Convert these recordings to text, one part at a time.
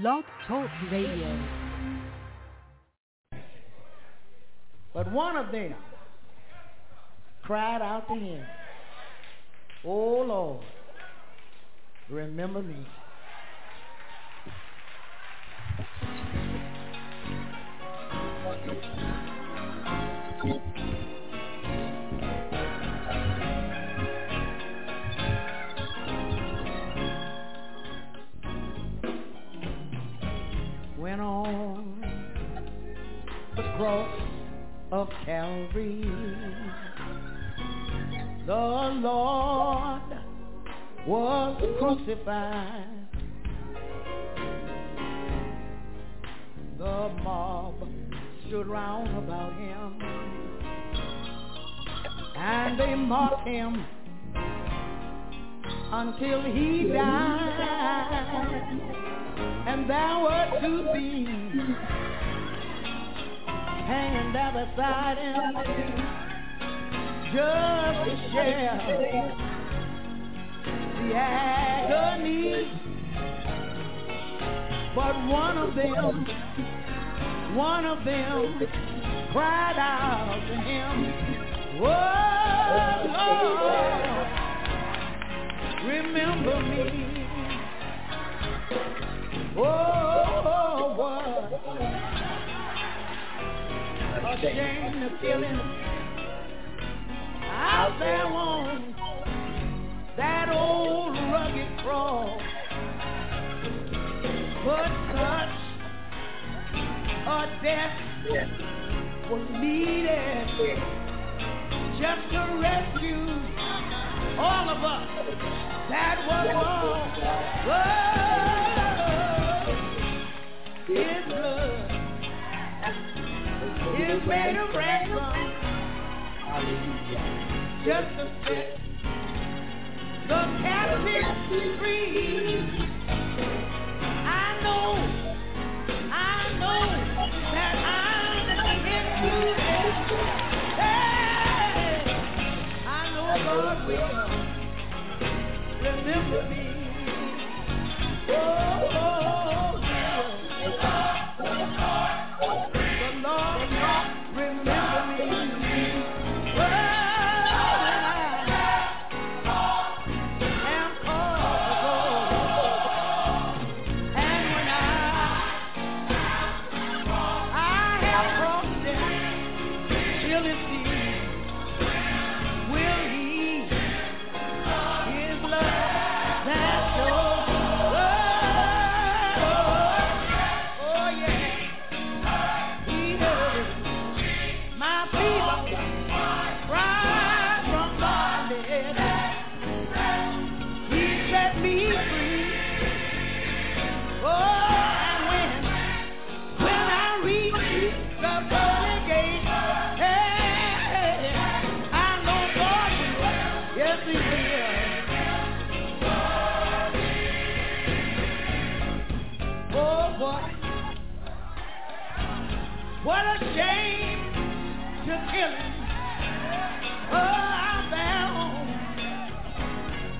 Blog Talk Radio. But one of them cried out to him, Oh Lord, remember me. Calvary. The Lord was crucified. The mob stood round about him and they mocked him until he died. And there were two thieves hanging there beside him just to share the agony. But one of them, one of them cried out to him, Oh Lord, remember me. Oh, shame kill him out there on that old rugged cross. But such a death was needed. Just to rescue all of us. That were lost. Oh, His blood is made of ransom just to set the captive free. I know, I know that I'm included. Hey, I know God will remember me. Oh, oh, oh. What a shame to kill him. Oh, there on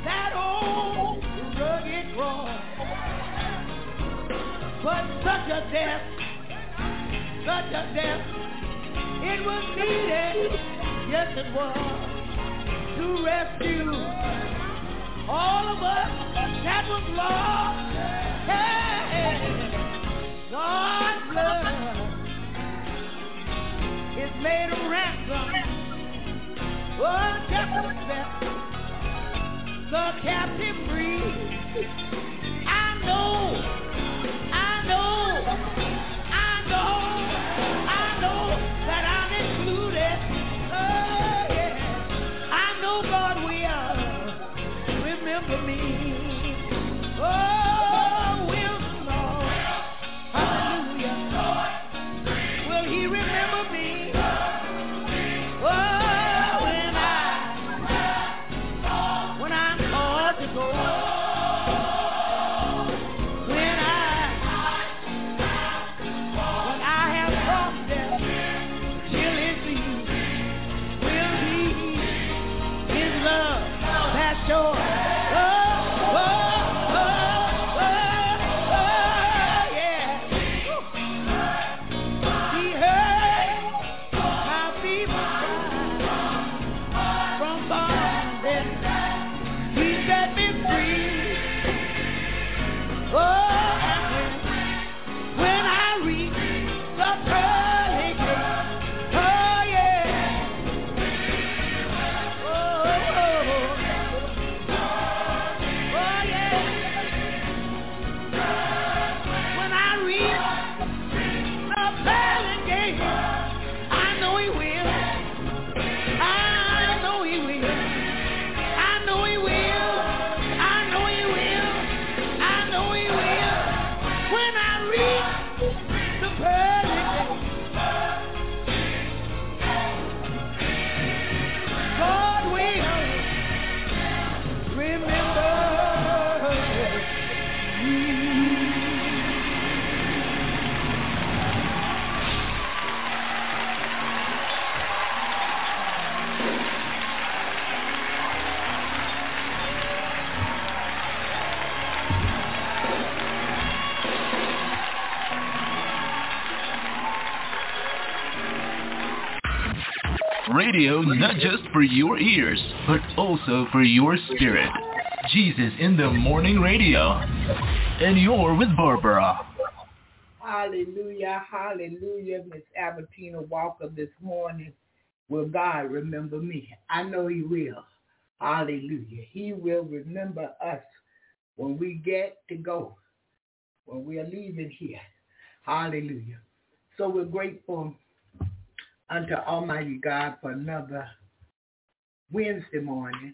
that old rugged cross. But such a death, such a death, it was needed, yes it was, to rescue all of us that was lost. Hey, God's blood is made a ransom. Oh, just set the captive free. I know, for your ears, but also for your spirit. Jesus in the Morning Radio. And you're with Barbara. Hallelujah, hallelujah, Miss Albertina Walker this morning. Will God remember me? I know he will. Hallelujah. He will remember us when we get to go, when we are leaving here. Hallelujah. So we're grateful unto Almighty God for another Wednesday morning.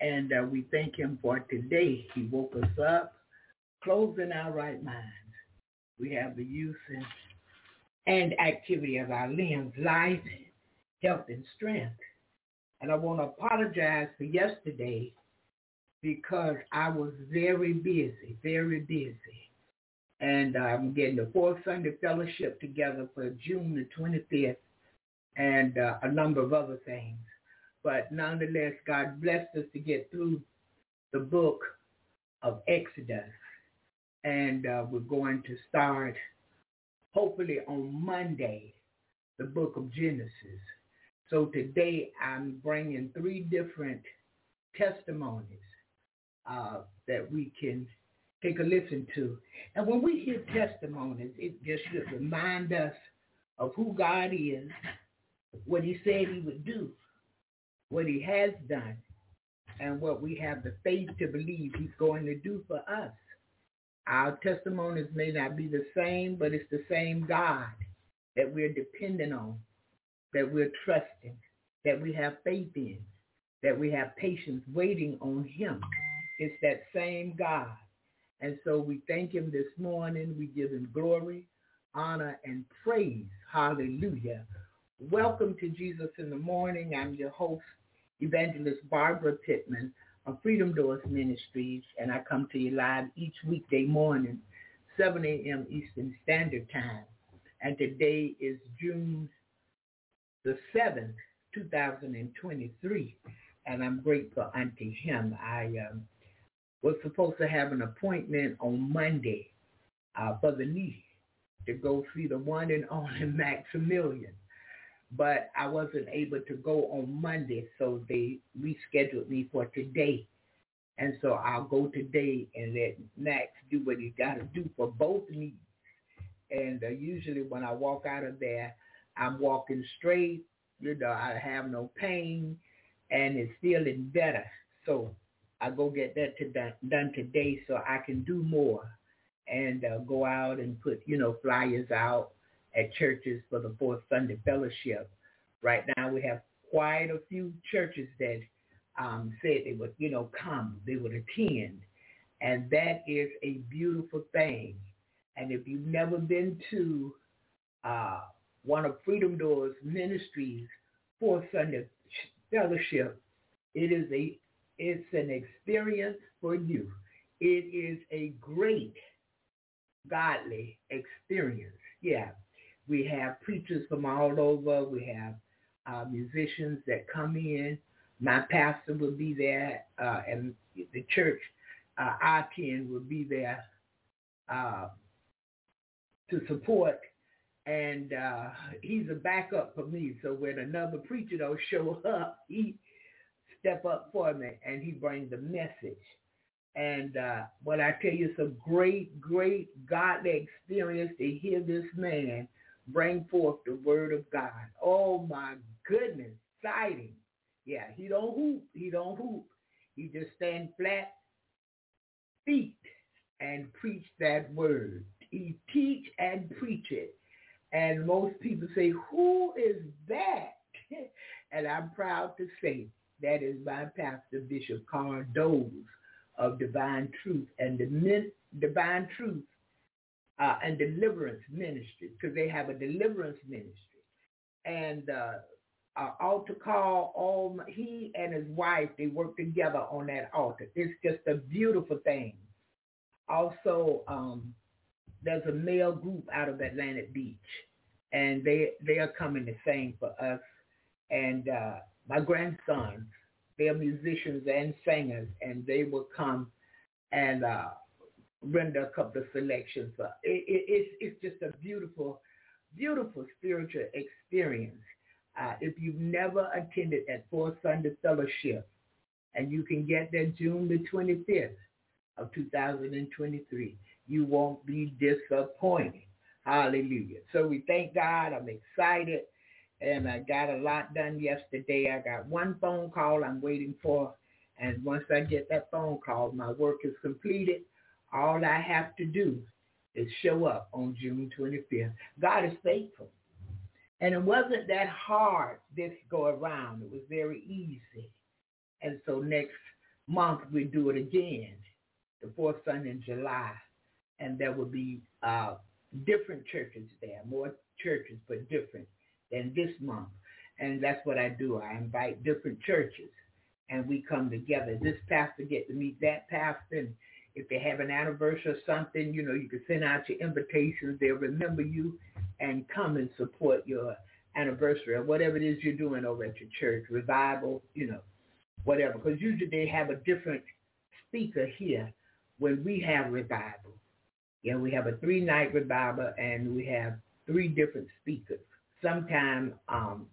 And uh, we thank him for today. He woke us up, closing our right minds. We have the use and, activity of our limbs, life, health, and strength. And I want to apologize for yesterday because I was very busy, very busy. And I'm getting the fourth Sunday fellowship together for June the 25th and uh, a number of other things. But nonetheless, God blessed us to get through the book of Exodus. And uh, we're going to start, hopefully on Monday, the book of Genesis. So today I'm bringing three different testimonies uh, that we can take a listen to. And when we hear testimonies, it just should remind us of who God is, what he said he would do, what he has done, and what we have the faith to believe he's going to do for us. Our testimonies may not be the same, but it's the same God that we're dependent on, that we're trusting, that we have faith in, that we have patience waiting on him. It's that same God. And so we thank him this morning. We give him glory, honor, and praise. Hallelujah Welcome to Jesus in the Morning. I'm your host, Evangelist Barbara Pittman of Freedom Doors Ministries, and I come to you live each weekday morning, 7 a.m. Eastern Standard Time. And today is June the 7th, 2023, and I'm grateful unto him. I um, was supposed to have an appointment on Monday uh, for the knee to go see the one and only Maximilian but I wasn't able to go on Monday, so they rescheduled me for today. And so I'll go today and let Max do what he's got to do for both knees. And uh, usually when I walk out of there, I'm walking straight. You know, I have no pain, and it's feeling better. So I go get that to done, done today so I can do more and uh, go out and put, you know, flyers out at churches for the Fourth Sunday Fellowship. Right now we have quite a few churches that um, said they would, you know, come, they would attend. And that is a beautiful thing. And if you've never been to uh, one of Freedom Doors Ministries Fourth Sunday Fellowship, it is a it's an experience for you. It is a great godly experience. Yeah, we have preachers from all over. We have uh, musicians that come in. My pastor will be there, uh, and the church, uh, I will be there uh, to support. And uh, he's a backup for me. So when another preacher don't show up, he step up for me and he brings the message. And uh, what I tell you, it's a great, great godly experience to hear this man bring forth the word of God. Oh my goodness, exciting. Yeah, he don't hoop. He don't hoop. He just stand flat feet and preach that word. He teach and preach it. And most people say, who is that? and I'm proud to say that is my pastor, Bishop Carl Doze of Divine Truth. And the Divine Truth uh, and deliverance ministry because they have a deliverance ministry. And uh, uh, altar call, all he and his wife, they work together on that altar. It's just a beautiful thing. Also, um, there's a male group out of Atlantic Beach, and they they are coming to sing for us. And uh, my grandsons, they're musicians and singers, and they will come and uh, render a couple of selections. But it, it, it's, it's just a beautiful, beautiful spiritual experience. Uh, if you've never attended that Fourth Sunday Fellowship, and you can get there June the 25th of 2023, you won't be disappointed. Hallelujah. So we thank God. I'm excited. And I got a lot done yesterday. I got one phone call I'm waiting for. And once I get that phone call, my work is completed. All I have to do is show up on June 25th. God is faithful. And it wasn't that hard this go around. It was very easy. And so next month we do it again, the fourth Sunday in July. And there will be uh, different churches there, more churches, but different than this month. And that's what I do. I invite different churches and we come together. This pastor get to meet that pastor. And if they have an anniversary or something, you know, you can send out your invitations. They'll remember you and come and support your anniversary or whatever it is you're doing over at your church, revival, you know, whatever. Because usually they have a different speaker here when we have revival. Yeah, we have a three-night revival and we have three different speakers. Sometimes, um,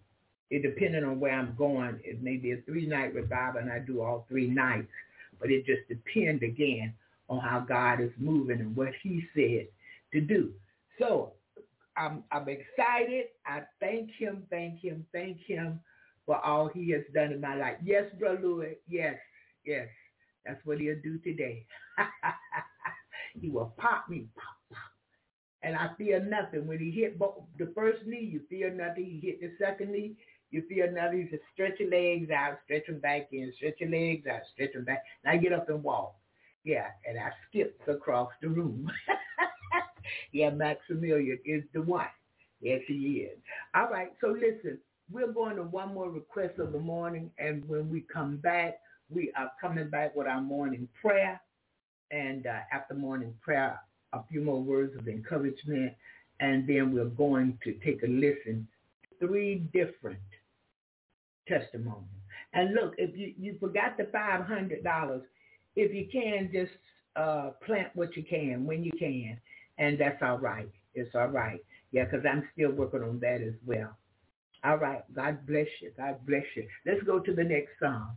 it depending on where I'm going, it may be a three-night revival and I do all three nights. But it just depends again on how God is moving and what he said to do. So I'm, I'm excited. I thank him, thank him, thank him for all he has done in my life. Yes, Brother Louis. Yes, yes. That's what he'll do today. he will pop me, pop, pop. And I feel nothing. When he hit the first knee, you feel nothing. He hit the second knee, you feel nothing. He said, stretch your legs out, stretch them back in, stretch your legs out, stretch them back. Now get up and walk. Yeah, and I skipped across the room. yeah, Maximilian is the one. Yes, he is. All right, so listen, we're going to one more request of the morning, and when we come back, we are coming back with our morning prayer, and uh, after morning prayer, a few more words of encouragement, and then we're going to take a listen to three different testimonies. And look, if you, you forgot the $500, if you can, just uh, plant what you can when you can, and that's all right. It's all right. Yeah, because I'm still working on that as well. All right. God bless you. God bless you. Let's go to the next song.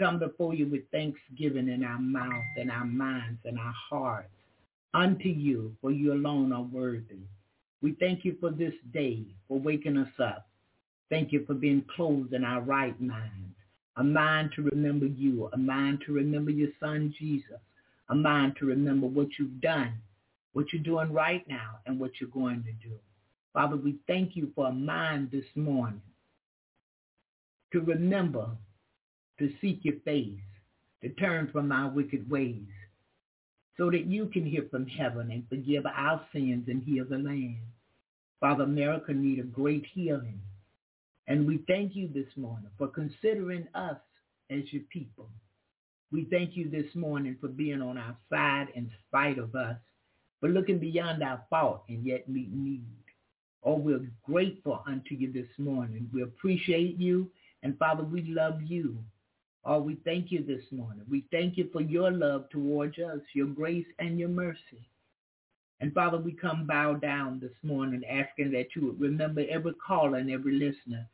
Come before you with thanksgiving in our mouth and our minds and our hearts unto you, for you alone are worthy. We thank you for this day, for waking us up. Thank you for being clothed in our right mind, a mind to remember you, a mind to remember your son Jesus, a mind to remember what you've done, what you're doing right now, and what you're going to do. Father, we thank you for a mind this morning to remember to seek your face, to turn from our wicked ways, so that you can hear from heaven and forgive our sins and heal the land. Father, America need a great healing. And we thank you this morning for considering us as your people. We thank you this morning for being on our side in spite of us, for looking beyond our fault and yet meeting need. Oh, we're grateful unto you this morning. We appreciate you. And Father, we love you. Oh, we thank you this morning. We thank you for your love towards us, your grace and your mercy. And Father, we come bow down this morning asking that you would remember every caller and every listener,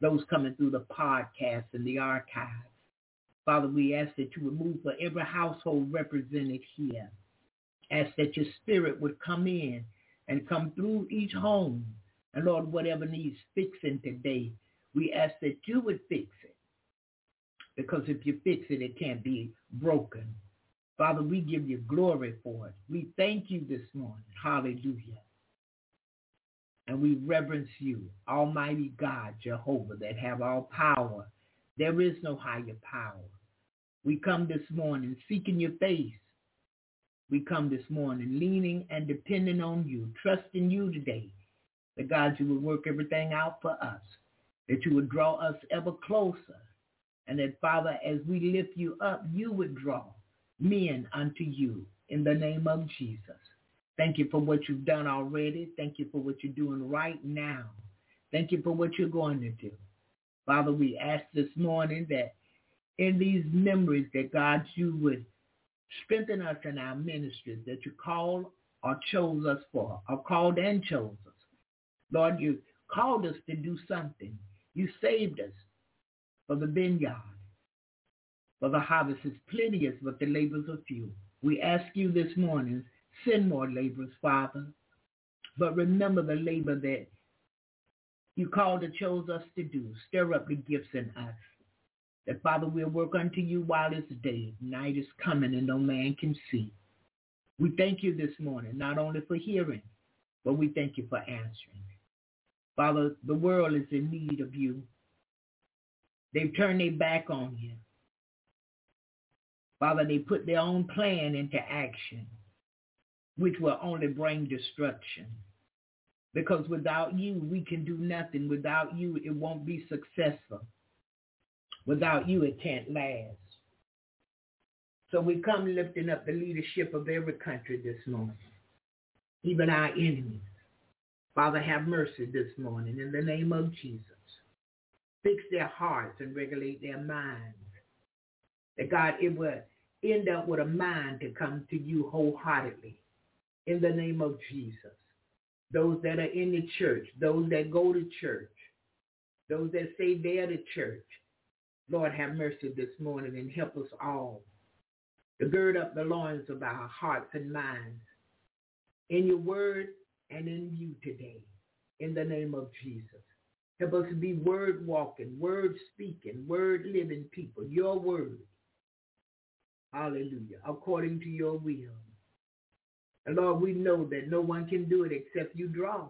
those coming through the podcast and the archives. Father, we ask that you would move for every household represented here. Ask that your spirit would come in and come through each home. And Lord, whatever needs fixing today, we ask that you would fix it because if you fix it, it can't be broken. Father, we give you glory for it. We thank you this morning. Hallelujah. And we reverence you, Almighty God, Jehovah, that have all power. There is no higher power. We come this morning seeking your face. We come this morning leaning and depending on you, trusting you today. That God, you would work everything out for us. That you would draw us ever closer and that, Father, as we lift you up, you would draw men unto you in the name of Jesus. Thank you for what you've done already. Thank you for what you're doing right now. Thank you for what you're going to do. Father, we ask this morning that in these memories that God, you would strengthen us in our ministries that you called or chose us for, or called and chose us. Lord, you called us to do something. You saved us for the vineyard. For the harvest is plenteous, but the labors are few. We ask you this morning, send more laborers, Father. But remember the labor that you called and chose us to do. Stir up the gifts in us. That, Father, we'll work unto you while it's day. Night is coming and no man can see. We thank you this morning, not only for hearing, but we thank you for answering. Father, the world is in need of you. They've turned their back on you. Father, they put their own plan into action, which will only bring destruction. Because without you, we can do nothing. Without you, it won't be successful. Without you, it can't last. So we come lifting up the leadership of every country this morning, even our enemies. Father, have mercy this morning in the name of Jesus. Fix their hearts and regulate their minds. That God, it will end up with a mind to come to you wholeheartedly in the name of Jesus. Those that are in the church, those that go to church, those that say they're the church, Lord, have mercy this morning and help us all to gird up the loins of our hearts and minds in your word and in you today, in the name of Jesus. Help us to be word walking, word speaking, word living people, your word. Hallelujah. According to your will. And Lord, we know that no one can do it except you draw.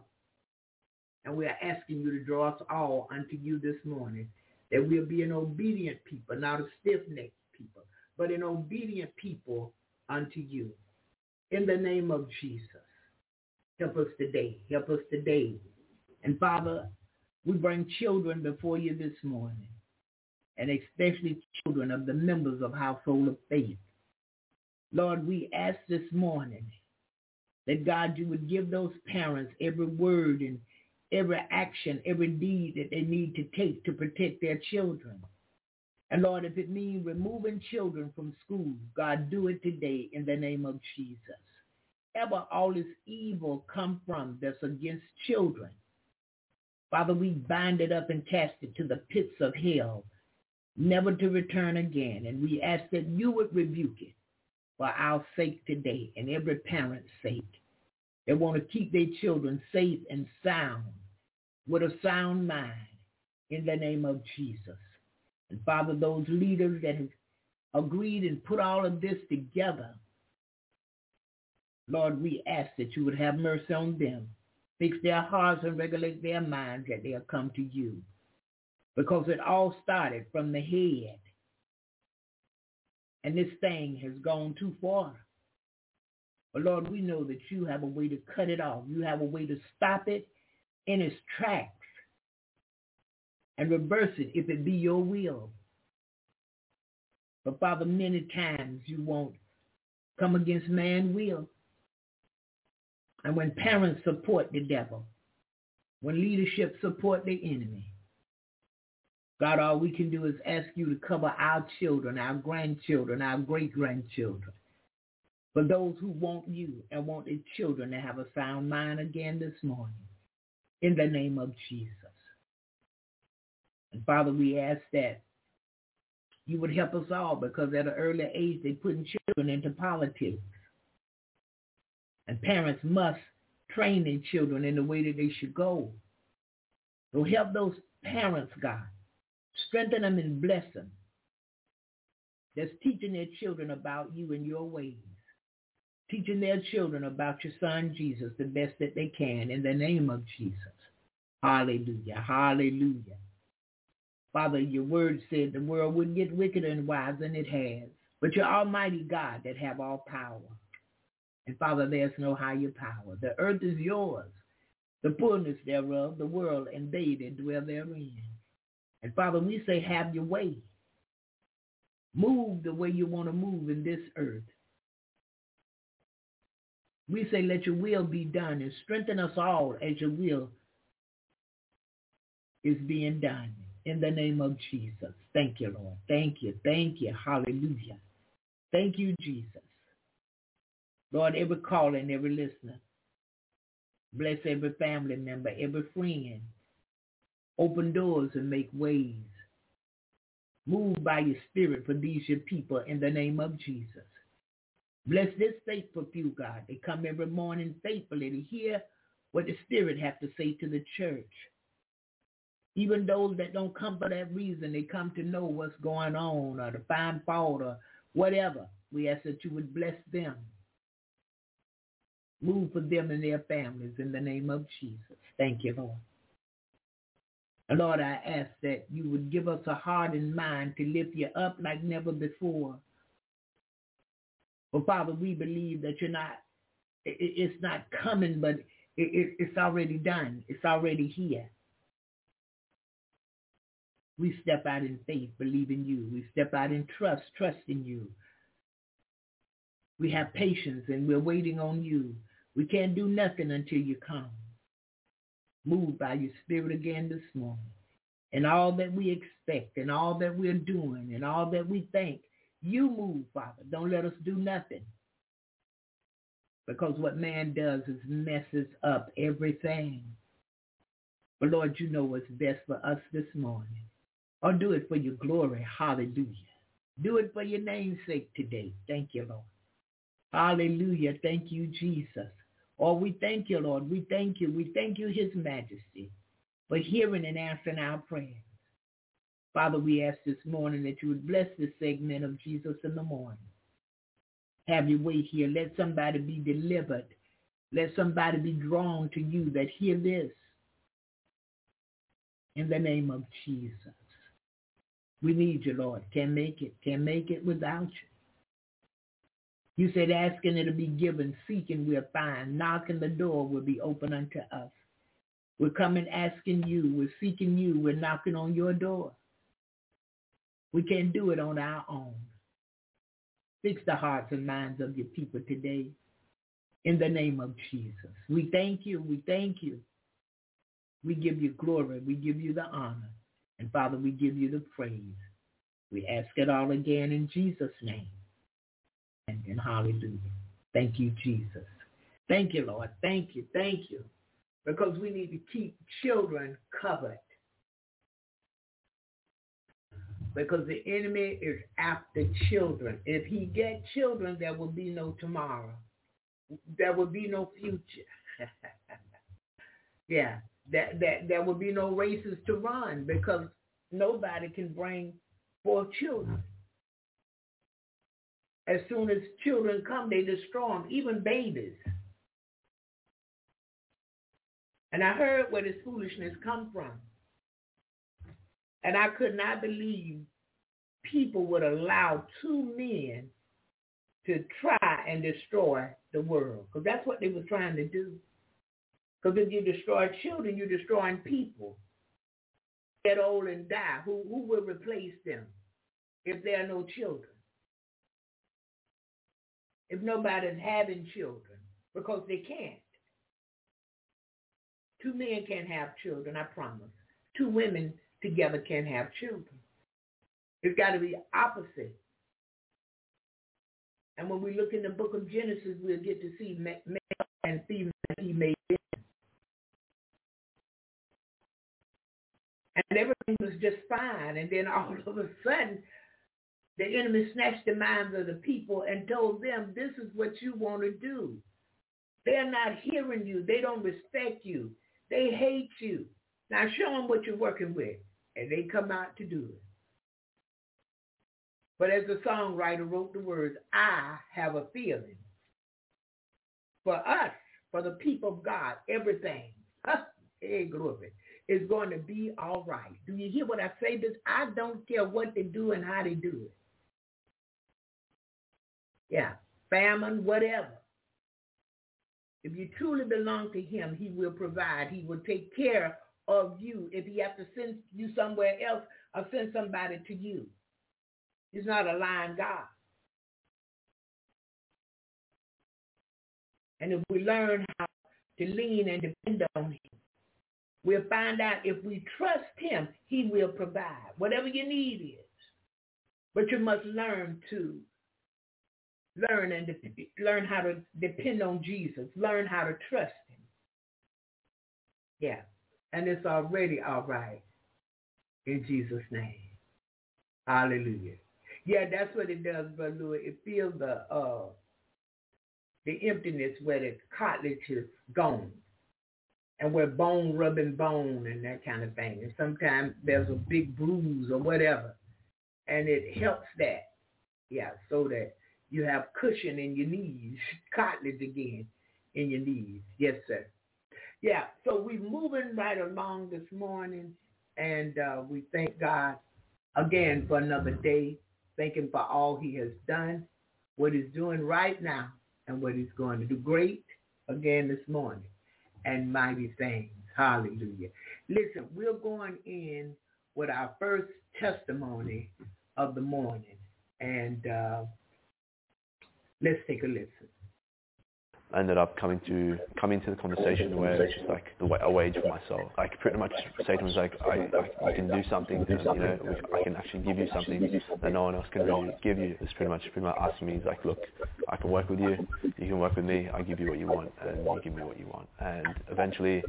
And we are asking you to draw us all unto you this morning, that we'll be an obedient people, not a stiff-necked people, but an obedient people unto you. In the name of Jesus. Help us today. Help us today. And Father, we bring children before you this morning, and especially children of the members of Household of Faith. Lord, we ask this morning that God, you would give those parents every word and every action, every deed that they need to take to protect their children. And Lord, if it means removing children from school, God, do it today in the name of Jesus ever all this evil come from that's against children. Father, we bind it up and cast it to the pits of hell, never to return again. And we ask that you would rebuke it for our sake today and every parent's sake. They want to keep their children safe and sound with a sound mind in the name of Jesus. And Father, those leaders that have agreed and put all of this together Lord, we ask that you would have mercy on them. Fix their hearts and regulate their minds that they'll come to you. Because it all started from the head. And this thing has gone too far. But Lord, we know that you have a way to cut it off. You have a way to stop it in its tracks and reverse it if it be your will. But Father, many times you won't come against man's will. And when parents support the devil, when leadership support the enemy, God, all we can do is ask you to cover our children, our grandchildren, our great-grandchildren. For those who want you and want their children to have a sound mind again this morning, in the name of Jesus. And Father, we ask that you would help us all because at an early age they're putting children into politics. And parents must train their children in the way that they should go. So help those parents, God. Strengthen them and bless them. That's teaching their children about you and your ways. Teaching their children about your son Jesus the best that they can in the name of Jesus. Hallelujah. Hallelujah. Father, your word said the world would get wickeder and wiser than it has. But you're Almighty God that have all power. And Father, there's no higher power. The earth is yours, the fullness thereof, the world, and they that dwell therein. And Father, we say, have your way. Move the way you want to move in this earth. We say, let your will be done and strengthen us all as your will is being done. In the name of Jesus. Thank you, Lord. Thank you. Thank you. Hallelujah. Thank you, Jesus. Lord, every caller and every listener. Bless every family member, every friend. Open doors and make ways. Move by your spirit for these your people in the name of Jesus. Bless this faithful few, God. They come every morning faithfully to hear what the Spirit has to say to the church. Even those that don't come for that reason, they come to know what's going on or to find fault or whatever. We ask that you would bless them Move for them and their families in the name of Jesus. Thank you, Lord. Lord, I ask that you would give us a heart and mind to lift you up like never before. Well, Father, we believe that you're not, it's not coming, but it's already done. It's already here. We step out in faith, believing you. We step out in trust, trusting you. We have patience and we're waiting on you. We can't do nothing until you come. Move by your spirit again this morning. And all that we expect and all that we're doing and all that we think, you move, Father. Don't let us do nothing. Because what man does is messes up everything. But Lord, you know what's best for us this morning. Or do it for your glory. Hallelujah. Do it for your name's sake today. Thank you, Lord. Hallelujah. Thank you, Jesus. Oh, we thank you, Lord. We thank you. We thank you, His Majesty, for hearing and answering our prayers. Father, we ask this morning that you would bless this segment of Jesus in the morning. Have your way here. Let somebody be delivered. Let somebody be drawn to you that hear this. In the name of Jesus. We need you, Lord. Can't make it. Can't make it without you. You said asking it'll be given, seeking we'll find, knocking the door will be open unto us. We're coming asking you, we're seeking you, we're knocking on your door. We can't do it on our own. Fix the hearts and minds of your people today in the name of Jesus. We thank you, we thank you. We give you glory, we give you the honor. And Father, we give you the praise. We ask it all again in Jesus' name. And, hallelujah. Thank you, Jesus. Thank you, Lord. Thank you. Thank you. Because we need to keep children covered. Because the enemy is after children. If he get children, there will be no tomorrow. There will be no future. yeah that, that there will be no races to run because nobody can bring forth children. As soon as children come, they destroy them, even babies. And I heard where this foolishness come from. And I could not believe people would allow two men to try and destroy the world. Because that's what they were trying to do. Because if you destroy children, you're destroying people. Get old and die. Who, who will replace them if there are no children? If nobody's having children, because they can't. Two men can't have children, I promise. Two women together can't have children. It's got to be opposite. And when we look in the book of Genesis, we'll get to see male and female he made and everything was just fine. And then all of a sudden, the enemy snatched the minds of the people and told them, this is what you want to do. They're not hearing you. They don't respect you. They hate you. Now show them what you're working with. And they come out to do it. But as the songwriter wrote the words, I have a feeling. For us, for the people of God, everything. Hey, glory is going to be all right. Do you hear what I say? This I don't care what they do and how they do it. Yeah, famine, whatever. If you truly belong to him, he will provide. He will take care of you. If he has to send you somewhere else or send somebody to you. He's not a lying God. And if we learn how to lean and depend on him, We'll find out if we trust him, he will provide whatever your need is. But you must learn to learn and de- learn how to depend on Jesus. Learn how to trust him. Yeah. And it's already all right in Jesus' name. Hallelujah. Yeah, that's what it does, Brother Louis. It feels the uh the emptiness where the cartilage is gone and we're bone rubbing bone and that kind of thing. And sometimes there's a big bruise or whatever, and it helps that, yeah, so that you have cushion in your knees, cartilage again in your knees. Yes, sir. Yeah, so we're moving right along this morning, And uh, we thank God again for another day. Thank him for all he has done, what he's doing right now, and what he's going to do great again this morning and mighty things. Hallelujah. Listen, we're going in with our first testimony of the morning. And uh, let's take a listen. I ended up coming to coming to the conversation where it's just like the way, a wage for my soul. I could pretty much say to him, like, I, I, I can do something, you know, I can actually give you something that no one else can really give you. It's pretty much pretty much asking me, like, look, I can work with you, you can work with me, I give you what you want, and you give me what you want. And eventually,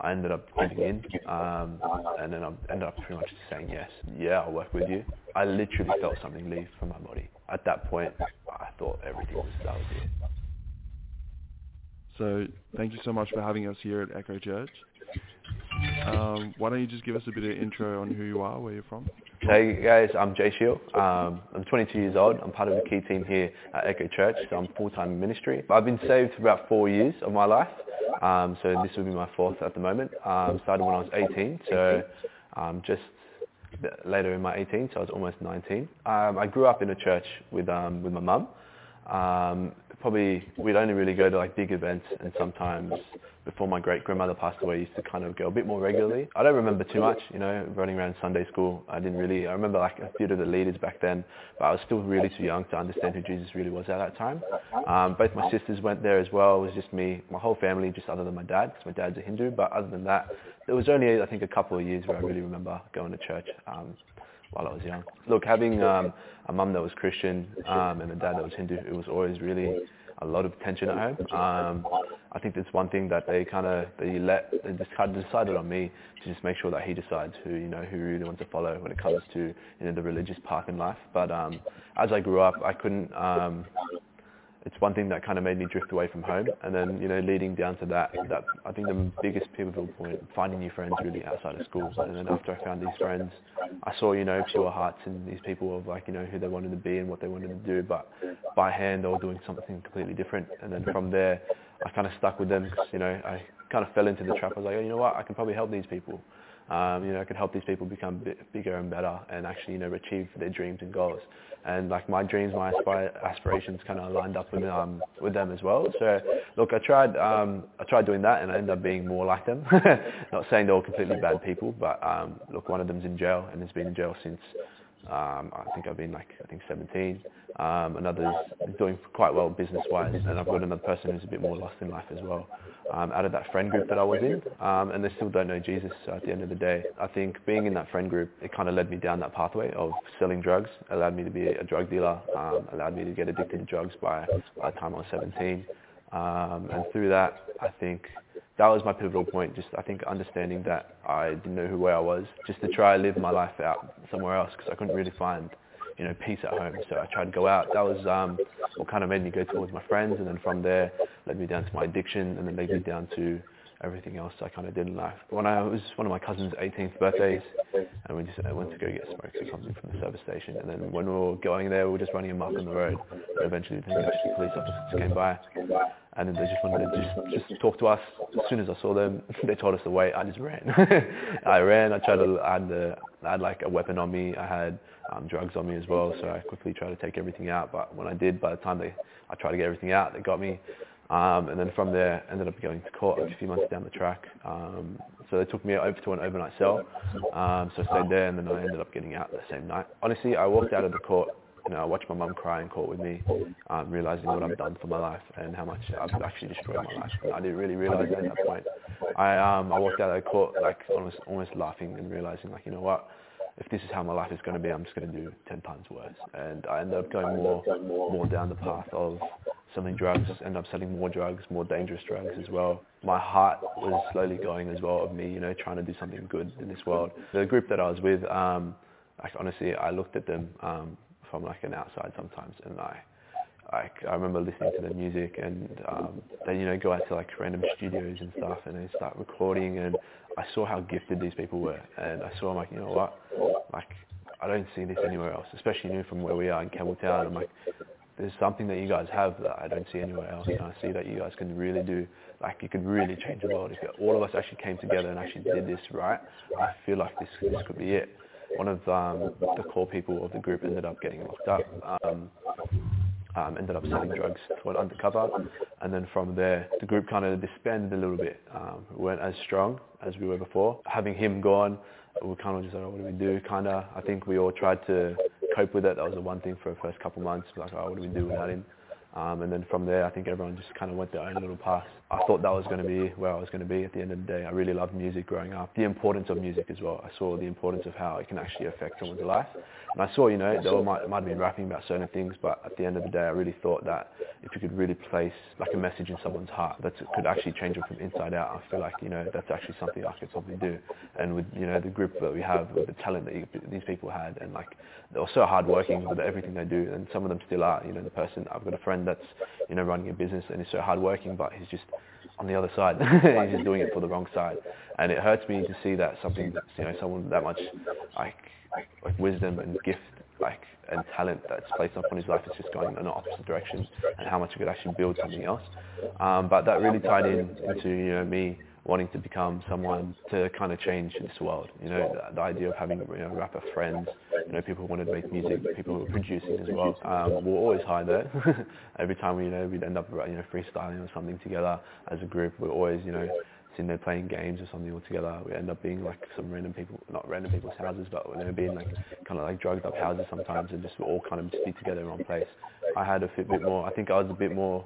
I ended up giving in, um, and then I ended up pretty much saying yes, yeah, I'll work with you. I literally felt something leave from my body. At that point, I thought everything was that was it. So thank you so much for having us here at Echo Church. Um, why don't you just give us a bit of intro on who you are, where you're from? Hey guys, I'm Jay Shield. Um, I'm 22 years old. I'm part of the key team here at Echo Church, so I'm full-time in ministry. I've been saved for about four years of my life, um, so this will be my fourth at the moment. Um, started when I was 18, so um, just later in my 18, so I was almost 19. Um, I grew up in a church with um, with my mum. Um, probably we'd only really go to like big events and sometimes before my great grandmother passed away, I used to kind of go a bit more regularly. I don't remember too much, you know, running around Sunday school. I didn't really, I remember like a few of the leaders back then, but I was still really too young to understand who Jesus really was at that time. Um, both my sisters went there as well. It was just me, my whole family, just other than my dad, because my dad's a Hindu. But other than that, there was only, I think, a couple of years where I really remember going to church. Um, while I was young. Look, having um, a mum that was Christian um, and a dad that was Hindu, it was always really a lot of tension at home. Um, I think that's one thing that they kind of they let they just kind of decided on me to just make sure that he decides who you know who really wants to follow when it comes to you know the religious path in life. But um, as I grew up, I couldn't um, it's one thing that kind of made me drift away from home. And then, you know, leading down to that, that I think the biggest pivotal point, finding new friends really outside of school. And then after I found these friends, I saw, you know, pure hearts in these people of like, you know, who they wanted to be and what they wanted to do. But by hand, they were doing something completely different. And then from there, I kind of stuck with them because, you know, I kind of fell into the trap. I was like, oh, you know what, I can probably help these people. Um, you know, I can help these people become bit bigger and better and actually, you know, achieve their dreams and goals and like my dreams, my aspire, aspirations kind of lined up with um with them as well. So look, I tried um I tried doing that and I ended up being more like them. Not saying they're all completely bad people, but um look, one of them's in jail and has been in jail since um, I think I've been like I think 17. Um, another's doing quite well business-wise, and I've got another person who's a bit more lost in life as well. Um, out of that friend group that I was in, um, and they still don't know Jesus. So at the end of the day, I think being in that friend group, it kind of led me down that pathway of selling drugs, allowed me to be a drug dealer, um, allowed me to get addicted to drugs by by the time I was 17, um, and through that, I think that was my pivotal point. Just I think understanding that I didn't know who where I was, just to try to live my life out somewhere else because I couldn't really find you know peace at home. So I tried to go out. That was um, what kind of made me go towards my friends, and then from there led me down to my addiction, and then led me down to everything else I kind of did in life. When I was one of my cousin's 18th birthdays, and we just I went to go get smokes or something from the service station, and then when we were going there, we were just running a amok on the road. And eventually, the police officers came by, and then they just wanted to just, just talk to us. As soon as I saw them, they told us to wait. I just ran. I ran. I tried to. I had, the, I had like a weapon on me. I had um, drugs on me as well, so I quickly tried to take everything out. But when I did, by the time they, I tried to get everything out, they got me. Um, and then from there, ended up going to court a few months down the track. Um, so they took me over to an overnight cell. Um, so I stayed there, and then I ended up getting out the same night. Honestly, I walked out of the court. You know, I watched my mum cry in court with me, um, realizing what I've done for my life and how much I've actually destroyed my life. And I didn't really realize that at that point. I um, I walked out of court like almost almost laughing and realizing like, you know what, if this is how my life is going to be, I'm just going to do 10 times worse. And I ended up going more, more down the path of selling drugs, ended up selling more drugs, more dangerous drugs as well. My heart was slowly going as well of me, you know, trying to do something good in this world. The group that I was with, um, like honestly, I looked at them um, from like an outside sometimes, and I, like I remember listening to their music, and um, they you know go out to like random studios and stuff, and they start recording, and I saw how gifted these people were, and I saw I'm like, you know what, like I don't see this anywhere else, especially you know, from where we are in Campbelltown. I'm like, there's something that you guys have that I don't see anywhere else. And I see that you guys can really do, like you could really change the world. If all of us actually came together and actually did this right, I feel like this, this could be it. One of um, the core people of the group ended up getting locked up. Um, um, ended up selling drugs to an undercover, and then from there the group kind of disbanded a little bit. Um, we weren't as strong as we were before. Having him gone, we kind of just like, oh, what do we do? Kind of, I think we all tried to cope with it. That was the one thing for the first couple months. Like, oh, what do we do without him? Um, and then from there, I think everyone just kind of went their own little path. I thought that was going to be where I was going to be at the end of the day. I really loved music growing up. The importance of music as well. I saw the importance of how it can actually affect someone's life. And I saw, you know, they might, might have been rapping about certain things, but at the end of the day, I really thought that if you could really place like a message in someone's heart that could actually change them from inside out, I feel like, you know, that's actually something I could probably do. And with, you know, the group that we have, with the talent that you, these people had, and like, they were so hardworking with everything they do, and some of them still are. You know, the person, I've got a friend that's, you know, running a business and he's so hardworking, but he's just on the other side. he's just doing it for the wrong side. And it hurts me to see that something, that's you know, someone that much, like, like wisdom and gift like and talent that's placed upon his life is just going in an opposite direction and how much it could actually build something else. Um, but that really tied in into you know me wanting to become someone to kind of change this world. You know, the, the idea of having you know rapper friends, you know people who wanted to make music, people who were producing as well. Um, we're always high there. Every time we you know we'd end up you know freestyling or something together as a group. We're always you know sitting there playing games or something all together. We end up being like some random people, not random people's houses, but we end being like kind of like drugged up houses sometimes and just all kind of just be together in one place. I had a bit more, I think I was a bit more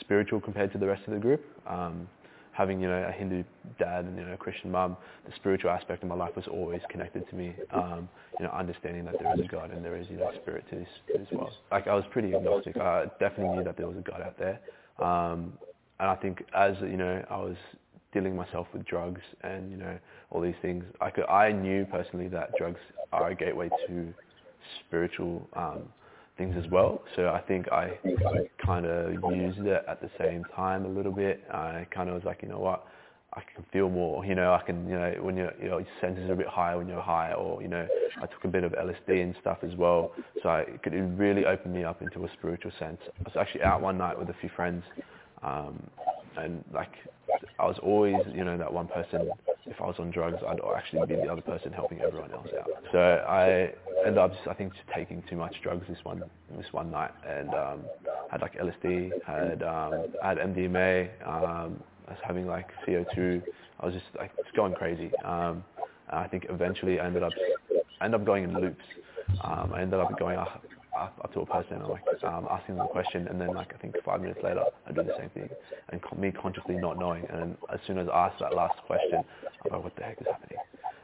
spiritual compared to the rest of the group. Um, having, you know, a Hindu dad and, you know, a Christian mum, the spiritual aspect of my life was always connected to me. Um, you know, understanding that there is a God and there is, you know, spirit to this, this world. Like I was pretty agnostic. I definitely knew that there was a God out there. Um, and I think as, you know, I was dealing myself with drugs and you know all these things. I could I knew personally that drugs are a gateway to spiritual um, things as well. So I think I kind of used it at the same time a little bit. I kind of was like, you know what, I can feel more. You know, I can, you know, when you're, you know, your senses are a bit higher when you're high, or you know, I took a bit of LSD and stuff as well. So I, it could really open me up into a spiritual sense. I was actually out one night with a few friends, um, and like I was always, you know, that one person. If I was on drugs, I'd actually be the other person helping everyone else out. So I ended up, just, I think, just taking too much drugs this one this one night, and um, had like LSD, had um, had MDMA. Um, I was having like CO2. I was just like just going crazy. Um, I think eventually I ended up I ended up going in loops. Um, I ended up going up to a person and like um, asking them a question, and then like I think five minutes later I do the same thing, and co- me consciously not knowing, and then as soon as I ask that last question, I'm like, what the heck is happening?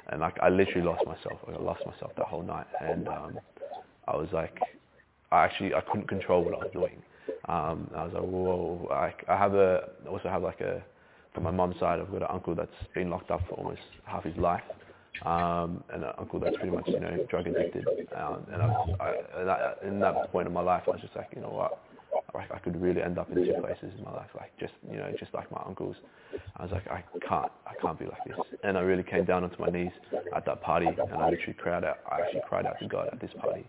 And like I literally lost myself. I lost myself that whole night, and um, I was like, I actually I couldn't control what I was doing. Um, I was like, whoa! I, I have a I also have like a from my mum's side, I've got an uncle that's been locked up for almost half his life um, and an uncle that's pretty much you know drug addicted. Um, and I, I, in that point in my life, I was just like, you know what, like I could really end up in two places in my life, like just you know just like my uncles. I was like, I can't, I can't be like this. And I really came down onto my knees at that party, and I literally cried out. I actually cried out to God at this party.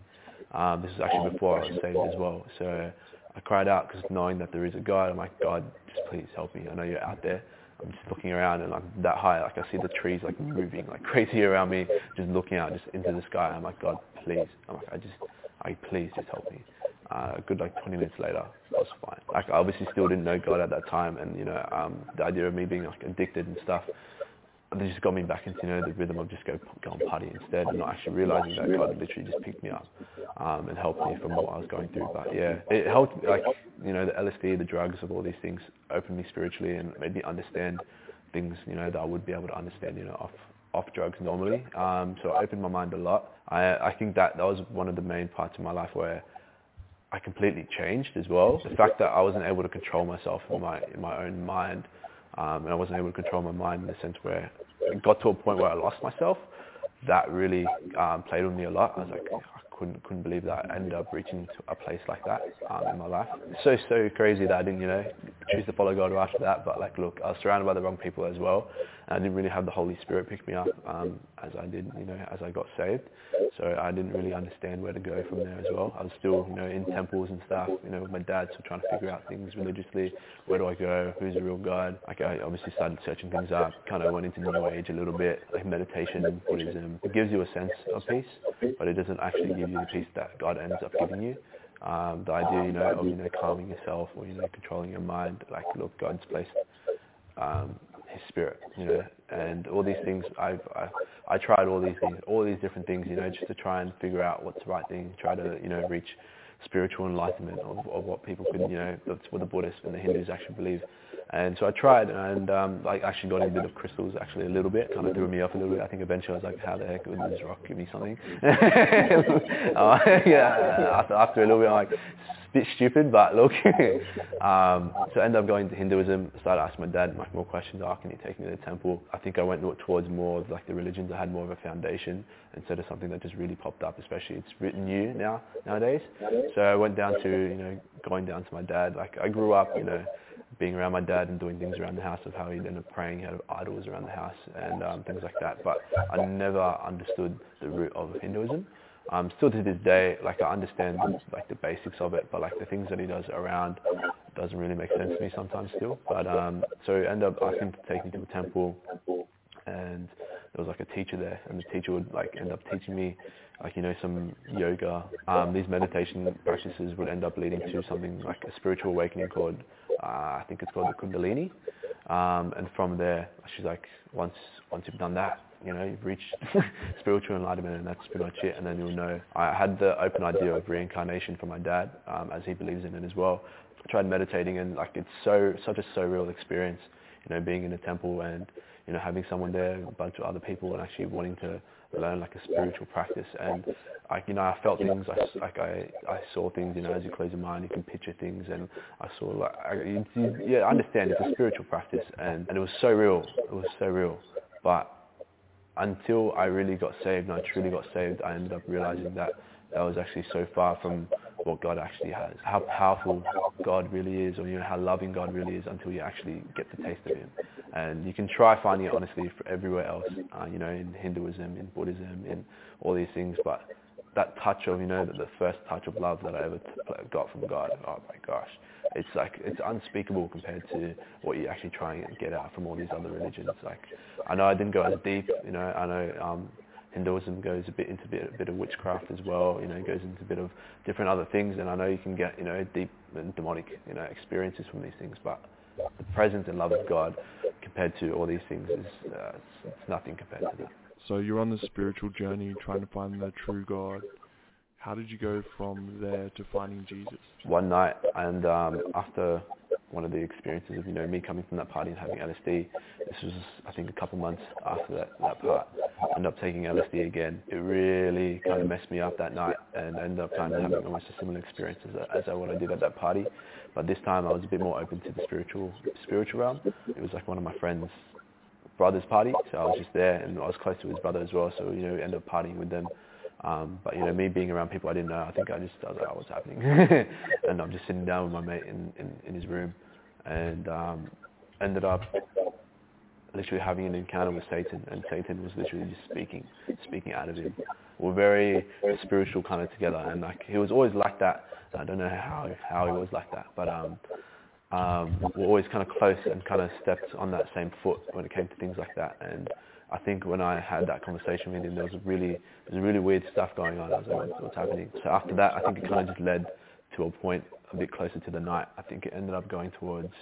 Um, this is actually before I was saved as well. So I cried out because knowing that there is a God, I'm like, God, just please help me. I know you're out there. I'm just looking around and I'm that high, like I see the trees like moving like crazy around me, just looking out just into the sky. I'm like, God, please. I'm like, I just, I please just help me. Uh, a good like 20 minutes later, I was fine. Like I obviously still didn't know God at that time, and you know, um, the idea of me being like addicted and stuff they just got me back into you know the rhythm of just go go and party instead, and not actually realizing that God literally just picked me up um, and helped me from what I was going through. But yeah, it helped like you know the LSD, the drugs, of all these things opened me spiritually and made me understand things you know that I would be able to understand you know off off drugs normally. Um, so it opened my mind a lot. I I think that that was one of the main parts of my life where I completely changed as well. The fact that I wasn't able to control myself in my in my own mind um, and I wasn't able to control my mind in the sense where it got to a point where I lost myself. That really um, played with me a lot. I was like, I couldn't couldn't believe that I ended up reaching to a place like that um, in my life. So so crazy that I didn't you know choose to follow God after that. But like look, I was surrounded by the wrong people as well, I didn't really have the Holy Spirit pick me up um, as I did you know as I got saved. So I didn't really understand where to go from there as well. I was still you know in temples and stuff, you know with my dad, still trying to figure out things religiously. Where do I go? Who's the real God? Like I obviously started searching things up. Kind of went into New Age a little bit, like meditation, Buddhism. It gives you a sense of peace, but it doesn't actually give you the peace that God ends up giving you. Um, the idea, you know, of you know calming yourself or you know controlling your mind, like look, God's placed um, His Spirit, you know, and all these things. I've I, I tried all these things, all these different things, you know, just to try and figure out what's the right thing, try to you know reach spiritual enlightenment of, of what people could, you know, that's what the Buddhists and the Hindus actually believe. And so I tried, and um, I actually got in a bit of crystals, actually a little bit, kind of threw me off a little bit. I think eventually I was like, how the heck would this rock give me something? uh, yeah, after, after a little bit, I'm like, bit stupid, but look. um, so I ended up going to Hinduism. started asking my dad like more questions. Oh, can you take me to the temple? I think I went towards more of like the religions that had more of a foundation instead of something that just really popped up. Especially it's written new now nowadays. So I went down to you know going down to my dad. Like I grew up you know being around my dad and doing things around the house of how he'd end up praying, he had idols around the house and um, things like that. But I never understood the root of Hinduism. Um, still to this day, like I understand like the basics of it, but like the things that he does around doesn't really make sense to me sometimes still. But um, so I end up asking to take me to a temple, and there was like a teacher there, and the teacher would like end up teaching me like you know some yoga. Um, these meditation practices would end up leading to something like a spiritual awakening called uh, I think it's called the Kundalini. Um, and from there, she's like, once once you've done that, you know, you've reached spiritual enlightenment, and that's pretty much it. And then you'll know. I had the open idea of reincarnation from my dad, um, as he believes in it as well. I tried meditating, and like it's so such a surreal experience, you know, being in a temple and you know having someone there, a bunch of other people, and actually wanting to learn like a spiritual practice. And I, you know, I felt things. I, like I, I saw things. You know, as you close your mind, you can picture things. And I saw like, I, you, you, yeah, I understand it's a spiritual practice, and and it was so real. It was so real. But until I really got saved and I truly got saved, I ended up realizing that that was actually so far from what God actually has, how powerful God really is, or you know how loving God really is, until you actually get the taste of Him. And you can try finding it honestly everywhere else, uh, you know, in Hinduism, in Buddhism, in all these things, but that touch of, you know, the, the first touch of love that I ever t- got from God, oh my gosh, it's like, it's unspeakable compared to what you actually try and get out from all these other religions. Like, I know I didn't go as deep, you know, I know um, Hinduism goes a bit into a bit, a bit of witchcraft as well, you know, goes into a bit of different other things, and I know you can get, you know, deep and demonic, you know, experiences from these things, but the presence and love of God compared to all these things is uh, it's, it's nothing compared to that. So you're on the spiritual journey trying to find the true God. How did you go from there to finding Jesus? One night, and um, after one of the experiences of you know me coming from that party and having LSD. This was I think a couple months after that that part. I ended up taking LSD again. It really kind of messed me up that night and ended up kind of having almost a similar experience as, as what I did at that party. But this time I was a bit more open to the spiritual spiritual realm. It was like one of my friends' brother's party, so I was just there and I was close to his brother as well. So you know, we ended up partying with them. Um, but you know, me being around people I didn't know, I think I just I was like, oh, what's happening? and I'm just sitting down with my mate in, in, in his room, and um, ended up literally having an encounter with Satan, and Satan was literally just speaking, speaking out of him. We're very spiritual kind of together, and like he was always like that. I don't know how how he was like that, but um, um, we're always kind of close and kind of stepped on that same foot when it came to things like that. And I think when I had that conversation with him, there was really, there was really weird stuff going on. I was like, what's, what's happening? So after that, I think it kind of just led to a point a bit closer to the night. I think it ended up going towards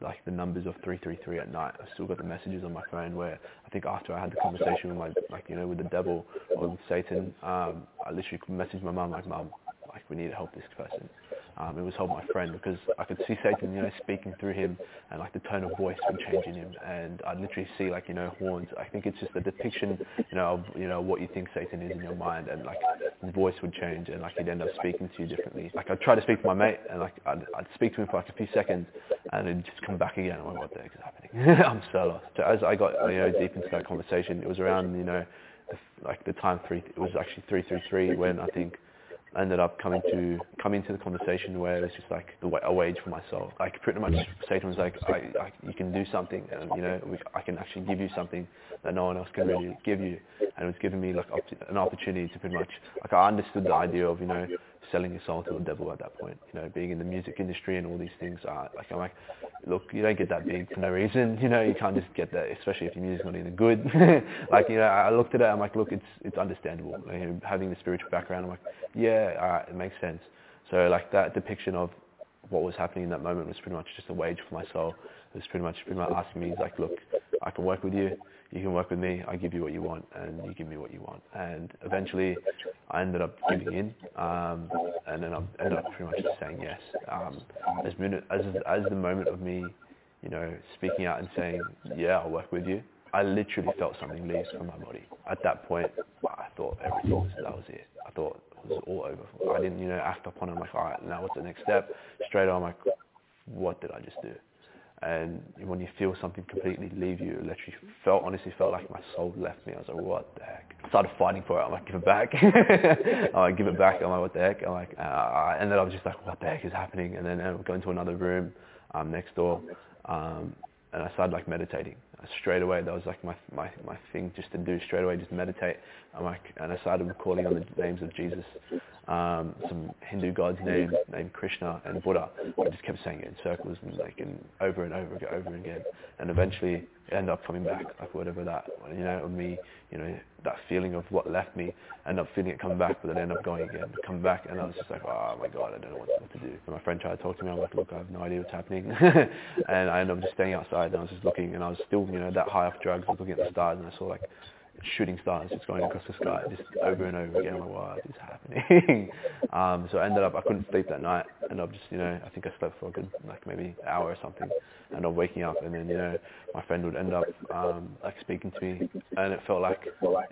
like the numbers of 333 at night. I still got the messages on my phone where I think after I had the conversation with my, like, you know, with the devil or with Satan, um, I literally messaged my mum like, mum, like we need to help this person um, it was help my friend because I could see Satan, you know, speaking through him and like the tone of voice would change in him and I'd literally see like, you know, horns. I think it's just a depiction, you know, of, you know, what you think Satan is in your mind and like his voice would change and like he'd end up speaking to you differently. Like I'd try to speak to my mate and like I'd, I'd speak to him for like a few seconds and it'd just come back again. I went, what the heck is happening? I'm so lost. So as I got, you know, deep into that conversation, it was around, you know, like the time three. It was actually three three three when I think I ended up coming to coming to the conversation where it's just like the, a wage for myself. soul. Like pretty much Satan was like, I, I, you can do something, and you know, we, I can actually give you something that no one else can really give you, and it was giving me like an opportunity to pretty much like I understood the idea of you know selling your soul to the devil at that point. You know, being in the music industry and all these things. Uh, like I'm like, look, you don't get that big for no reason. You know, you can't just get that, especially if your music's not even good. like you know, I looked at it. I'm like, look, it's it's understandable. You know, having the spiritual background, I'm like, yeah, right, it makes sense. So like that depiction of what was happening in that moment was pretty much just a wage for my soul. It was pretty much pretty much asking me, like, look, I can work with you you can work with me, I give you what you want, and you give me what you want. And eventually, I ended up giving in, um, and then I ended up pretty much just saying yes. Um, as, minute, as as the moment of me, you know, speaking out and saying, yeah, I'll work with you, I literally felt something leave from my body. At that point, I thought everything was, that was it. I thought it was all over. I didn't, you know, act upon it. I'm like, all right, now what's the next step? Straight on, I'm like, what did I just do? And when you feel something completely leave you, it literally felt, honestly felt like my soul left me. I was like, what the heck? I started fighting for it. I'm like, give it back. I'm like, give it back. I'm like, what the heck? I'm like, uh, and then I was just like, what the heck is happening? And then I would go into another room um, next door, um, and I started like meditating. Straight away, that was like my, my, my thing just to do straight away, just meditate. And I started calling on the names of Jesus um, some Hindu gods named named Krishna and Buddha. I just kept saying it in circles and like in over and over again, over again, and eventually ended up coming back, like whatever that, you know, me, you know, that feeling of what left me, end up feeling it come back, but then end up going again, come back, and I was just like, oh my god, I don't know what, what to do. And my friend tried to talk to me, I'm like, look, I have no idea what's happening, and I ended up just staying outside, and I was just looking, and I was still, you know, that high off drugs, I was looking at the stars, and I saw like shooting stars just going across the sky just over and over again. I'm like, what is happening? um, so I ended up, I couldn't sleep that night. And I just, you know, I think I slept for a good, like maybe an hour or something. And I'm waking up and then, you know, my friend would end up, um, like speaking to me and it felt like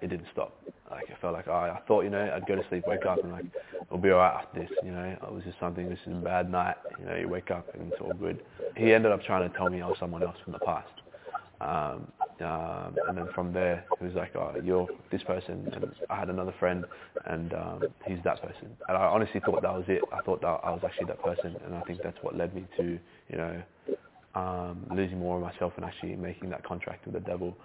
it didn't stop. Like it felt like, oh, I thought, you know, I'd go to sleep, wake up and like, it'll be alright after this, you know, it was just something, this is a bad night, you know, you wake up and it's all good. He ended up trying to tell me I was someone else from the past. Um, um, and then from there, it was like, oh, you're this person, and I had another friend, and um, he's that person. And I honestly thought that was it. I thought that I was actually that person, and I think that's what led me to, you know, um, losing more of myself and actually making that contract with the devil.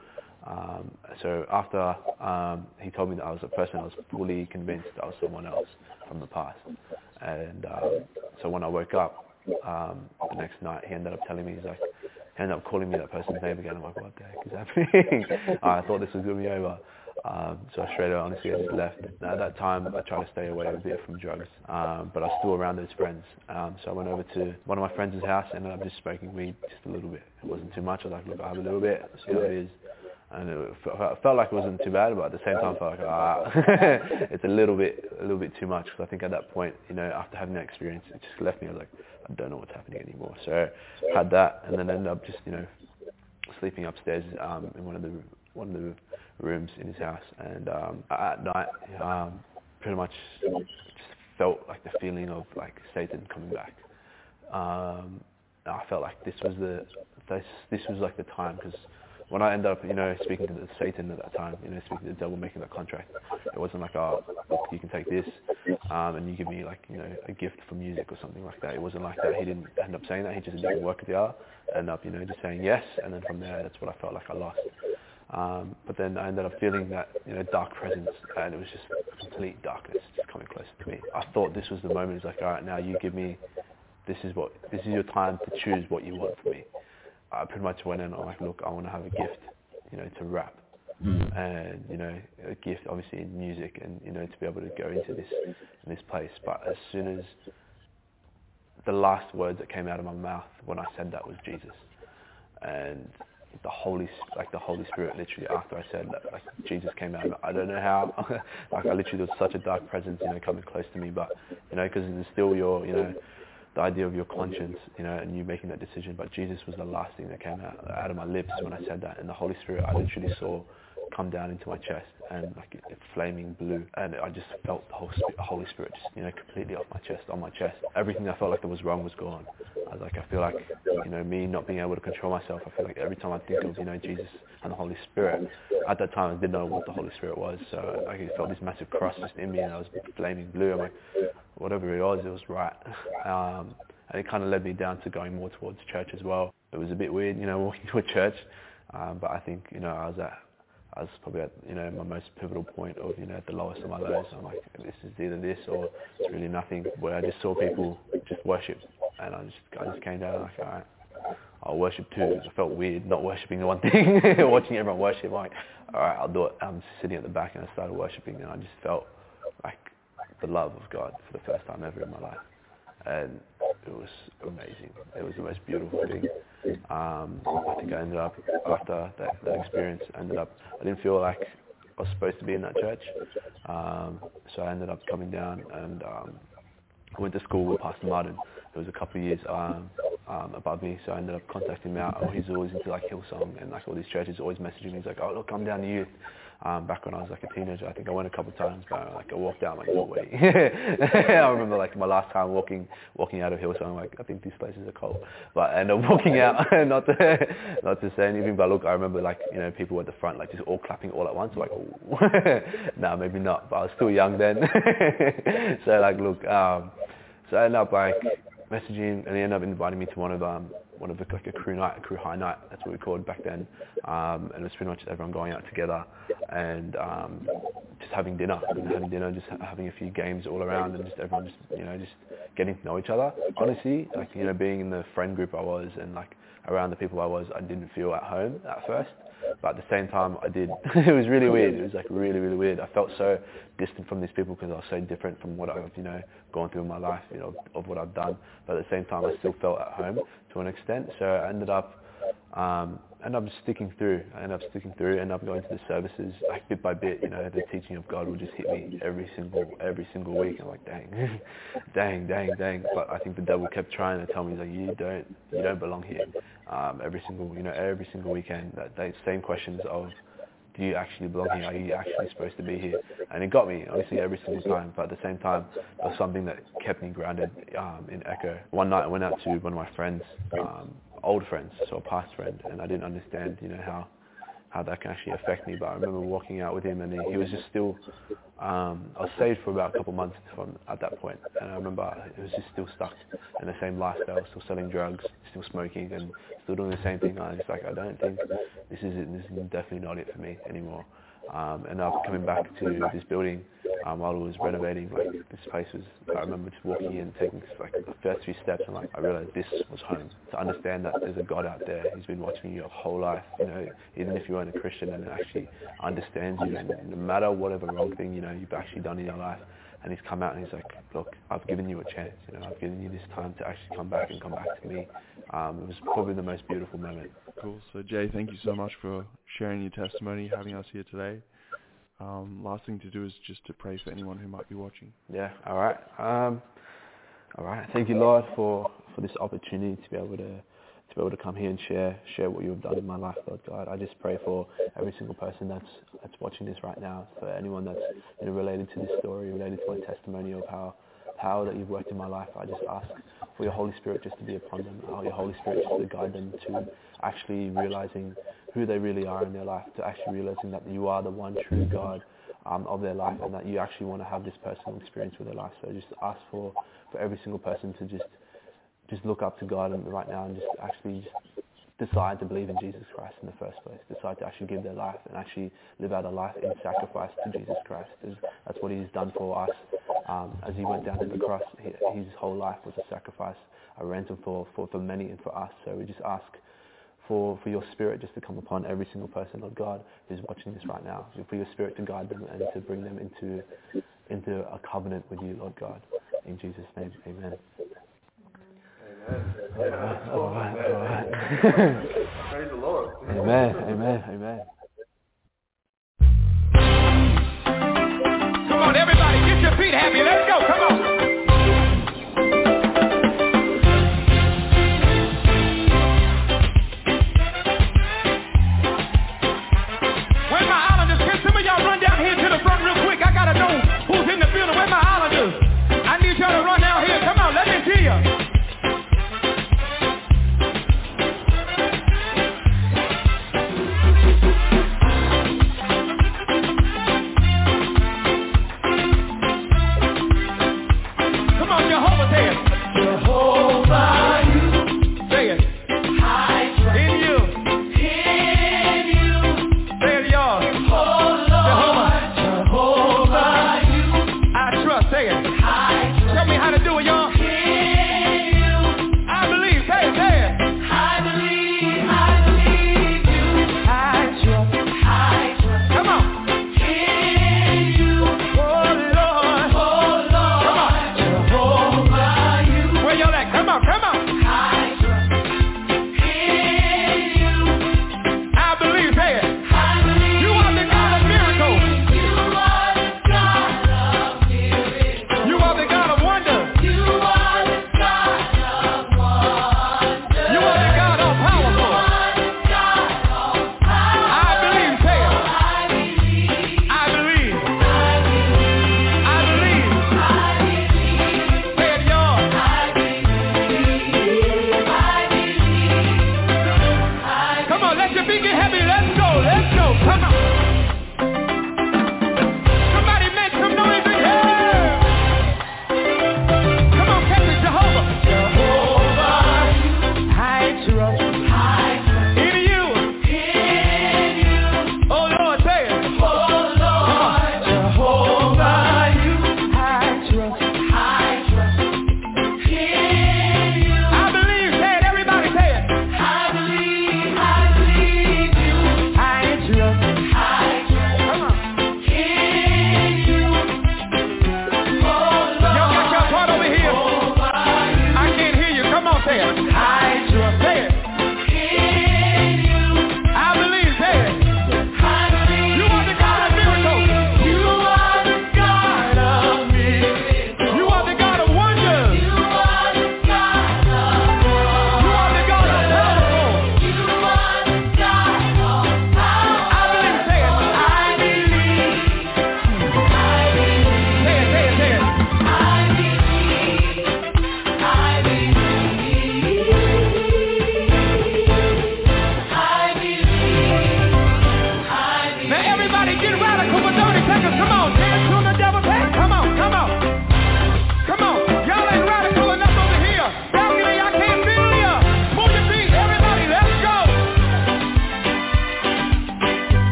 Um, so after um, he told me that I was a person, I was fully convinced I was someone else from the past. And um, so when I woke up um, the next night, he ended up telling me, he's like, end up calling me that person's name again. I'm like, what the heck is happening? I thought this was going to be over. Um, so I straight away, honestly, I just left. Now, at that time, I tried to stay away a bit from drugs, um, but I was still around those friends. Um, so I went over to one of my friends' house and ended up just smoking weed just a little bit. It wasn't too much. I was like, look, I have a little bit, see how it is. And it felt like it wasn't too bad, but at the same time, I felt like, ah, it's a little bit, a little bit too much. Because I think at that point, you know, after having that experience, it just left me. I was like, I don't know what's happening anymore. So had that, and then ended up just you know sleeping upstairs um, in one of the one of the rooms in his house, and um, at night um, pretty much just felt like the feeling of like Satan coming back. Um, I felt like this was the this this was like the time because when I ended up, you know, speaking to the Satan at that time, you know, speaking to the devil, making that contract, it wasn't like, oh, you can take this, um, and you give me like, you know, a gift for music or something like that. It wasn't like that. He didn't end up saying that. He just didn't work the art. Ended up, you know, just saying yes, and then from there, that's what I felt like I lost. Um, but then I ended up feeling that, you know, dark presence, and it was just complete darkness just coming closer to me. I thought this was the moment. It's like, all right, now you give me, this is what, this is your time to choose what you want from me. I pretty much went in. I'm like, look, I want to have a gift, you know, to rap, mm. and you know, a gift obviously in music, and you know, to be able to go into this in this place. But as soon as the last words that came out of my mouth when I said that was Jesus, and the Holy, like the Holy Spirit, literally after I said that, like Jesus came out. I don't know how, like I literally there was such a dark presence, you know, coming close to me, but you know, because it's still your, you know the idea of your oh, conscience, you know, and you making that decision. But Jesus was the last thing that came out, out of my lips when I said that. And the Holy Spirit, I literally saw come down into my chest and like it, flaming blue, and I just felt the whole Sp- Holy Spirit just you know completely off my chest, on my chest. Everything I felt like that was wrong was gone. I was like, I feel like you know me not being able to control myself. I feel like every time I think of you know Jesus and the Holy Spirit, at that time I didn't know what the Holy Spirit was, so I felt this massive cross just in me, and I was flaming blue. I'm like, whatever it was, it was right. Um, and it kind of led me down to going more towards church as well. It was a bit weird, you know, walking to a church, um, but I think you know I was at I was probably at you know my most pivotal point of you know at the lowest of my lows. I'm like this is either this or it's really nothing. Where I just saw people just worship, and I just I just came down like all right, I'll worship too. I felt weird not worshiping the one thing, watching everyone worship. I'm like all right, I'll do it. I'm sitting at the back and I started worshiping, and I just felt like the love of God for the first time ever in my life, and it was amazing. It was the most beautiful thing. Um, I think I ended up after that, that experience. Ended up. I didn't feel like I was supposed to be in that church, um, so I ended up coming down and um, I went to school with Pastor Martin. It was a couple of years um, um, above me, so I ended up contacting him out. Oh, he's always into like Hillsong and like all these churches, always messaging me. He's like, oh look, come down to youth um, back when I was like a teenager. I think I went a couple of times, but like I walked out like, no way. I remember like my last time walking walking out of Hillsong, like I think these places are cold, but I ended up walking out, not to not to say anything, but look, I remember like you know people at the front like just all clapping all at once, like no, nah, maybe not, but I was still young then. so like look, um, so I ended up like messaging and he ended up inviting me to one of um one of the like a crew night, a crew high night. That's what we called back then. Um, and it was pretty much everyone going out together and um, just having dinner, and having dinner, just having a few games all around, and just everyone just you know just getting to know each other. Honestly, like you know being in the friend group I was and like around the people I was, I didn't feel at home at first. But at the same time, I did. it was really weird. It was like really, really weird. I felt so distant from these people because I was so different from what I've, you know, gone through in my life, you know, of what I've done. But at the same time, I still felt at home to an extent. So I ended up, um, ended up sticking through. and I ended up sticking through. Ended up going to the services like bit by bit. You know, the teaching of God will just hit me every single every single week. I'm like, dang, dang, dang, dang. But I think the devil kept trying to tell me like, you don't, you don't belong here. Um, every single, you know, every single weekend, that, that same questions of do you actually belong here? Are you actually supposed to be here? And it got me, obviously, every single time. But at the same time, it was something that kept me grounded um, in Echo. One night I went out to one of my friends, um, old friends, so a past friend, and I didn't understand, you know, how how that can actually affect me. But I remember walking out with him, and he, he was just still. Um, I was saved for about a couple of months from at that point, and I remember he was just still stuck in the same lifestyle, still selling drugs, still smoking, and still doing the same thing. I was just like, I don't think this is it. This is definitely not it for me anymore. Um, and was coming back to this building um, while I was renovating. Like this place was, I remember just walking in, taking like the first few steps, and like I realized this was home. To understand that there's a God out there who's been watching you your whole life. You know, even if you weren't a Christian, and actually understands you, and no matter whatever wrong thing you know you've actually done in your life. And he's come out and he's like, look, I've given you a chance. You know, I've given you this time to actually come back and come back to me. Um, it was probably the most beautiful moment. Cool. So Jay, thank you so much for sharing your testimony, having us here today. Um, last thing to do is just to pray for anyone who might be watching. Yeah. All right. Um, all right. Thank you, Lord, for, for this opportunity to be able to to be able to come here and share share what you have done in my life, Lord God. I just pray for every single person that's that's watching this right now, for anyone that's you know, related to this story, related to my testimony of how how that you've worked in my life. I just ask for your Holy Spirit just to be upon them, how your Holy Spirit just to guide them to actually realizing who they really are in their life, to actually realizing that you are the one true God um, of their life and that you actually want to have this personal experience with their life. So I just ask for, for every single person to just just look up to God right now and just actually just decide to believe in Jesus Christ in the first place. Decide to actually give their life and actually live out a life in sacrifice to Jesus Christ. That's what He's done for us. Um, as He went down to the cross, His whole life was a sacrifice, a ransom for, for, for many and for us. So we just ask for, for your spirit just to come upon every single person, Lord God, who's watching this right now. For your spirit to guide them and to bring them into, into a covenant with you, Lord God. In Jesus' name, amen. All right, all right. Amen, amen, amen. Come on, everybody, get your feet happy. Let's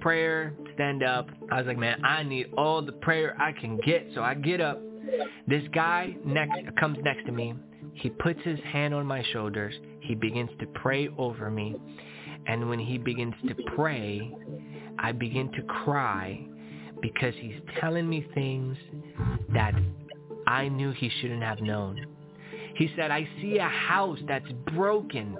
prayer, stand up. I was like, man, I need all the prayer I can get. So I get up. This guy next comes next to me. He puts his hand on my shoulders. He begins to pray over me. And when he begins to pray, I begin to cry because he's telling me things that I knew he shouldn't have known. He said, I see a house that's broken.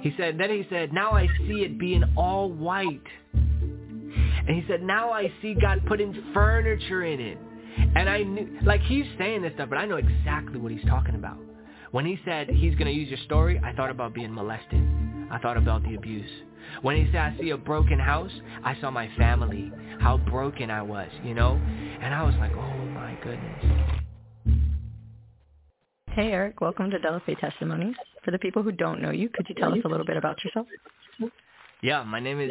He said, then he said, now I see it being all white. And he said, now I see God putting furniture in it. And I knew, like he's saying this stuff, but I know exactly what he's talking about. When he said he's going to use your story, I thought about being molested. I thought about the abuse. When he said I see a broken house, I saw my family, how broken I was, you know? And I was like, oh my goodness. Hey Eric, welcome to Delafe Testimonies. For the people who don't know you, could you tell us a little bit about yourself? Yeah, my name is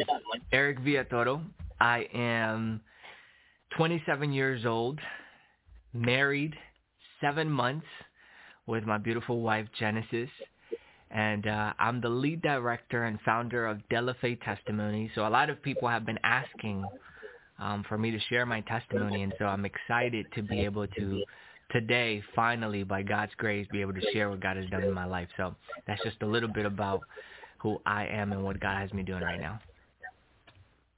Eric Villatoro. I am 27 years old, married, seven months with my beautiful wife Genesis. And uh, I'm the lead director and founder of Delafe Testimony. So a lot of people have been asking um, for me to share my testimony, and so I'm excited to be able to today, finally, by God's grace, be able to share what God has done in my life. So that's just a little bit about who I am and what God has me doing right now.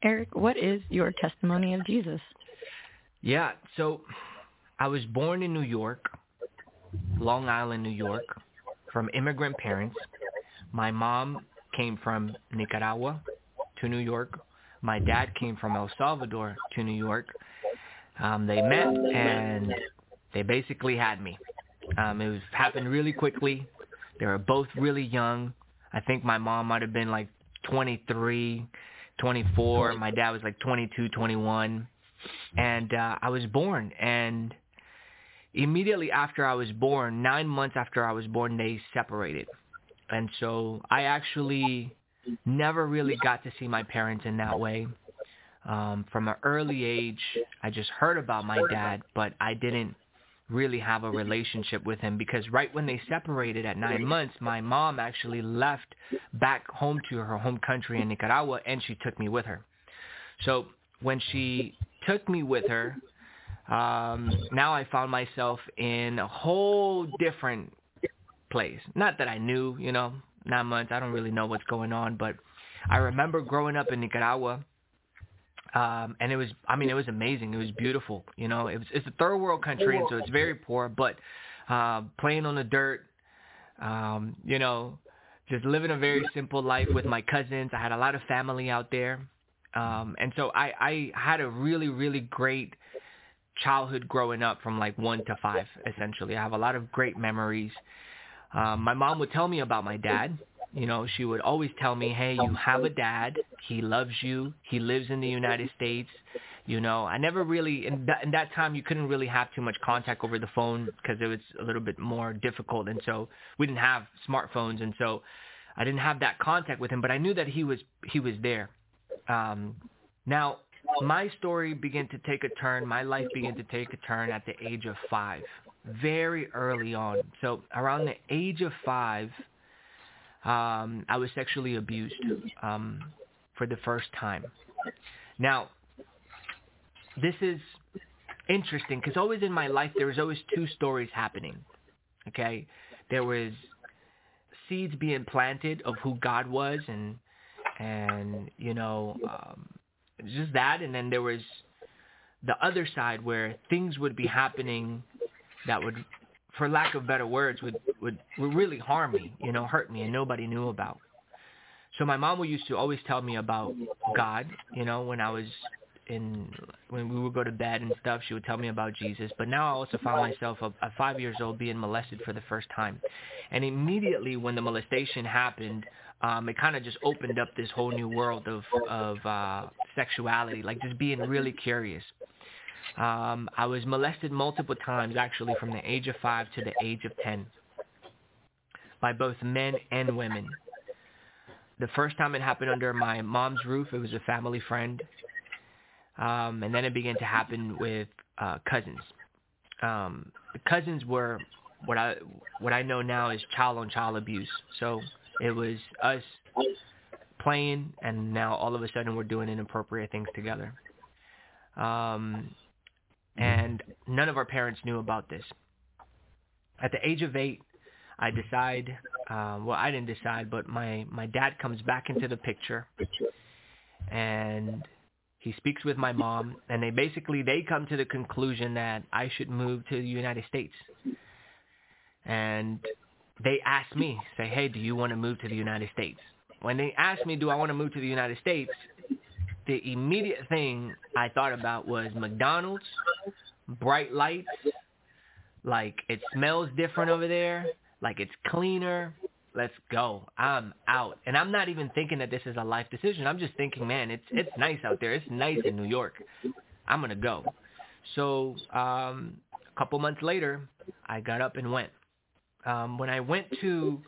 Eric, what is your testimony of Jesus? Yeah, so I was born in New York, Long Island, New York, from immigrant parents. My mom came from Nicaragua to New York. My dad came from El Salvador to New York. Um, they met and they basically had me. Um, it was happened really quickly. They were both really young. I think my mom might have been like 23, 24. My dad was like 22, 21. And uh, I was born. And immediately after I was born, nine months after I was born, they separated. And so I actually never really got to see my parents in that way. Um, from an early age, I just heard about my dad, but I didn't really have a relationship with him because right when they separated at nine months, my mom actually left back home to her home country in Nicaragua and she took me with her. So when she took me with her, um, now I found myself in a whole different place. Not that I knew, you know, nine months, I don't really know what's going on, but I remember growing up in Nicaragua um, and it was I mean it was amazing. It was beautiful. You know, it was it's a third world country, and so it's very poor. But uh, playing on the dirt, um, you know, just living a very simple life with my cousins. I had a lot of family out there, um, and so I I had a really really great childhood growing up from like one to five essentially. I have a lot of great memories. Um, my mom would tell me about my dad you know, she would always tell me, "Hey, you have a dad. He loves you. He lives in the United States." You know, I never really in that, in that time you couldn't really have too much contact over the phone because it was a little bit more difficult, and so we didn't have smartphones, and so I didn't have that contact with him. But I knew that he was he was there. Um, now, my story began to take a turn. My life began to take a turn at the age of five, very early on. So around the age of five um, I was sexually abused um, for the first time. Now, this is interesting because always in my life there was always two stories happening. Okay, there was seeds being planted of who God was and and you know um, just that, and then there was the other side where things would be happening that would for lack of better words, would, would, would really harm me, you know, hurt me, and nobody knew about. So my mom would used to always tell me about God, you know, when I was in when we would go to bed and stuff, she would tell me about Jesus. But now I also found myself at five years old being molested for the first time, and immediately when the molestation happened, um, it kind of just opened up this whole new world of of uh, sexuality, like just being really curious. Um, I was molested multiple times, actually, from the age of five to the age of ten, by both men and women. The first time it happened under my mom's roof, it was a family friend, um, and then it began to happen with uh, cousins. Um, the cousins were what I what I know now is child on child abuse. So it was us playing, and now all of a sudden we're doing inappropriate things together. Um, and none of our parents knew about this. At the age of eight, I decide. Uh, well, I didn't decide, but my my dad comes back into the picture, and he speaks with my mom, and they basically they come to the conclusion that I should move to the United States. And they ask me, say, "Hey, do you want to move to the United States?" When they asked me, "Do I want to move to the United States?" The immediate thing I thought about was McDonald's, bright lights, like it smells different over there, like it's cleaner. Let's go. I'm out. And I'm not even thinking that this is a life decision. I'm just thinking, man, it's it's nice out there. It's nice in New York. I'm gonna go. So um, a couple months later, I got up and went. Um, when I went to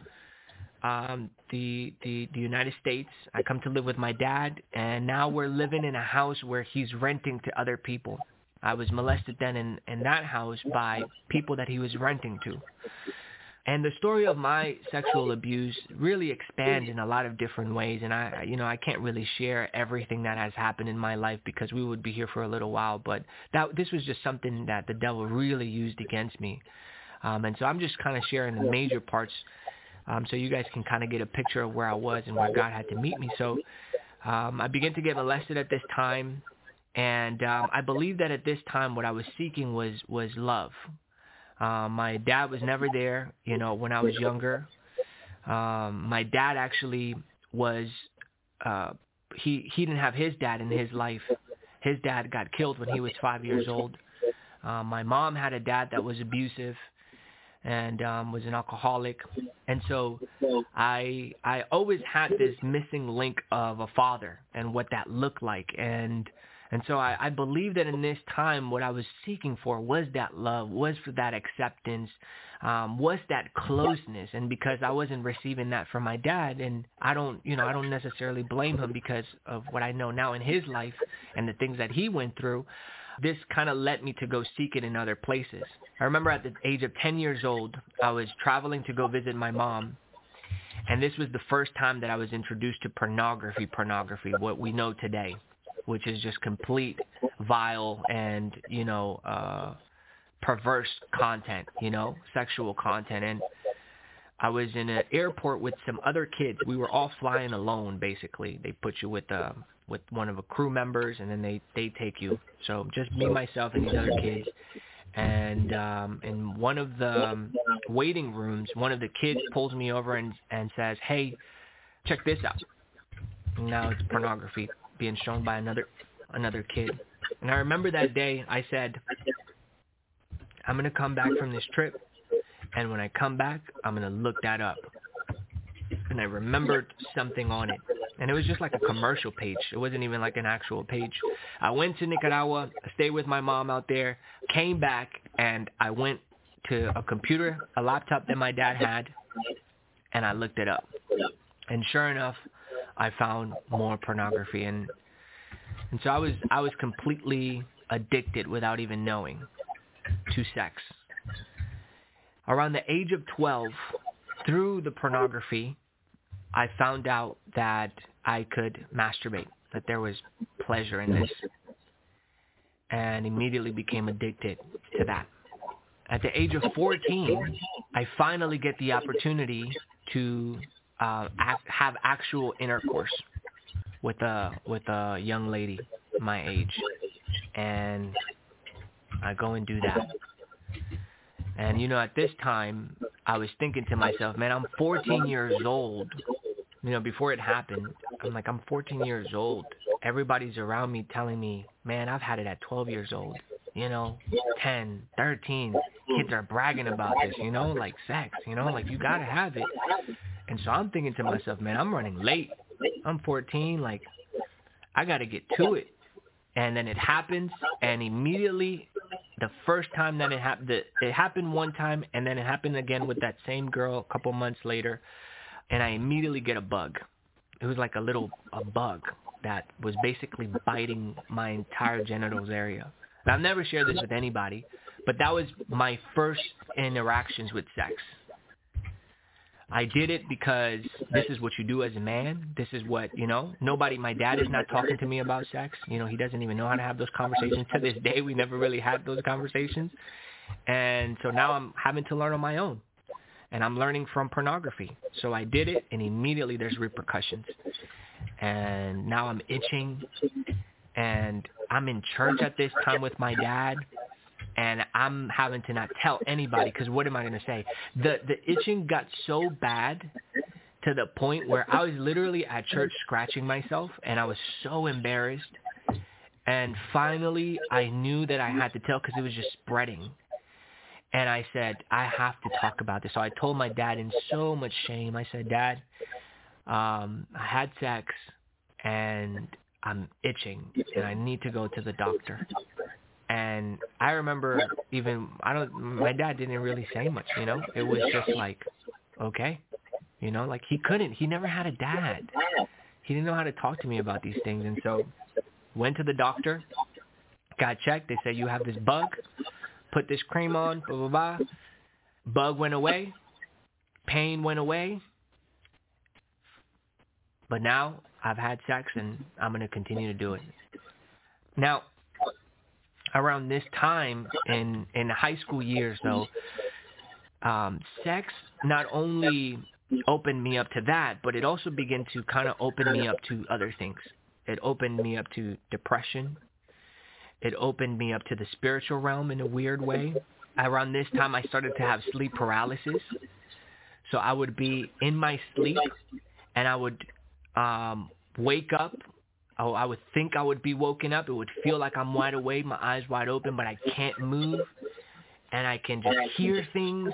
um, the, the the United States. I come to live with my dad, and now we're living in a house where he's renting to other people. I was molested then in, in that house by people that he was renting to. And the story of my sexual abuse really expands in a lot of different ways. And I, you know, I can't really share everything that has happened in my life because we would be here for a little while. But that this was just something that the devil really used against me. Um, and so I'm just kind of sharing the major parts um, so you guys can kind of get a picture of where I was and where God had to meet me. So um, I began to get molested at this time, and um, I believe that at this time what I was seeking was was love. Um, my dad was never there, you know, when I was younger. Um, my dad actually was uh, he he didn't have his dad in his life. His dad got killed when he was five years old. Um, my mom had a dad that was abusive and um was an alcoholic and so i i always had this missing link of a father and what that looked like and and so I, I believe that in this time what I was seeking for was that love, was for that acceptance, um, was that closeness. And because I wasn't receiving that from my dad and I don't you know, I don't necessarily blame him because of what I know now in his life and the things that he went through this kind of led me to go seek it in other places. I remember at the age of 10 years old, I was traveling to go visit my mom. And this was the first time that I was introduced to pornography, pornography, what we know today, which is just complete vile and, you know, uh, perverse content, you know, sexual content. And I was in an airport with some other kids. We were all flying alone, basically. They put you with uh, with one of the crew members, and then they they take you. So just me, myself, and these other kids. And um, in one of the um, waiting rooms, one of the kids pulls me over and and says, "Hey, check this out." Now it's pornography being shown by another another kid. And I remember that day I said, "I'm gonna come back from this trip, and when I come back, I'm gonna look that up." And I remembered something on it and it was just like a commercial page. It wasn't even like an actual page. I went to Nicaragua, stayed with my mom out there, came back, and I went to a computer, a laptop that my dad had, and I looked it up. And sure enough, I found more pornography, and and so I was I was completely addicted without even knowing to sex. Around the age of 12, through the pornography, I found out that I could masturbate, that there was pleasure in this, and immediately became addicted to that. At the age of 14, I finally get the opportunity to uh, have actual intercourse with a with a young lady my age, and I go and do that. And you know, at this time, I was thinking to myself, man, I'm 14 years old you know, before it happened, I'm like, I'm 14 years old. Everybody's around me telling me, man, I've had it at 12 years old. You know, 10, 13. Kids are bragging about this, you know, like sex, you know, like you got to have it. And so I'm thinking to myself, man, I'm running late. I'm 14. Like, I got to get to it. And then it happens, and immediately, the first time that it happened, it happened one time, and then it happened again with that same girl a couple months later and I immediately get a bug. It was like a little a bug that was basically biting my entire genitals area. And I've never shared this with anybody, but that was my first interactions with sex. I did it because this is what you do as a man. This is what, you know, nobody, my dad is not talking to me about sex. You know, he doesn't even know how to have those conversations. To this day, we never really had those conversations. And so now I'm having to learn on my own. And I'm learning from pornography. So I did it, and immediately there's repercussions. And now I'm itching. And I'm in church at this time with my dad and I'm having to not tell anybody because what am I going to say? The the itching got so bad to the point where I was literally at church scratching myself, and I was so embarrassed. And finally, I knew that I had to tell because it was just spreading. And I said, I have to talk about this. So I told my dad in so much shame. I said, Dad, um, I had sex and I'm itching and I need to go to the doctor. And I remember even I don't my dad didn't really say much, you know. It was just like, okay. You know, like he couldn't. He never had a dad. He didn't know how to talk to me about these things and so went to the doctor, got checked. They said you have this bug. Put this cream on, blah blah blah. Bug went away. Pain went away. But now I've had sex and I'm going to continue to do it. Now, around this time in in high school years though um sex not only opened me up to that but it also began to kind of open me up to other things it opened me up to depression it opened me up to the spiritual realm in a weird way around this time i started to have sleep paralysis so i would be in my sleep and i would um wake up Oh, I would think I would be woken up. It would feel like I'm wide awake, my eyes wide open, but I can't move. And I can just hear things.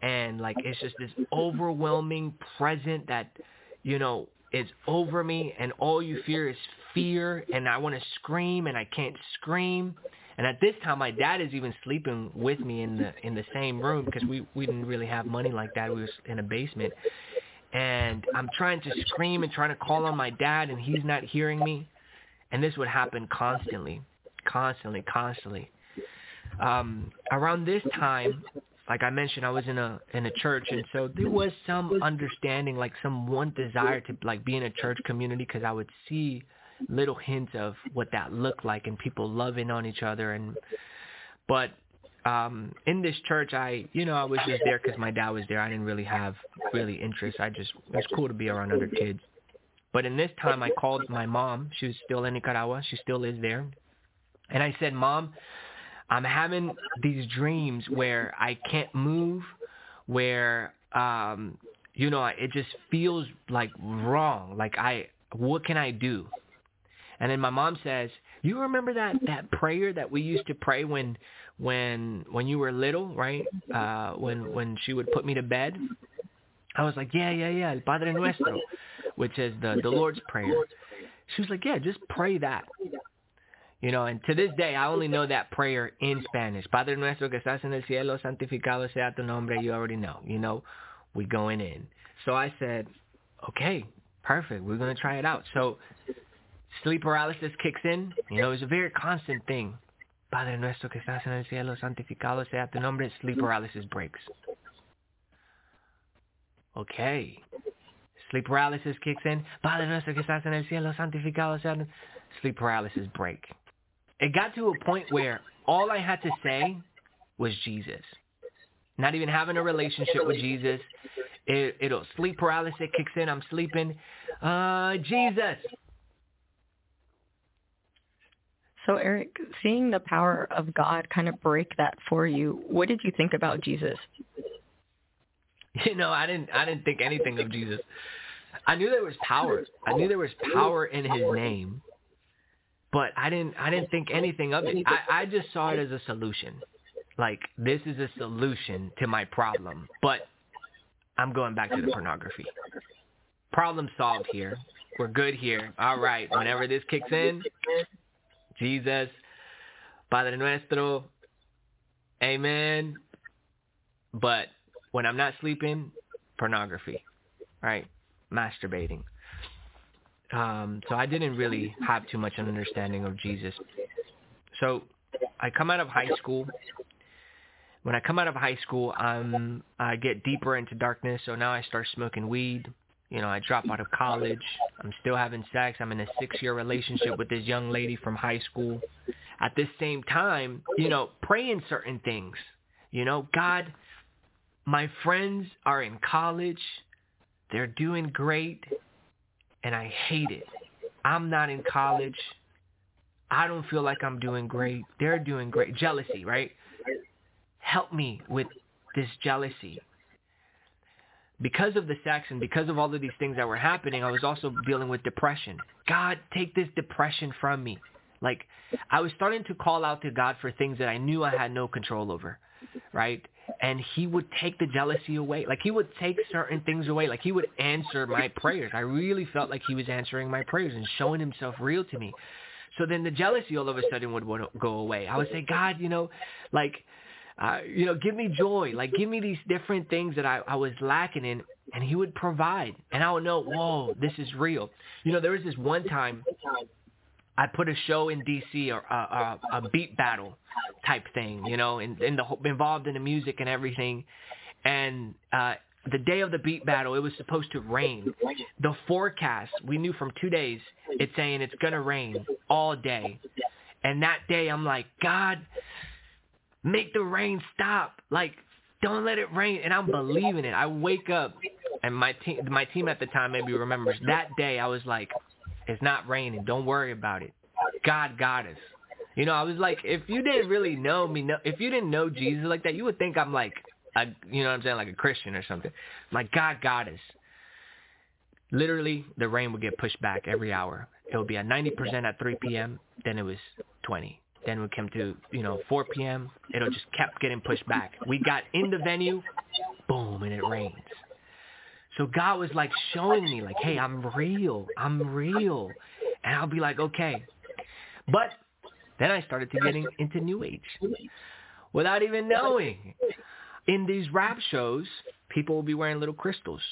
And like it's just this overwhelming present that, you know, is over me and all you fear is fear and I want to scream and I can't scream. And at this time my dad is even sleeping with me in the in the same room because we we didn't really have money like that. We was in a basement and I'm trying to scream and trying to call on my dad and he's not hearing me. And this would happen constantly, constantly, constantly. Um, around this time, like I mentioned, I was in a in a church, and so there was some understanding, like some one desire to like be in a church community, because I would see little hints of what that looked like, and people loving on each other, and but um in this church i you know i was just there because my dad was there. I didn't really have really interest. I just it was cool to be around other kids. But in this time i called my mom. She was still in nicaragua. She still is there. And i said mom i'm having these dreams where i can't move where um you know it just feels like wrong like i what can i do and then my mom says you remember that that prayer that we used to pray when when when you were little, right? Uh, when when she would put me to bed, I was like, yeah, yeah, yeah, El Padre Nuestro, which is the the Lord's prayer. She was like, yeah, just pray that. You know, and to this day, I only know that prayer in Spanish. Padre Nuestro que estás en el cielo, santificado sea tu nombre. You already know. You know, we going in. So I said, okay, perfect. We're going to try it out. So sleep paralysis kicks in. You know, it's a very constant thing. Padre nuestro que estás en el cielo, santificado sea tu nombre. Sleep paralysis breaks. Okay. Sleep paralysis kicks in. Padre nuestro que estás en el cielo, santificado sea tu nombre. Sleep paralysis break. It got to a point where all I had to say was Jesus. Not even having a relationship with Jesus. It, it'll sleep paralysis kicks in. I'm sleeping. Uh, Jesus. So, Eric, seeing the power of God kind of break that for you, what did you think about Jesus? You know, I didn't. I didn't think anything of Jesus. I knew there was power. I knew there was power in His name, but I didn't. I didn't think anything of it. I, I just saw it as a solution. Like this is a solution to my problem. But I'm going back to the pornography. Problem solved here. We're good here. All right. Whenever this kicks in, Jesus, Padre Nuestro, Amen. But when I'm not sleeping, pornography, right? Masturbating. Um, so I didn't really have too much an understanding of Jesus. So I come out of high school. when I come out of high school, I'm I get deeper into darkness. So now I start smoking weed. You know, I drop out of college. I'm still having sex. I'm in a six-year relationship with this young lady from high school. At this same time, you know, praying certain things. You know, God, my friends are in college. They're doing great, and I hate it. I'm not in college. I don't feel like I'm doing great. They're doing great. Jealousy, right? Help me with this jealousy. Because of the sex and because of all of these things that were happening, I was also dealing with depression. God, take this depression from me. Like, I was starting to call out to God for things that I knew I had no control over, right? And he would take the jealousy away. Like, he would take certain things away. Like, he would answer my prayers. I really felt like he was answering my prayers and showing himself real to me. So then the jealousy all of a sudden would, would go away. I would say, God, you know, like, uh, you know, give me joy. Like, give me these different things that I, I was lacking in. And he would provide. And I would know, whoa, this is real. You know, there was this one time I put a show in D.C. or a, a, a beat battle type thing, you know, and, and the involved in the music and everything. And uh, the day of the beat battle, it was supposed to rain. The forecast, we knew from two days, it's saying it's gonna rain all day. And that day, I'm like, God, make the rain stop. Like, don't let it rain. And I'm believing it. I wake up, and my team, my team at the time maybe remembers that day. I was like, it's not raining. Don't worry about it. God got us. You know, I was like, if you didn't really know me, if you didn't know Jesus like that, you would think I'm like, a, you know what I'm saying, like a Christian or something. Like God got us. Literally, the rain would get pushed back every hour. It would be at 90% at 3 p.m. Then it was 20. Then we came to, you know, 4 p.m. It'll just kept getting pushed back. We got in the venue, boom, and it rains. So God was like showing me, like, hey, I'm real. I'm real. And I'll be like, okay. But then I started to getting into New Age without even knowing. In these rap shows, people will be wearing little crystals.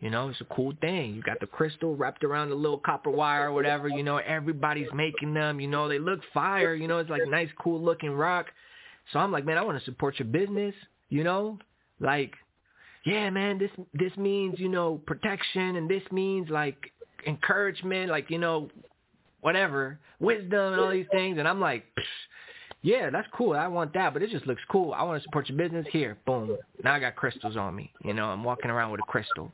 You know, it's a cool thing. You got the crystal wrapped around the little copper wire or whatever. You know, everybody's making them. You know, they look fire. You know, it's like nice, cool looking rock. So I'm like, man, I want to support your business. You know, like, yeah, man, this this means you know protection, and this means like encouragement, like you know, whatever, wisdom and all these things. And I'm like, yeah, that's cool. I want that, but it just looks cool. I want to support your business. Here, boom. Now I got crystals on me. You know, I'm walking around with a crystal.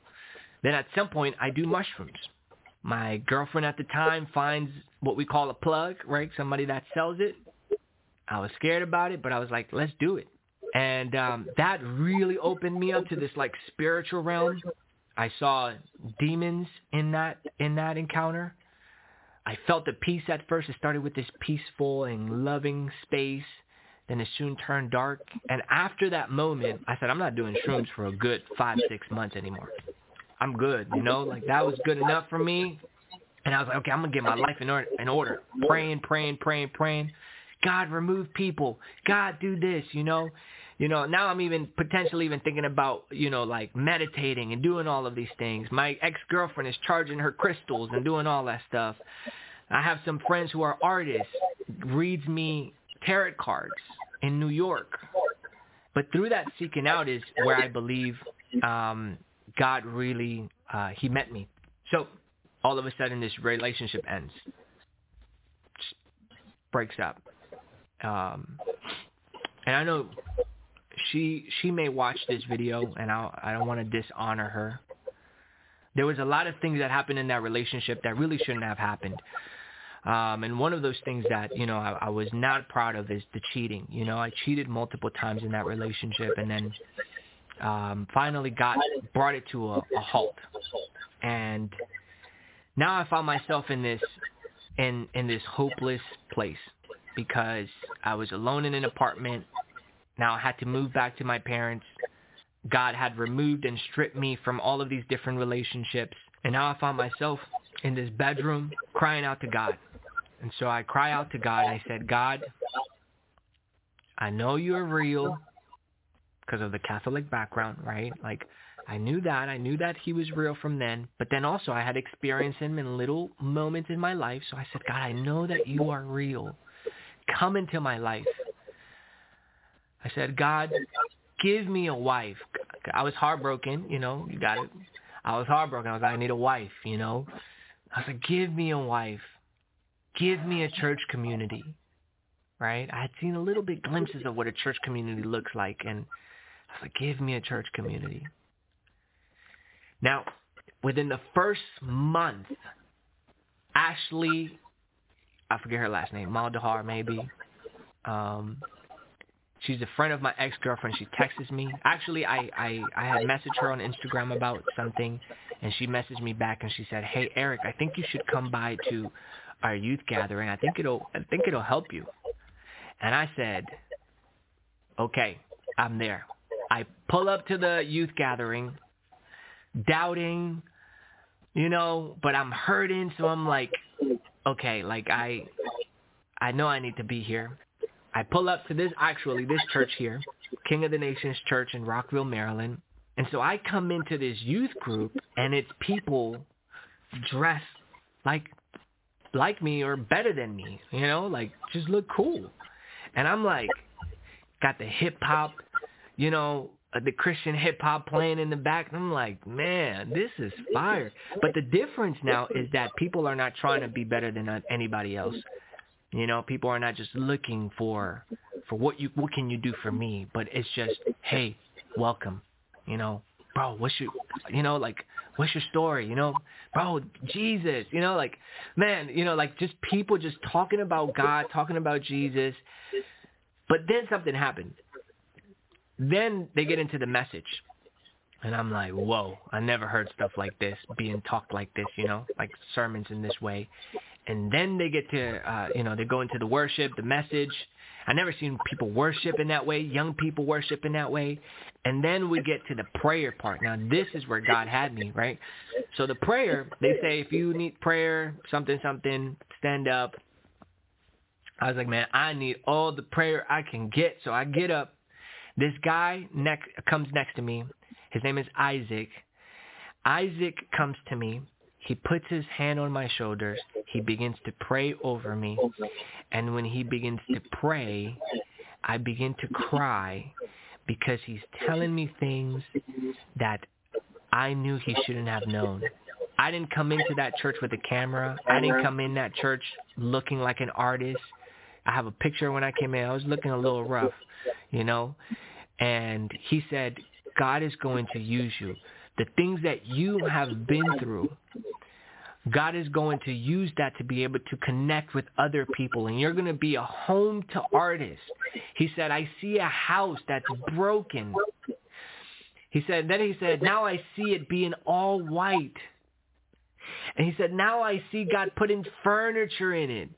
Then at some point, I do mushrooms. My girlfriend at the time finds what we call a plug, right? Somebody that sells it. I was scared about it, but I was like, let's do it. And um, that really opened me up to this like spiritual realm. I saw demons in that in that encounter. I felt the peace at first. It started with this peaceful and loving space. Then it soon turned dark. And after that moment, I said, I'm not doing shrooms for a good five, six months anymore. I'm good, you know, like that was good enough for me. And I was like, okay, I'm gonna get my life in order, in order. Praying, praying, praying, praying. God, remove people. God, do this, you know. You know, now I'm even potentially even thinking about, you know, like meditating and doing all of these things. My ex-girlfriend is charging her crystals and doing all that stuff. I have some friends who are artists, reads me tarot cards in New York. But through that seeking out is where I believe um, God really, uh, he met me. So all of a sudden this relationship ends, Just breaks up. Um, and I know she she may watch this video, and I I don't want to dishonor her. There was a lot of things that happened in that relationship that really shouldn't have happened. Um, and one of those things that you know I, I was not proud of is the cheating. You know, I cheated multiple times in that relationship, and then um, finally got brought it to a, a halt. And now I found myself in this in in this hopeless place because I was alone in an apartment. Now I had to move back to my parents. God had removed and stripped me from all of these different relationships. And now I found myself in this bedroom crying out to God. And so I cry out to God. I said, God, I know you're real because of the Catholic background, right? Like I knew that. I knew that he was real from then. But then also I had experienced him in little moments in my life. So I said, God, I know that you are real. Come into my life. I said, God, give me a wife. I was heartbroken, you know, you got it. I was heartbroken. I was like, I need a wife, you know. I like, give me a wife. Give me a church community. Right? I had seen a little bit glimpses of what a church community looks like and I was like, give me a church community. Now, within the first month, Ashley, I forget her last name, Maldahar maybe. Um, she's a friend of my ex-girlfriend. She texts me. Actually, I, I, I had messaged her on Instagram about something, and she messaged me back and she said, "Hey Eric, I think you should come by to our youth gathering. I think it'll I think it'll help you." And I said, "Okay, I'm there." I pull up to the youth gathering, doubting, you know, but I'm hurting, so I'm like, okay, like I, I know I need to be here. I pull up to this, actually, this church here, King of the Nations Church in Rockville, Maryland. And so I come into this youth group, and it's people dressed like like me or better than me, you know, like just look cool. And I'm like, got the hip hop you know, uh, the Christian hip hop playing in the back. And I'm like, man, this is fire. But the difference now is that people are not trying to be better than anybody else. You know, people are not just looking for for what you what can you do for me, but it's just, hey, welcome. You know, bro, what's your you know, like what's your story? You know, bro, Jesus, you know, like man, you know, like just people just talking about God, talking about Jesus. But then something happened then they get into the message. And I'm like, whoa, I never heard stuff like this being talked like this, you know, like sermons in this way. And then they get to, uh, you know, they go into the worship, the message. I never seen people worship in that way, young people worship in that way. And then we get to the prayer part. Now, this is where God had me, right? So the prayer, they say, if you need prayer, something, something, stand up. I was like, man, I need all the prayer I can get. So I get up this guy next comes next to me. His name is Isaac. Isaac comes to me. He puts his hand on my shoulders. He begins to pray over me. And when he begins to pray, I begin to cry because he's telling me things that I knew he shouldn't have known. I didn't come into that church with a camera. I didn't come in that church looking like an artist. I have a picture when I came in. I was looking a little rough, you know. And he said, God is going to use you. The things that you have been through, God is going to use that to be able to connect with other people. And you're going to be a home to artists. He said, I see a house that's broken. He said, then he said, now I see it being all white. And he said, now I see God putting furniture in it.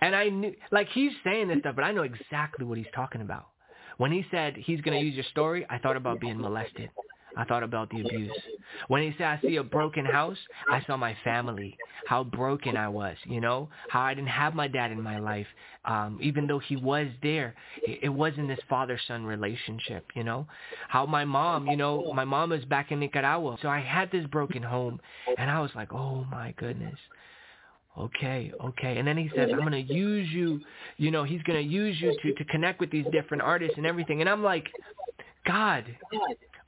And I knew, like he's saying this stuff, but I know exactly what he's talking about. When he said he's going to use your story, I thought about being molested. I thought about the abuse. When he said I see a broken house, I saw my family, how broken I was, you know, how I didn't have my dad in my life. Um, even though he was there, it wasn't this father-son relationship, you know, how my mom, you know, my mom was back in Nicaragua. So I had this broken home and I was like, oh my goodness. Okay, okay. And then he says, I'm going to use you, you know, he's going to use you to, to connect with these different artists and everything. And I'm like, God,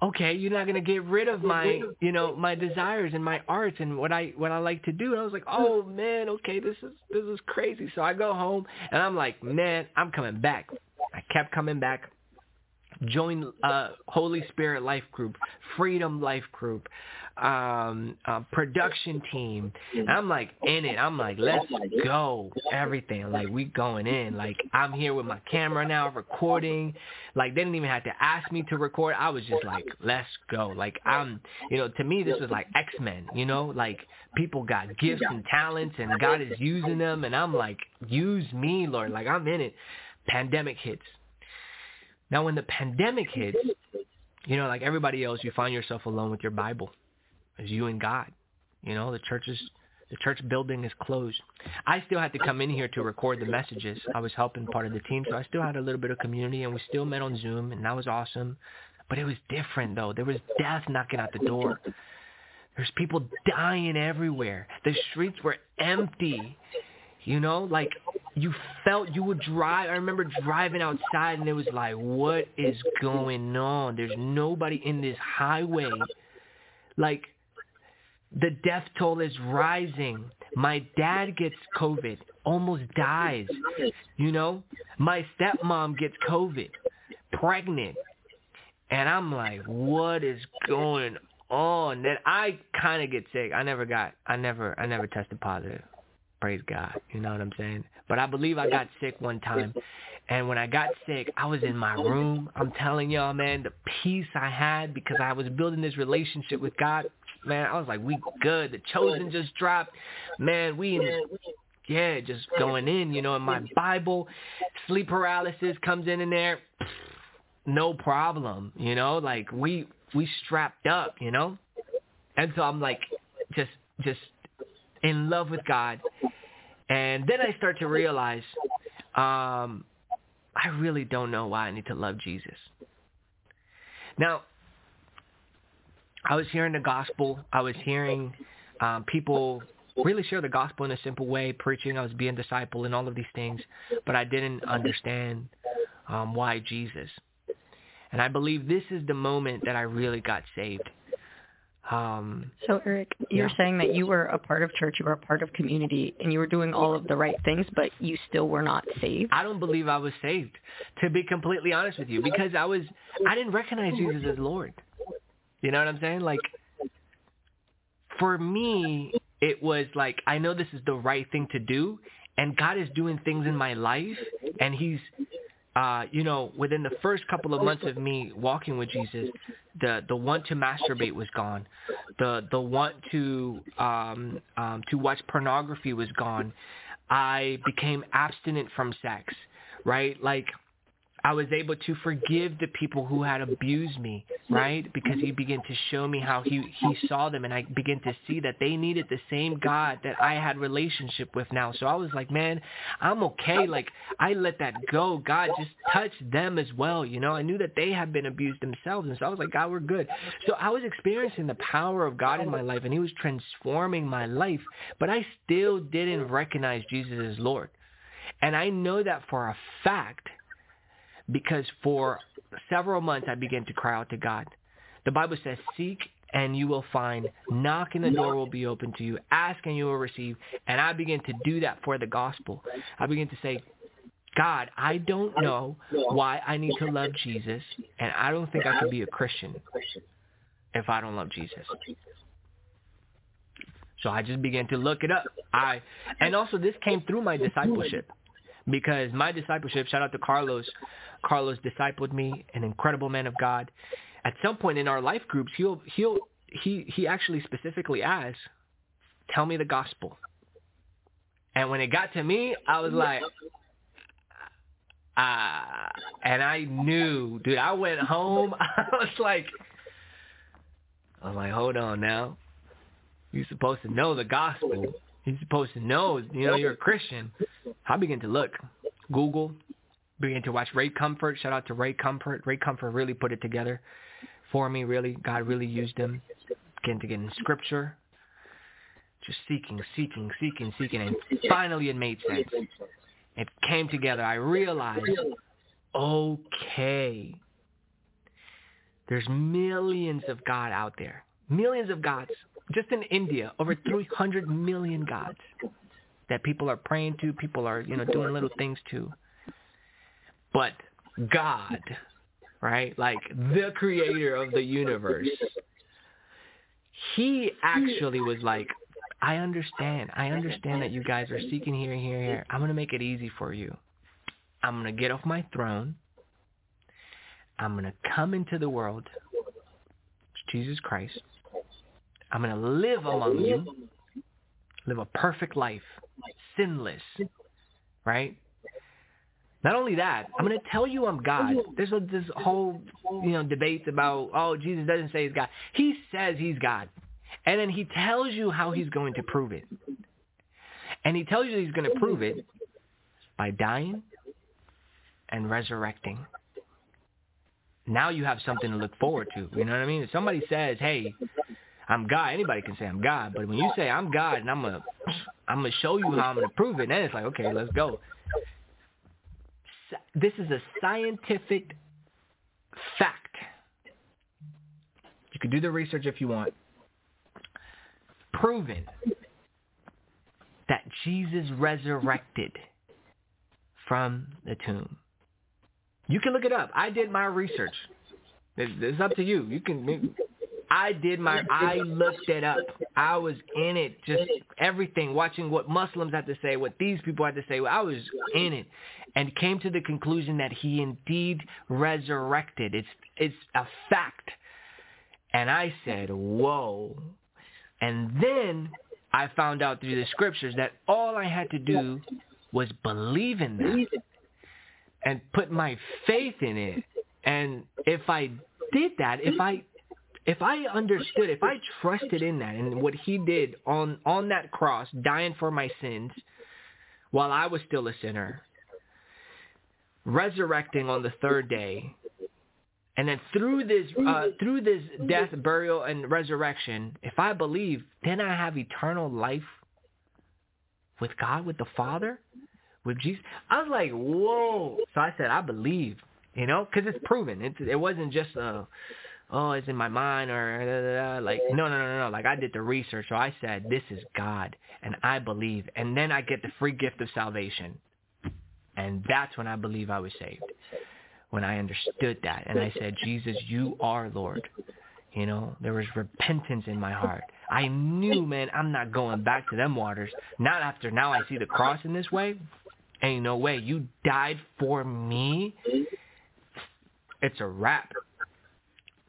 okay, you're not going to get rid of my, you know, my desires and my arts and what I, what I like to do. And I was like, oh man, okay, this is, this is crazy. So I go home and I'm like, man, I'm coming back. I kept coming back join uh, Holy Spirit Life Group, Freedom Life Group, um, uh, production team. And I'm like in it. I'm like, let's go. Everything. Like we going in. Like I'm here with my camera now recording. Like they didn't even have to ask me to record. I was just like, let's go. Like I'm, you know, to me this was like X-Men, you know, like people got gifts and talents and God is using them. And I'm like, use me, Lord. Like I'm in it. Pandemic hits. Now when the pandemic hits, you know, like everybody else, you find yourself alone with your Bible. It's you and God. You know, the church is the church building is closed. I still had to come in here to record the messages. I was helping part of the team, so I still had a little bit of community, and we still met on Zoom, and that was awesome. But it was different, though. There was death knocking at the door. There's people dying everywhere. The streets were empty. You know, like you felt you would drive. I remember driving outside and it was like, what is going on? There's nobody in this highway. Like the death toll is rising. My dad gets COVID, almost dies. You know, my stepmom gets COVID, pregnant. And I'm like, what is going on? Then I kind of get sick. I never got, I never, I never tested positive. Praise God. You know what I'm saying? But I believe I got sick one time. And when I got sick, I was in my room. I'm telling y'all, man, the peace I had because I was building this relationship with God. Man, I was like, we good. The chosen just dropped. Man, we in yeah, just going in, you know, in my Bible, sleep paralysis comes in in there, no problem, you know, like we we strapped up, you know, and so I'm like, just just in love with God, and then I start to realize, um, I really don't know why I need to love Jesus. Now, I was hearing the gospel. I was hearing um, people really share the gospel in a simple way, preaching. I was being disciple and all of these things, but I didn't understand um, why Jesus. And I believe this is the moment that I really got saved. Um, so Eric, you're yeah. saying that you were a part of church, you were a part of community, and you were doing all of the right things, but you still were not saved. I don't believe I was saved, to be completely honest with you, because I was I didn't recognize Jesus as Lord. You know what I'm saying? Like for me, it was like I know this is the right thing to do, and God is doing things in my life, and He's uh, you know, within the first couple of months of me walking with Jesus, the the want to masturbate was gone, the the want to um, um, to watch pornography was gone. I became abstinent from sex, right? Like I was able to forgive the people who had abused me, right? Because he began to show me how he he saw them, and I began to see that they needed the same God that I had relationship with now. So I was like, man, I'm okay. Like I let that go. God just touched them as well. You know, I knew that they had been abused themselves, and so I was like, God, we're good. So I was experiencing the power of God in my life, and He was transforming my life, but I still didn't recognize Jesus as Lord. And I know that for a fact because for several months I began to cry out to God. The Bible says, seek and you will find. Knock and the door will be open to you. Ask and you will receive. And I began to do that for the gospel. I began to say, God, I don't know why I need to love Jesus, and I don't think I can be a Christian if I don't love Jesus. So I just began to look it up. I and also this came through my discipleship because my discipleship, shout out to Carlos, Carlos discipled me, an incredible man of God. At some point in our life groups, he'll he'll he he actually specifically asked, "Tell me the gospel." And when it got to me, I was like, ah, and I knew, dude. I went home. I was like, I'm like, hold on now. You're supposed to know the gospel. You're supposed to know, you know, you're a Christian. I began to look, Google, began to watch Ray Comfort. Shout out to Ray Comfort. Ray Comfort really put it together for me. Really, God really used him. Began to get in Scripture, just seeking, seeking, seeking, seeking, and finally it made sense. It came together. I realized, okay, there's millions of God out there, millions of gods. Just in India, over 300 million gods that people are praying to, people are you know doing little things to but God, right? Like the creator of the universe. He actually was like, I understand. I understand that you guys are seeking here, here, here. I'm going to make it easy for you. I'm going to get off my throne. I'm going to come into the world. Jesus Christ. I'm going to live among you. Live a perfect life. Sinless. Right? Not only that, I'm going to tell you I'm God. There's a, this whole, you know, debates about, oh, Jesus doesn't say he's God. He says he's God. And then he tells you how he's going to prove it. And he tells you he's going to prove it by dying and resurrecting. Now you have something to look forward to. You know what I mean? If somebody says, hey, I'm God, anybody can say I'm God. But when you say I'm God and I'm a I'm gonna show you how I'm gonna prove it. Then it's like, okay, let's go. This is a scientific fact. You can do the research if you want. Proven that Jesus resurrected from the tomb. You can look it up. I did my research. It's up to you. You can. I did my. I looked it up. I was in it, just everything, watching what Muslims had to say, what these people had to say. I was in it, and came to the conclusion that he indeed resurrected. It's it's a fact. And I said, "Whoa!" And then I found out through the scriptures that all I had to do was believe in that and put my faith in it. And if I did that, if I if I understood, if I trusted in that and what he did on on that cross, dying for my sins while I was still a sinner, resurrecting on the third day, and then through this uh, through this death, burial, and resurrection, if I believe, then I have eternal life with God, with the Father, with Jesus. I was like, whoa. So I said, I believe, you know, because it's proven. It, it wasn't just a, oh, it's in my mind or da, da, da. like, no, no, no, no. no. Like I did the research. So I said, this is God, and I believe. And then I get the free gift of salvation. And that's when I believe I was saved when I understood that. And I said, Jesus, you are Lord. You know, there was repentance in my heart. I knew, man, I'm not going back to them waters. Not after now I see the cross in this way. Ain't no way. You died for me. It's a wrap.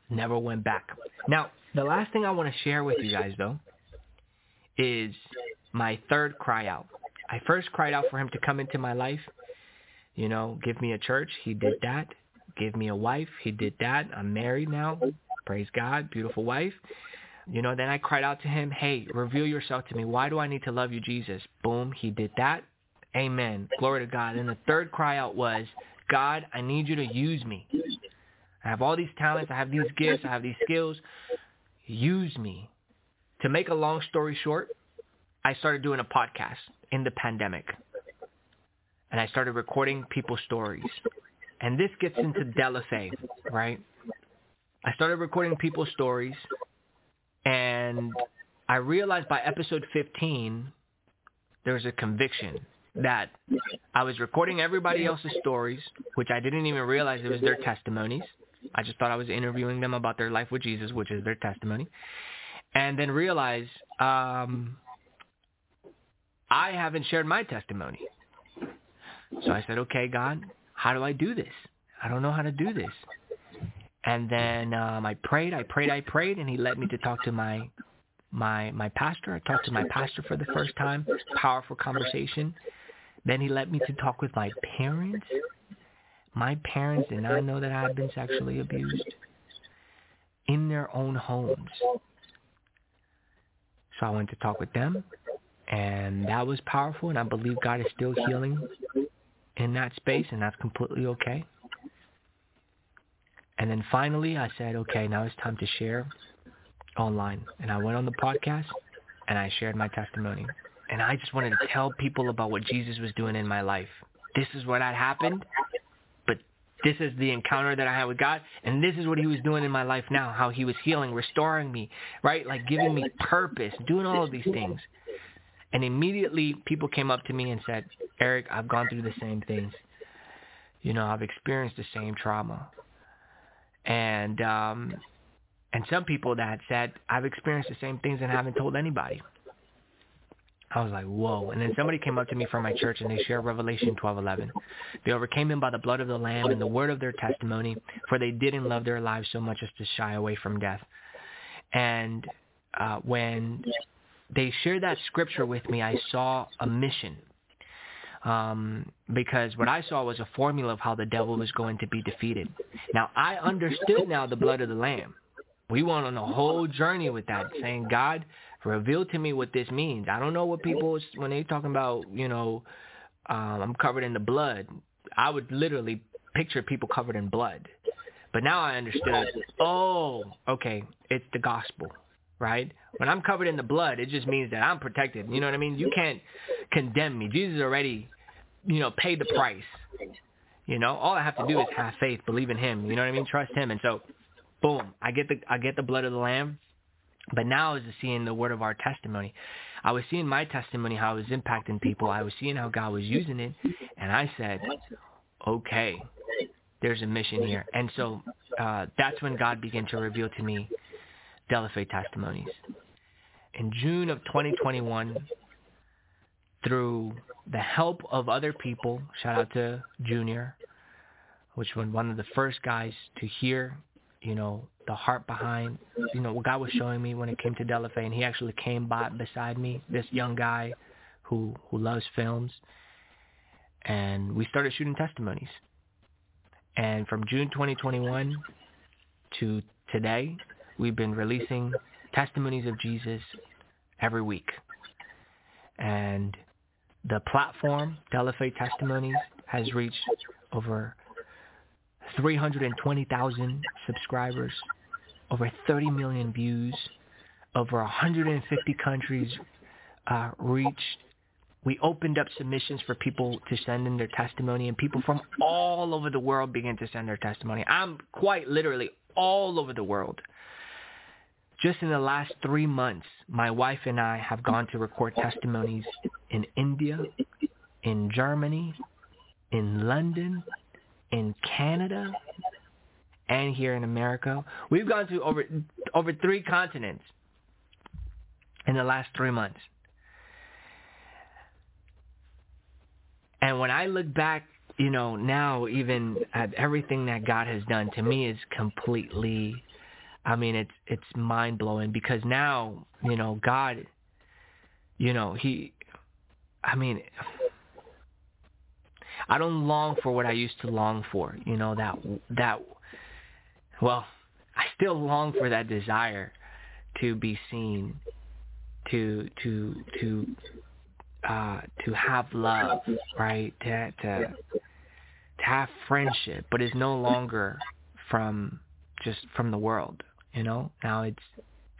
Never went back. Now, the last thing I want to share with you guys, though, is my third cry out. I first cried out for him to come into my life you know, give me a church. He did that. Give me a wife. He did that. I'm married now. Praise God. Beautiful wife. You know, then I cried out to him, hey, reveal yourself to me. Why do I need to love you, Jesus? Boom. He did that. Amen. Glory to God. And the third cry out was, God, I need you to use me. I have all these talents. I have these gifts. I have these skills. Use me. To make a long story short, I started doing a podcast in the pandemic and I started recording people's stories. And this gets into Delafe, right? I started recording people's stories, and I realized by episode 15, there was a conviction that I was recording everybody else's stories, which I didn't even realize it was their testimonies. I just thought I was interviewing them about their life with Jesus, which is their testimony. And then realize um, I haven't shared my testimony. So I said, okay, God, how do I do this? I don't know how to do this. And then um, I prayed, I prayed, I prayed, and he led me to talk to my my my pastor. I talked to my pastor for the first time. Powerful conversation. Then he led me to talk with my parents. My parents did not know that I had been sexually abused in their own homes. So I went to talk with them, and that was powerful. And I believe God is still healing in that space, and that's completely okay. And then finally, I said, okay, now it's time to share online. And I went on the podcast, and I shared my testimony. And I just wanted to tell people about what Jesus was doing in my life. This is what had happened, this is the encounter that I had with God, and this is what he was doing in my life now, how he was healing, restoring me, right? Like giving me purpose, doing all of these things. And immediately people came up to me and said, Eric, I've gone through the same things. You know, I've experienced the same trauma. And um and some people that said, I've experienced the same things and haven't told anybody. I was like, whoa. And then somebody came up to me from my church and they shared Revelation 12:11. They overcame him by the blood of the Lamb and the word of their testimony, for they didn't love their lives so much as to shy away from death. And uh, when they shared that scripture with me, I saw a mission. Um, because what I saw was a formula of how the devil was going to be defeated. Now, I understood now the blood of the Lamb. We went on a whole journey with that, saying, God, reveal to me what this means. I don't know what people, when they talking about, you know, um, I'm covered in the blood, I would literally picture people covered in blood. But now I understood, oh, okay, it's the gospel. right? When I'm covered in the blood, it just means that I'm protected. You know what I mean? You can't condemn me. Jesus already, you know, paid the price. You know, all I have to do is have faith, believe in Him. You know what I mean? Trust Him. And so, boom, I get the I get the blood of the Lamb. But now is seeing the word of our testimony. I was seeing my testimony how it was impacting people. I was seeing how God was using it, and I said, okay, there's a mission here. And so uh, that's when God began to reveal to me Delafe testimonies. In June of 2021, through the help of other people, shout out to Junior, which was one of the first guys to hear, you know, the heart behind, you know, what God was showing me when it came to Delafe, and he actually came by beside me, this young guy who who loves films, and we started shooting testimonies. And from June 2021 to today, we've been releasing testimonies of Jesus every week. And the platform, Delafe Testimonies, has reached over 320,000 subscribers, over 30 million views, over 150 countries uh, reached. We opened up submissions for people to send in their testimony, and people from all over the world began to send their testimony. I'm quite literally all over the world. Just in the last three months, my wife and I have gone to record testimonies in India, in Germany, in London, in Canada, and here in America. We've gone to over over three continents in the last three months. And when I look back, you know, now even at everything that God has done, to me is completely I mean it's it's mind blowing because now, you know, God you know, he I mean I don't long for what I used to long for, you know, that that well, I still long for that desire to be seen, to to to uh to have love, right? To to to have friendship, but it's no longer from just from the world, you know? Now it's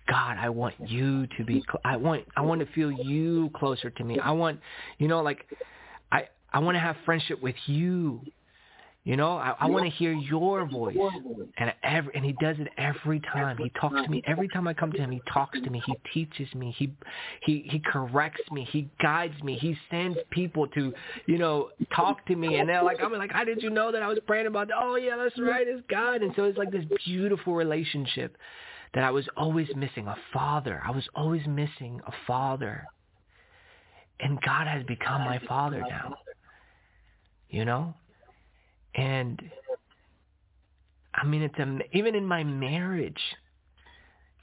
God, I want you to be cl- I want I want to feel you closer to me. I want, you know, like I want to have friendship with you. You know, I, I want to hear your voice, and every and he does it every time. He talks to me every time I come to him. He talks to me. He teaches me. He he he corrects me. He guides me. He sends people to, you know, talk to me, and they're like, I'm like, how did you know that I was praying about that? Oh yeah, that's right, it's God. And so it's like this beautiful relationship that I was always missing. A father. I was always missing a father, and God has become my father now. You know and I mean, it's a, even in my marriage,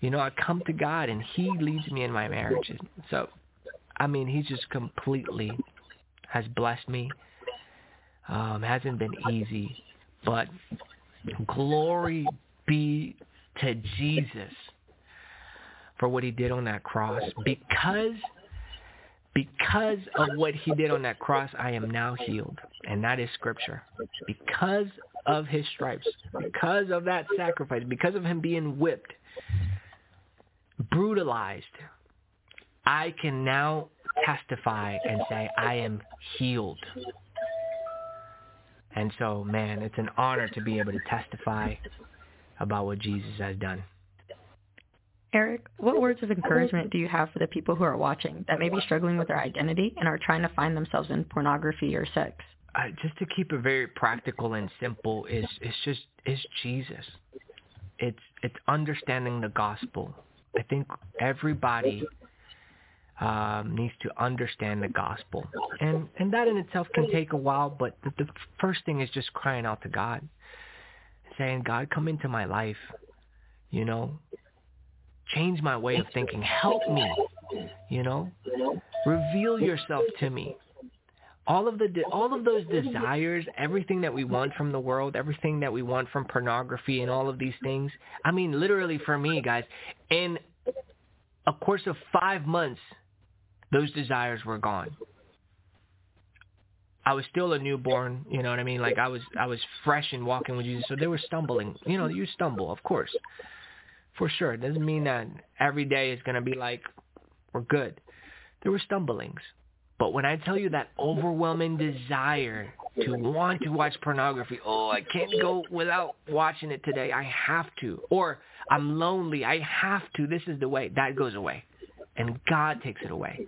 you know, I come to God and He leads me in my marriage. So, I mean, He just completely has blessed me. Um, hasn't been easy, but glory be to Jesus for what He did on that cross. Because because of what he did on that cross, I am now healed. And that is scripture. Because of his stripes, because of that sacrifice, because of him being whipped, brutalized, I can now testify and say, I am healed. And so, man, it's an honor to be able to testify about what Jesus has done. Eric, what words of encouragement do you have for the people who are watching that may be struggling with their identity and are trying to find themselves in pornography or sex? Uh, just to keep it very practical and simple is it's just is Jesus. It's it's understanding the gospel. I think everybody um, needs to understand the gospel, and and that in itself can take a while. But the, the first thing is just crying out to God, saying, God, come into my life. You know, change my way of thinking. Help me, you know. Reveal yourself to me. All of the all of those desires, everything that we want from the world, everything that we want from pornography and all of these things. I mean, literally for me, guys, in a course of 5 months, those desires were gone. I was still a newborn, you know what I mean? Like I was I was fresh and walking with Jesus. So they were stumbling. You know, you stumble, of course for sure. It doesn't mean that every day is going to be like we're good. There were stumblings. But when I tell you that overwhelming desire to want to watch pornography, oh, I can't go without watching it today. I have to. Or I'm lonely. I have to. This is the way. That goes away. And God takes it away.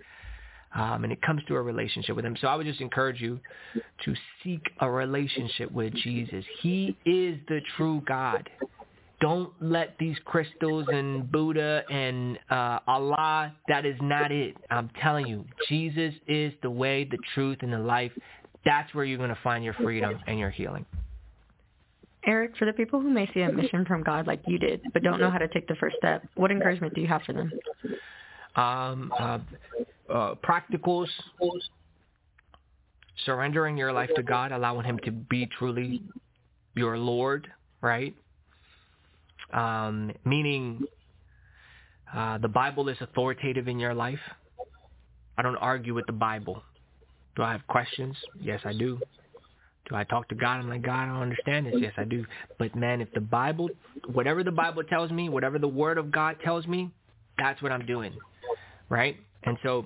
Um, and it comes to a relationship with him. So I would just encourage you to seek a relationship with Jesus. He is the true God. Don't let these crystals and Buddha and uh, Allah, that is not it. I'm telling you, Jesus is the way, the truth, and the life. That's where you're going to find your freedom and your healing. Eric, for the people who may see a mission from God like you did, but don't know how to take the first step, what encouragement do you have for them? Um, uh, uh, practicals, surrendering your life to God, allowing Him to be truly your Lord, right? Um, meaning uh, the Bible is authoritative in your life. I don't argue with the Bible. Do I have questions? Yes, I do. Do I talk to God? I'm like, God, I don't understand this. Yes, I do. But man, if the Bible, whatever the Bible tells me, whatever the Word of God tells me, that's what I'm doing, right? And so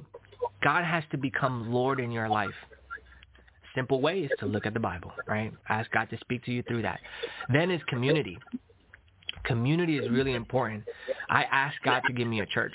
God has to become Lord in your life. Simple way is to look at the Bible, right? Ask God to speak to you through that. Then is community. Community is really important. I asked God to give me a church.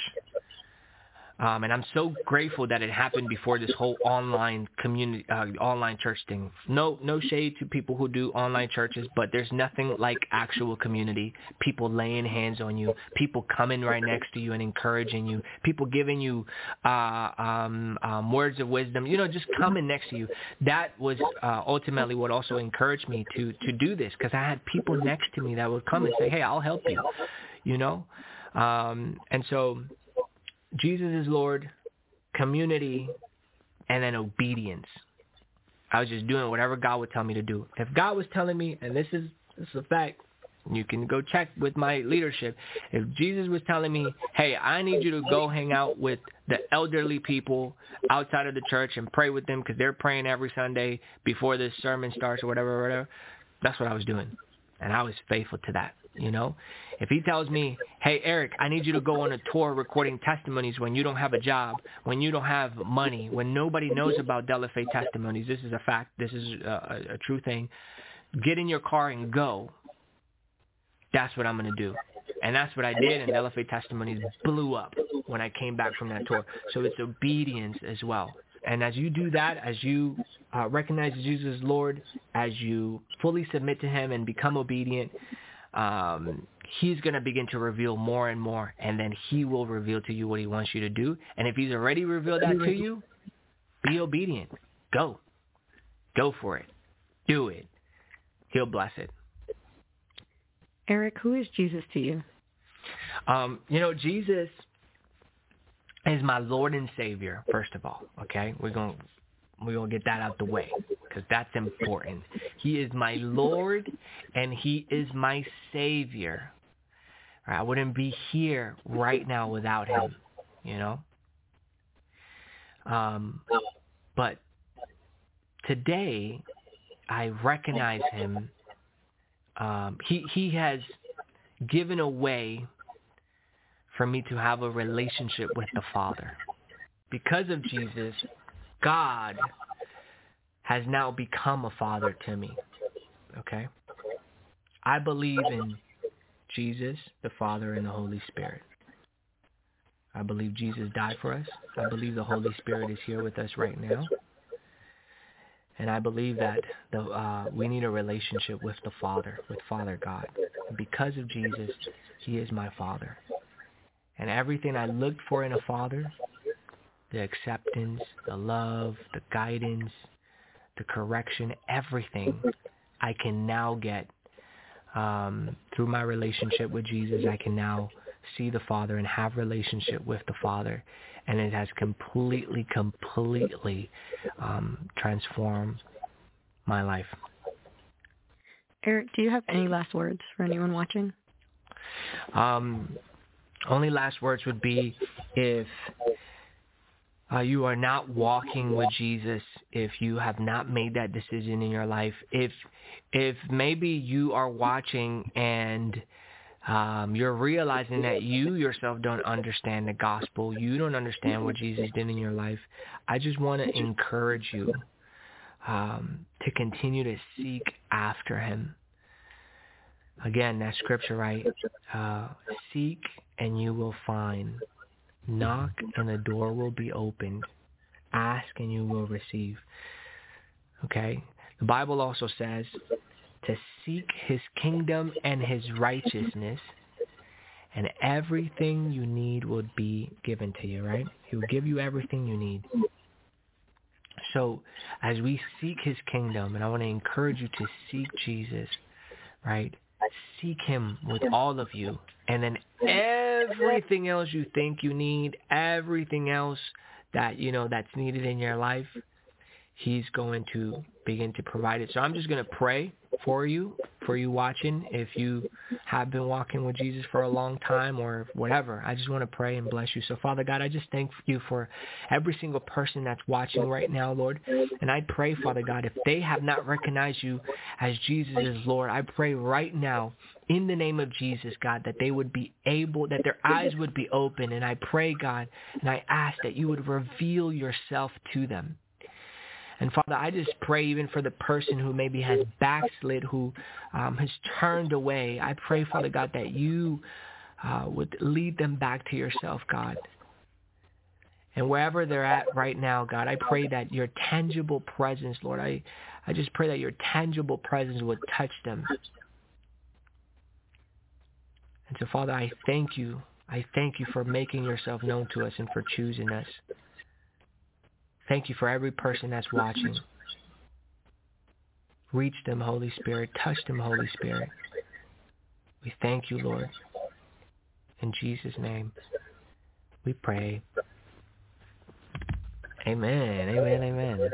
Um, and I'm so grateful that it happened before this whole online community, uh, online church thing. No, no shade to people who do online churches, but there's nothing like actual community. People laying hands on you, people coming right next to you and encouraging you, people giving you uh, um, um, words of wisdom. You know, just coming next to you. That was uh, ultimately what also encouraged me to to do this because I had people next to me that would come and say, "Hey, I'll help you," you know. Um, and so Jesus is Lord, community, and then obedience. I was just doing whatever God would tell me to do. If God was telling me, and this is this is a fact, you can go check with my leadership. If Jesus was telling me, hey, I need you to go hang out with the elderly people outside of the church and pray with them because they're praying every Sunday before this sermon starts or whatever, whatever, that's what I was doing. And I was faithful to that, you know? If he tells me, hey, Eric, I need you to go on a tour recording testimonies when you don't have a job, when you don't have money, when nobody knows about Delafe testimonies, this is a fact, this is a, a, true thing, get in your car and go. That's what I'm going to do. And that's what I did, and Delafe testimonies blew up when I came back from that tour. So it's obedience as well. And as you do that, as you uh, recognize Jesus as Lord, as you fully submit to Him and become obedient, um, He's going to begin to reveal more and more, and then He will reveal to you what He wants you to do. And if He's already revealed that to you, be obedient. Go. Go for it. Do it. He'll bless it. Eric, who is Jesus to you? Um, you know, Jesus is my Lord and Savior. First of all, okay, we're gonna we're gonna get that out the way because that's important. He is my Lord and He is my Savior. I wouldn't be here right now without Him. You know. Um, but today, I recognize Him. Um, he He has given a way for me to have a relationship with the Father. Because of Jesus, God has now become a father to me. Okay? I believe in Jesus, the Father, and the Holy Spirit. I believe Jesus died for us. I believe the Holy Spirit is here with us right now. And I believe that the, uh, we need a relationship with the Father, with Father God. Because of Jesus, He is my Father. And everything I looked for in a father, the acceptance, the love, the guidance, the correction, everything I can now get um, through my relationship with Jesus. I can now see the Father and have relationship with the Father. And it has completely, completely um, transformed my life. Eric, do you have any last words for anyone watching? Um, only last words would be if uh, you are not walking with Jesus, if you have not made that decision in your life, if if maybe you are watching and um, you're realizing that you yourself don't understand the gospel, you don't understand what Jesus did in your life, I just want to encourage you um, to continue to seek after him. Again, that scripture, right? Uh, seek and you will find. Knock and the door will be opened. Ask and you will receive. Okay? The Bible also says to seek his kingdom and his righteousness, and everything you need will be given to you, right? He will give you everything you need. So as we seek his kingdom, and I want to encourage you to seek Jesus, right? Seek him with all of you. And then everything else you think you need, everything else that, you know, that's needed in your life, he's going to begin to provide it. So I'm just going to pray for you, for you watching. If you have been walking with Jesus for a long time or whatever, I just want to pray and bless you. So Father God, I just thank you for every single person that's watching right now, Lord. And I pray, Father God, if they have not recognized you as Jesus is Lord, I pray right now in the name of Jesus, God, that they would be able, that their eyes would be open. And I pray, God, and I ask that you would reveal yourself to them. And Father, I just pray even for the person who maybe has backslid, who um, has turned away. I pray, Father God, that you uh, would lead them back to yourself, God. And wherever they're at right now, God, I pray that your tangible presence, Lord, I, I just pray that your tangible presence would touch them. And so, Father, I thank you. I thank you for making yourself known to us and for choosing us. Thank you for every person that's watching. Reach them, Holy Spirit. Touch them, Holy Spirit. We thank you, Lord. In Jesus' name, we pray. Amen. Amen. Amen.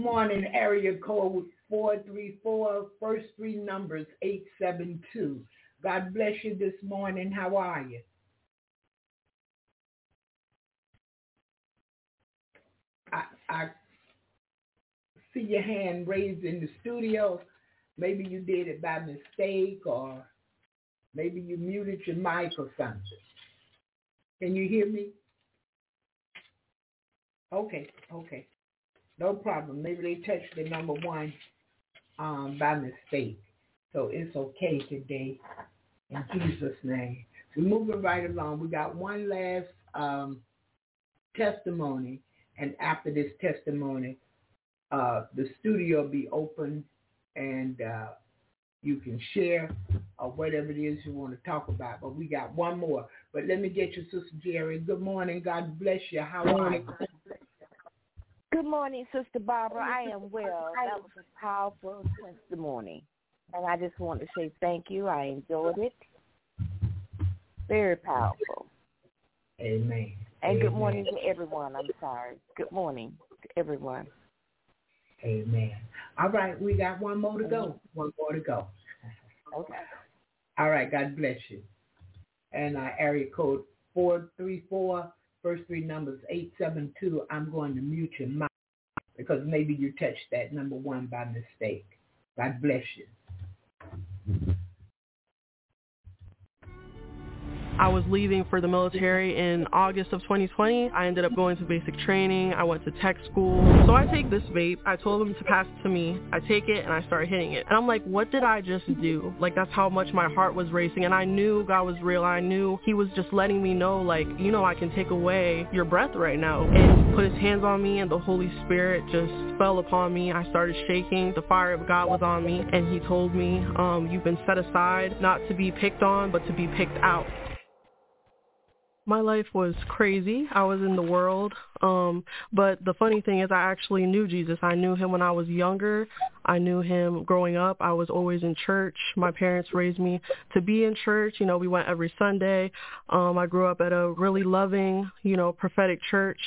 Morning, area code 434, first three numbers 872. God bless you this morning. How are you? I, I see your hand raised in the studio. Maybe you did it by mistake or maybe you muted your mic or something. Can you hear me? Okay, okay. No problem. Maybe they touched the number one um, by mistake. So it's okay today in Jesus' name. We're moving right along. We got one last um, testimony. And after this testimony, uh, the studio will be open and uh, you can share or whatever it is you want to talk about. But we got one more. But let me get you, Sister Jerry. Good morning. God bless you. How are you? Good morning, Sister Barbara. I am well. That was a powerful testimony. And I just want to say thank you. I enjoyed it. Very powerful. Amen. And Amen. good morning to everyone. I'm sorry. Good morning to everyone. Amen. All right, we got one more to go. One more to go. Okay. All right, God bless you. And uh, area code 434, first three numbers 872. I'm going to mute your mic because maybe you touched that number one by mistake. God bless you. I was leaving for the military in August of 2020. I ended up going to basic training. I went to tech school. So I take this vape. I told them to pass it to me. I take it and I start hitting it. And I'm like, what did I just do? Like that's how much my heart was racing. And I knew God was real. I knew he was just letting me know like, you know, I can take away your breath right now. And put his hands on me and the Holy Spirit just fell upon me. I started shaking. The fire of God was on me. And he told me, um, you've been set aside not to be picked on, but to be picked out my life was crazy. I was in the world. Um, but the funny thing is I actually knew Jesus. I knew him when I was younger. I knew him growing up. I was always in church. My parents raised me to be in church. You know, we went every Sunday. Um, I grew up at a really loving, you know, prophetic church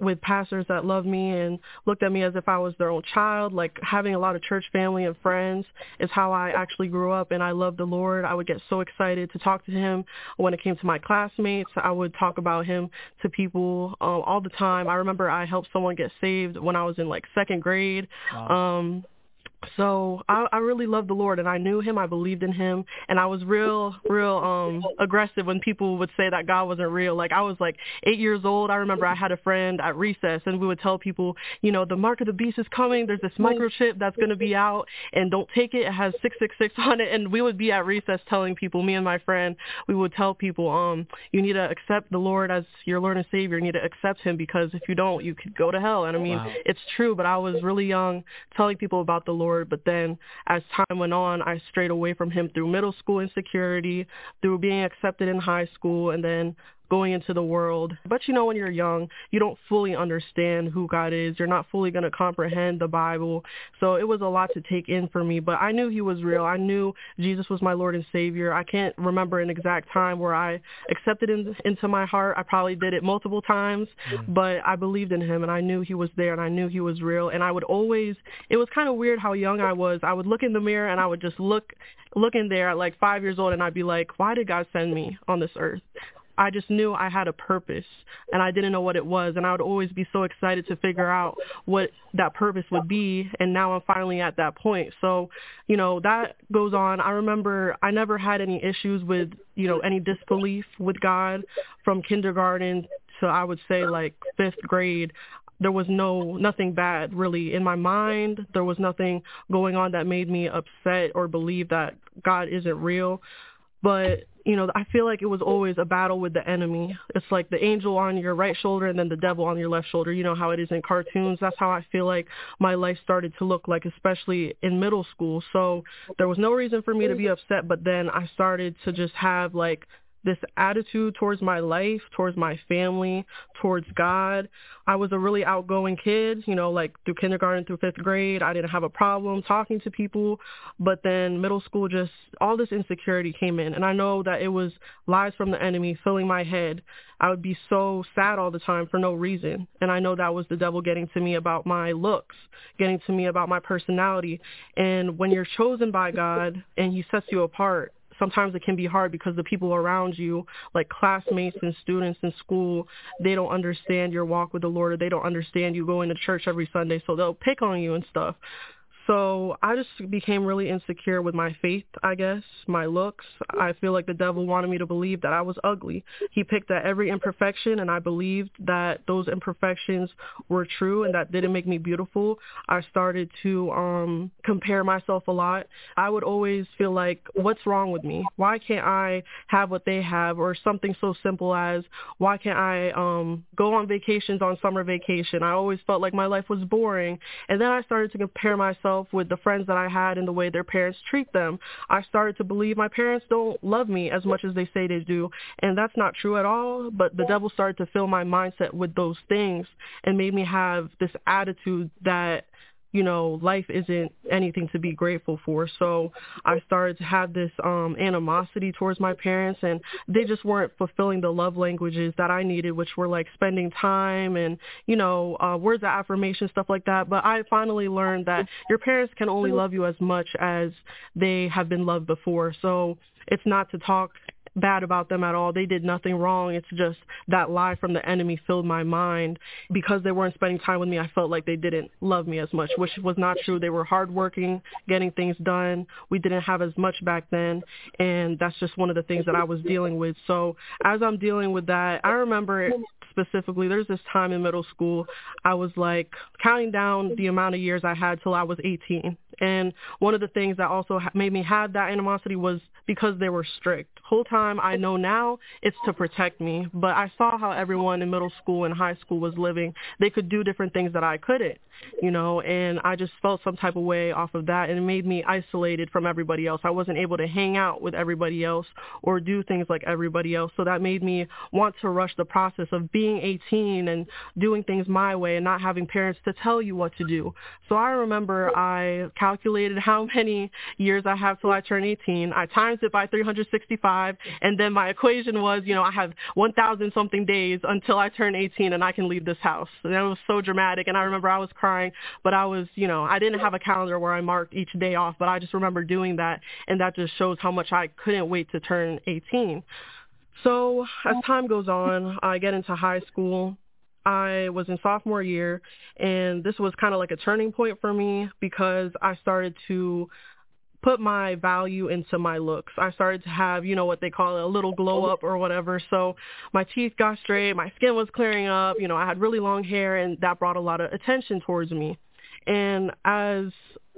with pastors that loved me and looked at me as if I was their own child. Like having a lot of church family and friends is how I actually grew up and I loved the Lord. I would get so excited to talk to him when it came to my classmates. I would talk about him to people um, all the time. I remember I helped someone get saved when I was in like second grade. Wow. Um so I, I really loved the Lord and I knew him, I believed in him and I was real, real um aggressive when people would say that God wasn't real. Like I was like eight years old. I remember I had a friend at recess and we would tell people, you know, the mark of the beast is coming, there's this microchip that's gonna be out and don't take it. It has six six six on it and we would be at recess telling people, me and my friend, we would tell people, um, you need to accept the Lord as your Lord and Savior. You need to accept him because if you don't you could go to hell. And I mean Wow. it's true, but I was really young telling people about the Lord. But then as time went on, I strayed away from him through middle school insecurity, through being accepted in high school, and then going into the world. But you know, when you're young, you don't fully understand who God is. You're not fully going to comprehend the Bible. So it was a lot to take in for me. But I knew he was real. I knew Jesus was my Lord and Savior. I can't remember an exact time where I accepted him into my heart. I probably did it multiple times, mm. but I believed in him and I knew he was there and I knew he was real. And I would always, it was kind of weird how young I was. I would look in the mirror and I would just look, look in there at like five years old and I'd be like, why did God send me on this earth? I just knew I had a purpose and I didn't know what it was and I would always be so excited to figure out what that purpose would be and now I'm finally at that point. So, you know, that goes on. I remember I never had any issues with, you know, any disbelief with God from kindergarten to I would say like 5th grade there was no nothing bad really in my mind. There was nothing going on that made me upset or believe that God isn't real. But you know, I feel like it was always a battle with the enemy. It's like the angel on your right shoulder and then the devil on your left shoulder. You know how it is in cartoons. That's how I feel like my life started to look like, especially in middle school. So there was no reason for me to be upset, but then I started to just have like this attitude towards my life, towards my family, towards God. I was a really outgoing kid, you know, like through kindergarten through fifth grade. I didn't have a problem talking to people. But then middle school, just all this insecurity came in. And I know that it was lies from the enemy filling my head. I would be so sad all the time for no reason. And I know that was the devil getting to me about my looks, getting to me about my personality. And when you're chosen by God and he sets you apart, sometimes it can be hard because the people around you, like classmates and students in school, they don't understand your walk with the Lord or they don't understand you going to church every Sunday, so they'll pick on you and stuff. So I just became really insecure with my faith, I guess, my looks. I feel like the devil wanted me to believe that I was ugly. He picked at every imperfection and I believed that those imperfections were true and that didn't make me beautiful. I started to um compare myself a lot. I would always feel like what's wrong with me? Why can't I have what they have or something so simple as why can't I um go on vacations on summer vacation? I always felt like my life was boring. And then I started to compare myself myself with the friends that I had and the way their parents treat them. I started to believe my parents don't love me as much as they say they do. And that's not true at all. But the devil started to fill my mindset with those things and made me have this attitude that you know, life isn't anything to be grateful for. So I started to have this um animosity towards my parents and they just weren't fulfilling the love languages that I needed, which were like spending time and, you know, uh words of affirmation, stuff like that. But I finally learned that your parents can only love you as much as they have been loved before. So it's not to talk bad about them at all. They did nothing wrong. It's just that lie from the enemy filled my mind. Because they weren't spending time with me, I felt like they didn't love me as much, which was not true. They were hardworking, getting things done. We didn't have as much back then, and that's just one of the things that I was dealing with. So as I'm dealing with that, I remember specifically, there's this time in middle school, I was like counting down the amount of years I had till I was 18. And one of the things that also made me have that animosity was because they were strict. Whole time I know now it's to protect me, but I saw how everyone in middle school and high school was living. They could do different things that I couldn't, you know, and I just felt some type of way off of that and it made me isolated from everybody else. I wasn't able to hang out with everybody else or do things like everybody else. So that made me want to rush the process of being 18 and doing things my way and not having parents to tell you what to do. So I remember I calculated how many years I have till I turn 18. I times it by 365, and then my equation was, you know, I have 1,000 something days until I turn 18 and I can leave this house. And that was so dramatic, and I remember I was crying, but I was, you know, I didn't have a calendar where I marked each day off, but I just remember doing that, and that just shows how much I couldn't wait to turn 18. So as time goes on, I get into high school. I was in sophomore year, and this was kind of like a turning point for me because I started to put my value into my looks. I started to have, you know, what they call a little glow up or whatever. So my teeth got straight, my skin was clearing up, you know, I had really long hair and that brought a lot of attention towards me. And as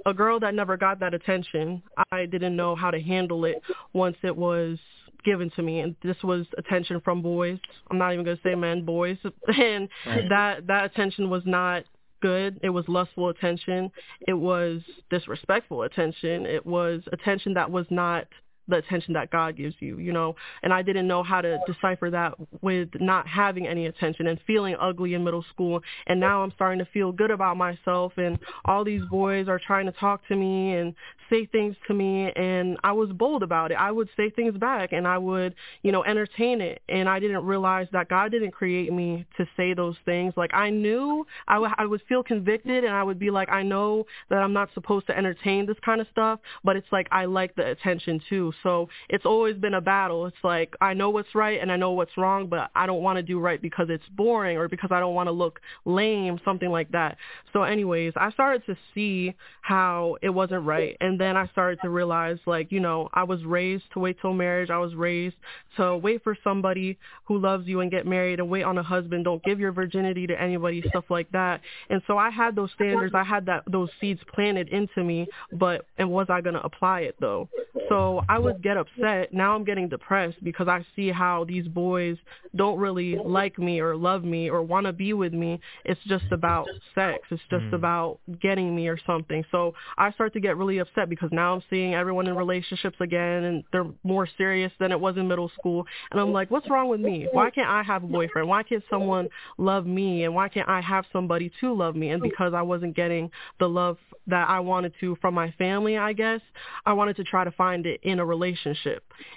a girl that never got that attention, I didn't know how to handle it once it was given to me and this was attention from boys. I'm not even going to say men boys. And right. that that attention was not good. It was lustful attention. It was disrespectful attention. It was attention that was not the attention that God gives you, you know. And I didn't know how to decipher that with not having any attention and feeling ugly in middle school. And now I'm starting to feel good about myself and all these boys are trying to talk to me and say things to me and I was bold about it. I would say things back and I would, you know, entertain it. And I didn't realize that God didn't create me to say those things. Like I knew I, w- I would feel convicted and I would be like, I know that I'm not supposed to entertain this kind of stuff, but it's like I like the attention too. So it's always been a battle. It's like I know what's right and I know what's wrong, but I don't want to do right because it's boring or because I don't want to look lame, something like that. So anyways, I started to see how it wasn't right. And then I started to realize like, you know, I was raised to wait till marriage. I was raised to wait for somebody who loves you and get married and wait on a husband. Don't give your virginity to anybody, stuff like that. And so I had those standards. I had that those seeds planted into me, but and was I going to apply it though? so I get upset. Now I'm getting depressed because I see how these boys don't really like me or love me or want to be with me. It's just about sex. It's just Mm. about getting me or something. So I start to get really upset because now I'm seeing everyone in relationships again and they're more serious than it was in middle school. And I'm like, what's wrong with me? Why can't I have a boyfriend? Why can't someone love me? And why can't I have somebody to love me? And because I wasn't getting the love that I wanted to from my family, I guess, I wanted to try to find it in a relationship.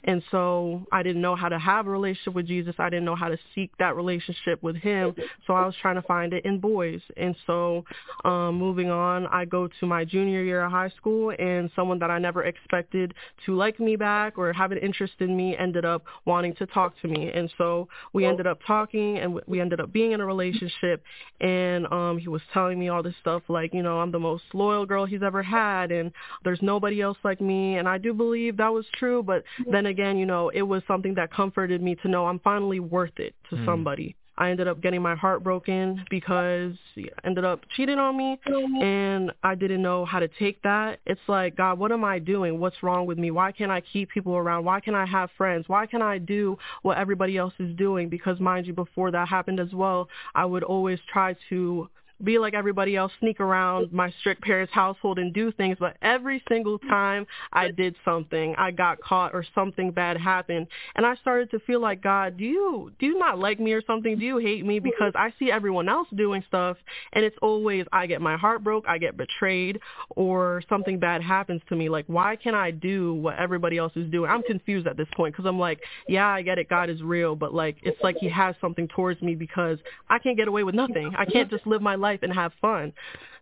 And so I didn't know how to have a relationship with Jesus. I didn't know how to seek that relationship with him. So I was trying to find it in boys. And so um moving on, I go to my junior year of high school and someone that I never expected to like me back or have an interest in me ended up wanting to talk to me. And so we ended up talking and we ended up being in a relationship and um he was telling me all this stuff like, you know, I'm the most loyal girl he's ever had and there's nobody else like me and I do believe that was true, but then again, you know, it was something that comforted me to know I'm finally worth it to Mm. somebody. I ended up getting my heart broken because he ended up cheating on me and I didn't know how to take that. It's like, God, what am I doing? What's wrong with me? Why can't I keep people around? Why can't I have friends? Why can't I do what everybody else is doing? Because mind you, before that happened as well, I would always try to be like everybody else, sneak around my strict parents' household and do things, but every single time I did something, I got caught or something bad happened, and I started to feel like God, do you do you not like me or something? Do you hate me because I see everyone else doing stuff, and it's always I get my heart broke, I get betrayed, or something bad happens to me. Like why can't I do what everybody else is doing? I'm confused at this point because I'm like, yeah, I get it, God is real, but like it's like He has something towards me because I can't get away with nothing. I can't just live my life and have fun.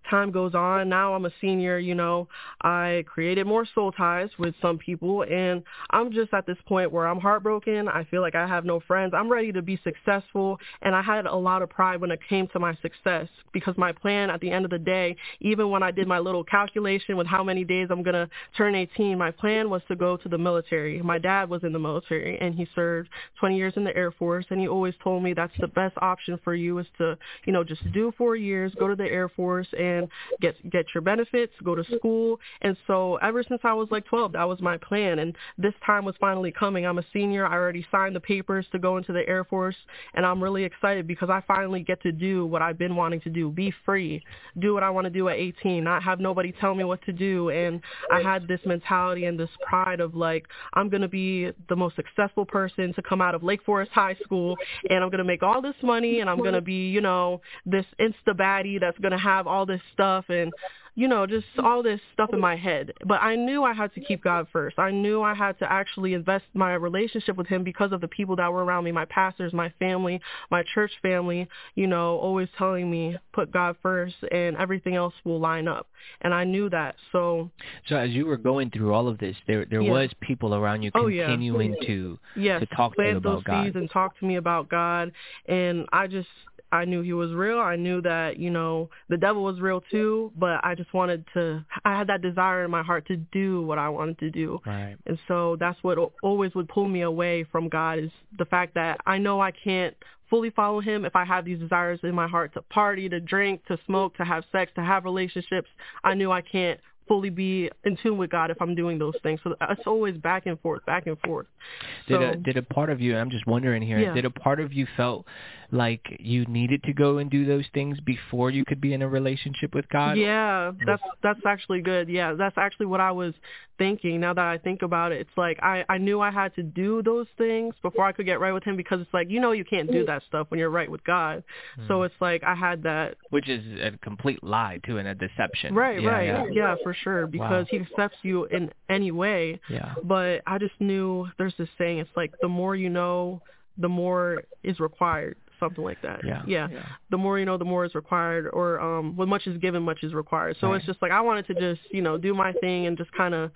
Time goes on. Now I'm a senior, you know. I created more soul ties with some people and I'm just at this point where I'm heartbroken. I feel like I have no friends. I'm ready to be successful and I had a lot of pride when it came to my success because my plan at the end of the day, even when I did my little calculation with how many days I'm going to turn 18, my plan was to go to the military. My dad was in the military and he served 20 years in the Air Force and he always told me that's the best option for you is to, you know, just do 4 years, go to the Air Force and get get your benefits, go to school. And so ever since I was like 12, that was my plan and this time was finally coming. I'm a senior. I already signed the papers to go into the Air Force and I'm really excited because I finally get to do what I've been wanting to do, be free, do what I want to do at 18, not have nobody tell me what to do. And I had this mentality and this pride of like, I'm to be the most successful person to come out of Lake Forest High School and I'm to make all this money and I'm to be, you know, this insta baddie that's to have all this stuff and you know, just all this stuff in my head. But I knew I had to keep God first. I knew I had to actually invest my relationship with him because of the people that were around me, my pastors, my family, my church family, you know, always telling me, put God first and everything else will line up. And I knew that. So So as you were going through all of this, there there Yeah. was people around you Oh, yeah. continuing to yes, to talk to you plant those about God. seeds and talk to me about God. And I just, I knew he was real. I knew that, you know, the devil was real too, but I just wanted to, I had that desire in my heart to do what I wanted to do. Right. And so that's what al- always would pull me away from God is the fact that I know I can't fully follow him if I have these desires in my heart to party, to drink, to smoke, to have sex, to have relationships. I knew I can't fully be in tune with God if I'm doing those things. So it's always back and forth, back and forth. Did So, a did a part of you? I'm just wondering here. Yeah. Did a part of you felt like you needed to go and do those things before you could be in a relationship with God? Yeah, that's that's actually good. Yeah, that's actually what I was thinking. Now that I think about it, it's like I I knew I had to do those things before I could get right with him because it's like you know you can't do that stuff when you're right with God. So hmm. it's like I had that Which is a complete lie too and a deception. Right, Yeah, right. yeah. Yeah. for sure. Because he accepts you in any way. Yeah. But I just knew there's this saying, it's like the more you know, the more is required. Something like that. Yeah. Yeah. The more you know, the more is required or um when much is given, much is required. So Right. it's just like I wanted to just, you know, do my thing and just kinda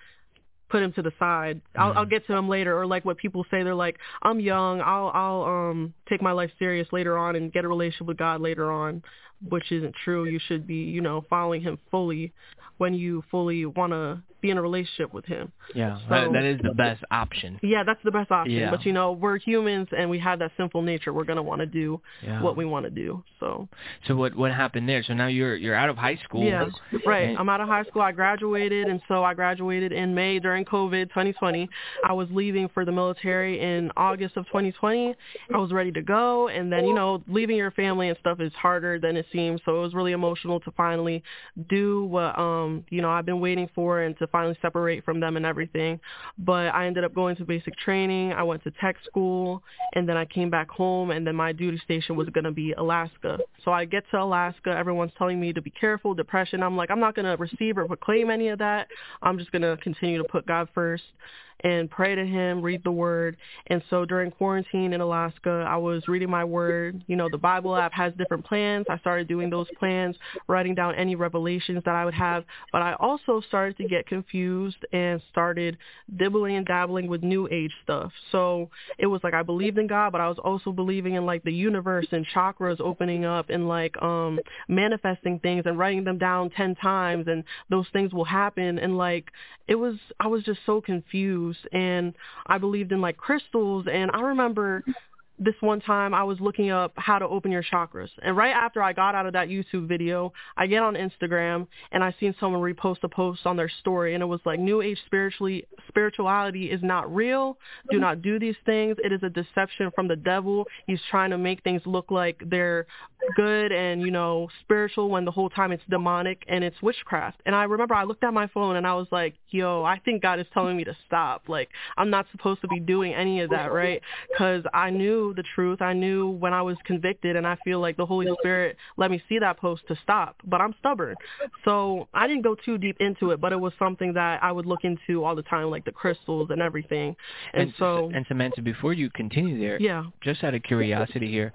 put him to the side. I'll Mm-hmm. I'll get to him later or like what people say they're like, I'm young, I'll I'll um take my life serious later on and get a relationship with God later on. Which isn't true. You should be, you know, following him fully when you fully want to be in a relationship with him. Yeah, So- that, that is the best option. Yeah, that's the best option. Yeah. But you know, we're humans and we have that sinful nature. We're gonna want to do Yeah. what we want to do. So So what what happened there? So now you're you're out of high school. yeah, right. and- I'm out of high school. I graduated, and so I graduated in May during COVID 2020. I was leaving for the military in August of 2020. I was ready to go, and then you know, leaving your family and stuff is harder than it So it was really emotional to finally do what um you know I've been waiting for, and to finally separate from them and everything. But I ended up going to basic training. I went to tech school, and then I came back home, and then my duty station was going to be Alaska. So I get to Alaska. Everyone's telling me to be careful, depression. I'm like, I'm not going to receive or proclaim any of that. I'm just going to continue to put God first and pray to him, read the word. And so during quarantine in Alaska, I was reading my word. You know, the Bible app has different plans. I started doing those plans, writing down any revelations that I would have. But I also started to get confused and started dibbling and dabbling with new age stuff. So it was like I believed in God, but I was also believing in like the universe and chakras opening up and like um manifesting things and writing them down 10 times and those things will happen and like it was I was just so confused and I believed in like crystals and I remember this one time I was looking up how to open your chakras. And right after I got out of that YouTube video, I get on Instagram and I seen someone repost a post on their story and it was like new age spiritually spirituality is not real. Do not do these things. It is a deception from the devil. He's trying to make things look like they're good and, you know, spiritual when the whole time it's demonic and it's witchcraft. And I remember I looked at my phone and I was like, yo, I think God is telling me to stop. Like, I'm not supposed to be doing any of that, right? Because I knew the truth. I knew when I was convicted and I feel like the Holy Spirit let me see that post to stop. But I'm stubborn. So I didn't go too deep into it, but it was something that I would look into all the time, like the crystals and everything. And, so, and Samantha, before you continue there, yeah. just out of curiosity here,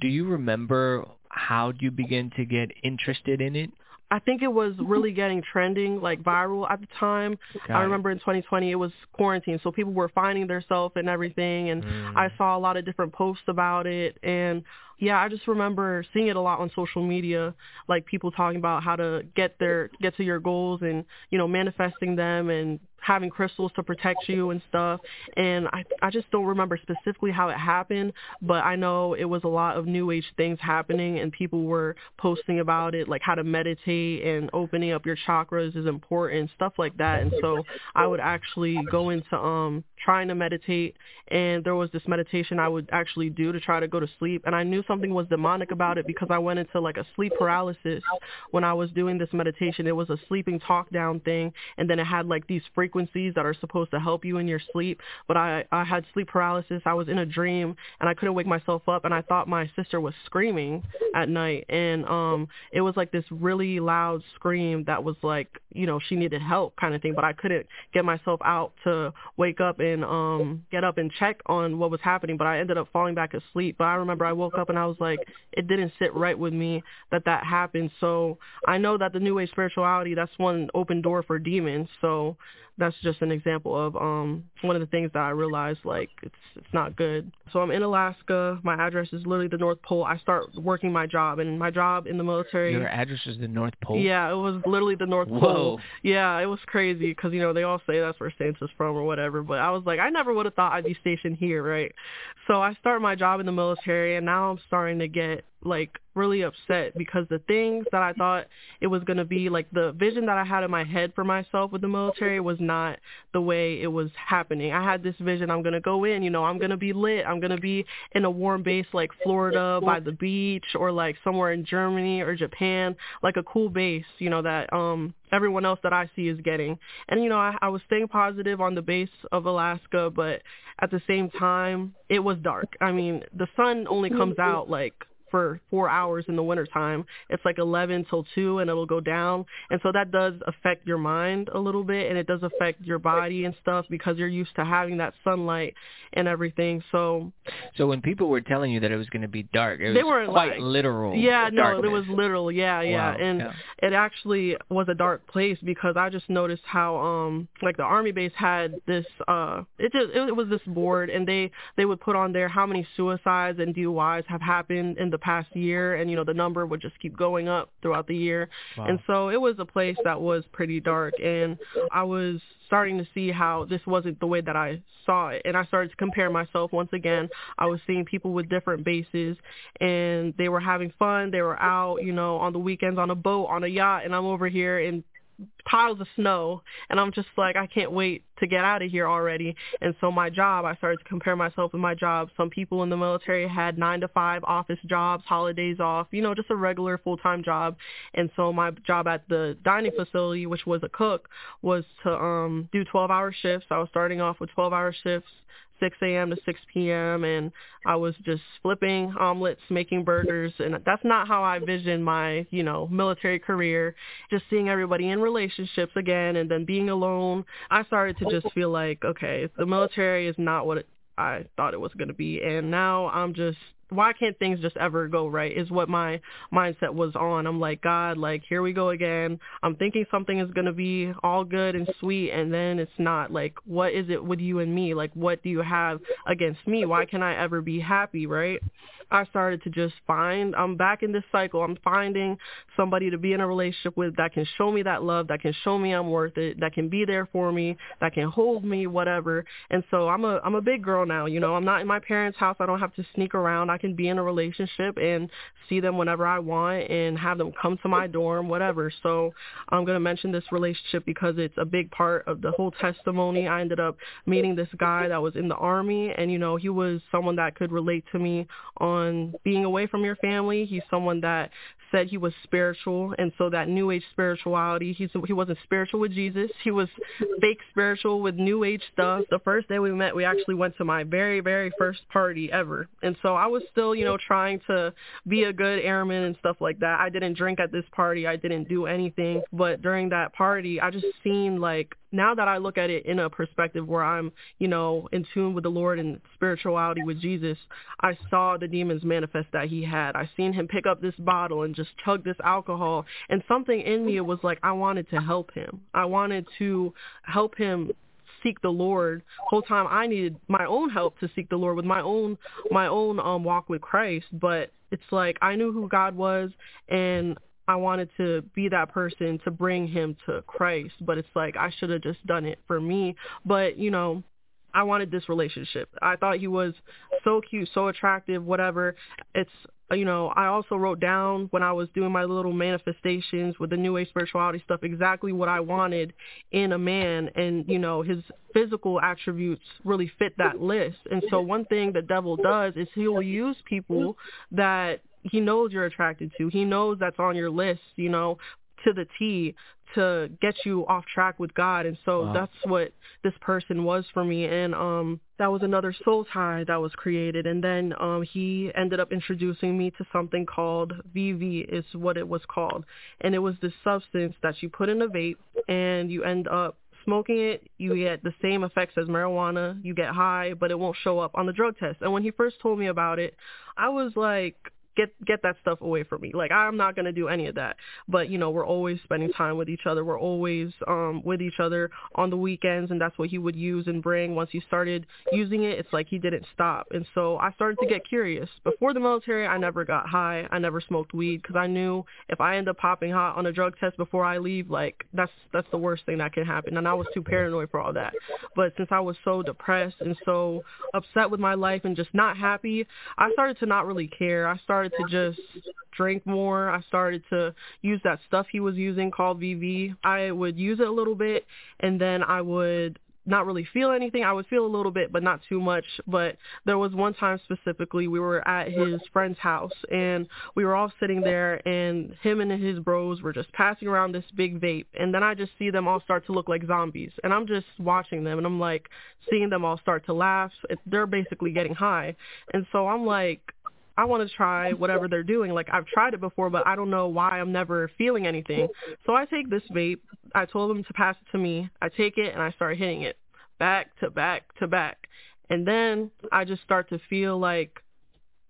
do you remember how you begin to get interested in it? I think it was really getting trending, like viral at the time. Got I it. remember in 2020 it was quarantine, so people were finding themselves and everything, and Mm. I saw a lot of different posts about it, and yeah, I just remember seeing it a lot on social media, like people talking about how to get their get to your goals and you know manifesting them and having crystals to protect you and stuff. And I I just don't remember specifically how it happened, but I know it was a lot of new age things happening and people were posting about it, like how to meditate and opening up your chakras is important, stuff like that. And so I would actually go into um trying to meditate and there was this meditation I would actually do to try to go to sleep and I knew something was demonic about it because I went into like a sleep paralysis when I was doing this meditation. It was a sleeping talk down thing and then it had like these frequencies that are supposed to help you in your sleep. But I I had sleep paralysis. I was in a dream and I couldn't wake myself up and I thought my sister was screaming at night and um it was like this really loud scream that was like, you know, she needed help kind of thing, but I couldn't get myself out to wake up and um get up and check on what was happening, but I ended up falling back asleep. But I remember I woke up and I was like it didn't sit right with me that that happened. So I know that the new age spirituality that's one open door for demons. So that's just an example of um one of the things that I realized like it's it's not good. So I'm in Alaska. My address is literally the North Pole. I start working my job and my job in the military. Your address is the North Pole. Yeah, it was literally the North Whoa. Pole. Yeah, it was crazy because you know they all say that's where Santa's from or whatever. But I was like, I never would have thought I'd be stationed here, right? So I start my job in the military, and now I'm starting to get like really upset because the things that I thought it was going to be like the vision that I had in my head for myself with the military was not the way it was happening. I had this vision I'm going to go in, you know, I'm going to be lit. I'm going to be in a warm base like Florida by the beach or like somewhere in Germany or Japan, like a cool base, you know, that um everyone else that I see is getting. And you know, I, I was staying positive on the base of Alaska, but at the same time, it was dark. I mean, the sun only comes out like for four hours in the wintertime. It's like 11 till 2 and it'll go down. And so that does affect your mind a little bit and it does affect your body and stuff because you're used to having that sunlight and everything. So So when people were telling you that it was going to be dark, it was they were quite like, literal. Yeah, no, it was literal. Yeah, yeah. Wow, And yeah. it actually was a dark place because I just noticed how um like the army base had this uh it just it was this board and they they would put on there how many suicides and DUIs have happened in the the past year, and you know the number would just keep going up throughout the year, Wow. and so it was a place that was pretty dark, and I was starting to see how this wasn't the way that I saw it, and I started to compare myself once again. I was seeing people with different bases, and they were having fun. They were out, you know, on the weekends on a boat, on a yacht, and I'm over here in piles of snow and I'm just like I can't wait to get out of here already. And so my job I started to compare myself with my job. Some people in the military had 9 to 5 office jobs holidays off you know just a regular full-time job. And so my job at the dining facility which was a cook was to um do 12-hour shifts. I was starting off with 12-hour shifts 6 a.m. to 6 p.m. and I was just flipping omelets, making burgers, and that's not how I visioned my, you know, military career. Just seeing everybody in relationships again and then being alone, I started to just feel like, okay, the military is not what it, I thought it was going to be, and now I'm just why can't things just ever go right is what my mindset was on. I'm like, God, like here we go again. I'm thinking something is going to be all good and sweet and then it's not. Like what is it with you and me? Like what do you have against me? Why can I ever be happy, right? I started to just find I'm back in this cycle. I'm finding somebody to be in a relationship with that can show me that love, that can show me I'm worth it, that can be there for me, that can hold me, whatever. And so I'm a I'm a big girl now, you know. I'm not in my parents' house. I don't have to sneak around. I can be in a relationship and see them whenever I want and have them come to my dorm, whatever. So I'm going to mention this relationship because it's a big part of the whole testimony. I ended up meeting this guy that was in the army and you know, he was someone that could relate to me on being away from your family. He's someone that said he was spiritual and so that new age spirituality he's he wasn't spiritual with jesus. He was fake spiritual with new age stuff. The first day we met we actually went to my very very first party ever. And so i was still you know trying to be a good airman and stuff like that. I didn't drink at this party. I didn't do anything. But during that party i just seen like now that I look at it in a perspective where I'm, you know, in tune with the Lord and spirituality with Jesus, I saw the demons manifest that he had. I seen him pick up this bottle and just chug this alcohol. And something in me was like, I wanted to help him. I wanted to help him seek the Lord. Whole time I needed my own help to seek the Lord with my own my own um walk with Christ. But it's like I knew who God was and I wanted to be that person to bring him to Christ, but it's like I should have just done it for me. But, you know, I wanted this relationship. I thought he was so cute, so attractive, whatever. It's you know, I also wrote down when I was doing my little manifestations with the new age spirituality stuff exactly what I wanted in a man and, you know, his physical attributes really fit that list. And so one thing the devil does is he will use people that he knows you're attracted to. He knows that's on your list, you know, to the T to get you off track with God. And so Wow. that's what this person was for me. And um that was another soul tie that was created. And then um he ended up introducing me to something called VV is what it was called. And it was this substance that you put in a vape and you end up smoking it, you get the same effects as marijuana. You get high, but it won't show up on the drug test. And when he first told me about it, I was like, get get that stuff away from me. Like I'm not gonna do any of that. But you know, we're always spending time with each other. We're always um with each other on the weekends, and that's what he would use and bring. Once he started using it, it's like he didn't stop. And so I started to get curious. Before the military, I never got high. I never smoked weed because I knew if I end up popping hot on a drug test before I leave, like that's that's the worst thing that can happen. And I was too paranoid for all that. But since I was so depressed and so upset with my life and just not happy, I started to not really care. I started to just drink more. I started to use that stuff he was using called VV. I would use it a little bit and then I would not really feel anything. I would feel a little bit, but not too much. But there was one time specifically, we were at his friend's house and we were all sitting there and him and his bros were just passing around this big vape. And then I just see them all start to look like zombies. And I'm just watching them and I'm like seeing them all start to laugh. They're basically getting high. And so I'm like, I want to try whatever they're doing. Like I've tried it before, but I don't know why I'm never feeling anything. So I take this vape. I told them to pass it to me. I take it and I start hitting it back to back to back. And then I just start to feel like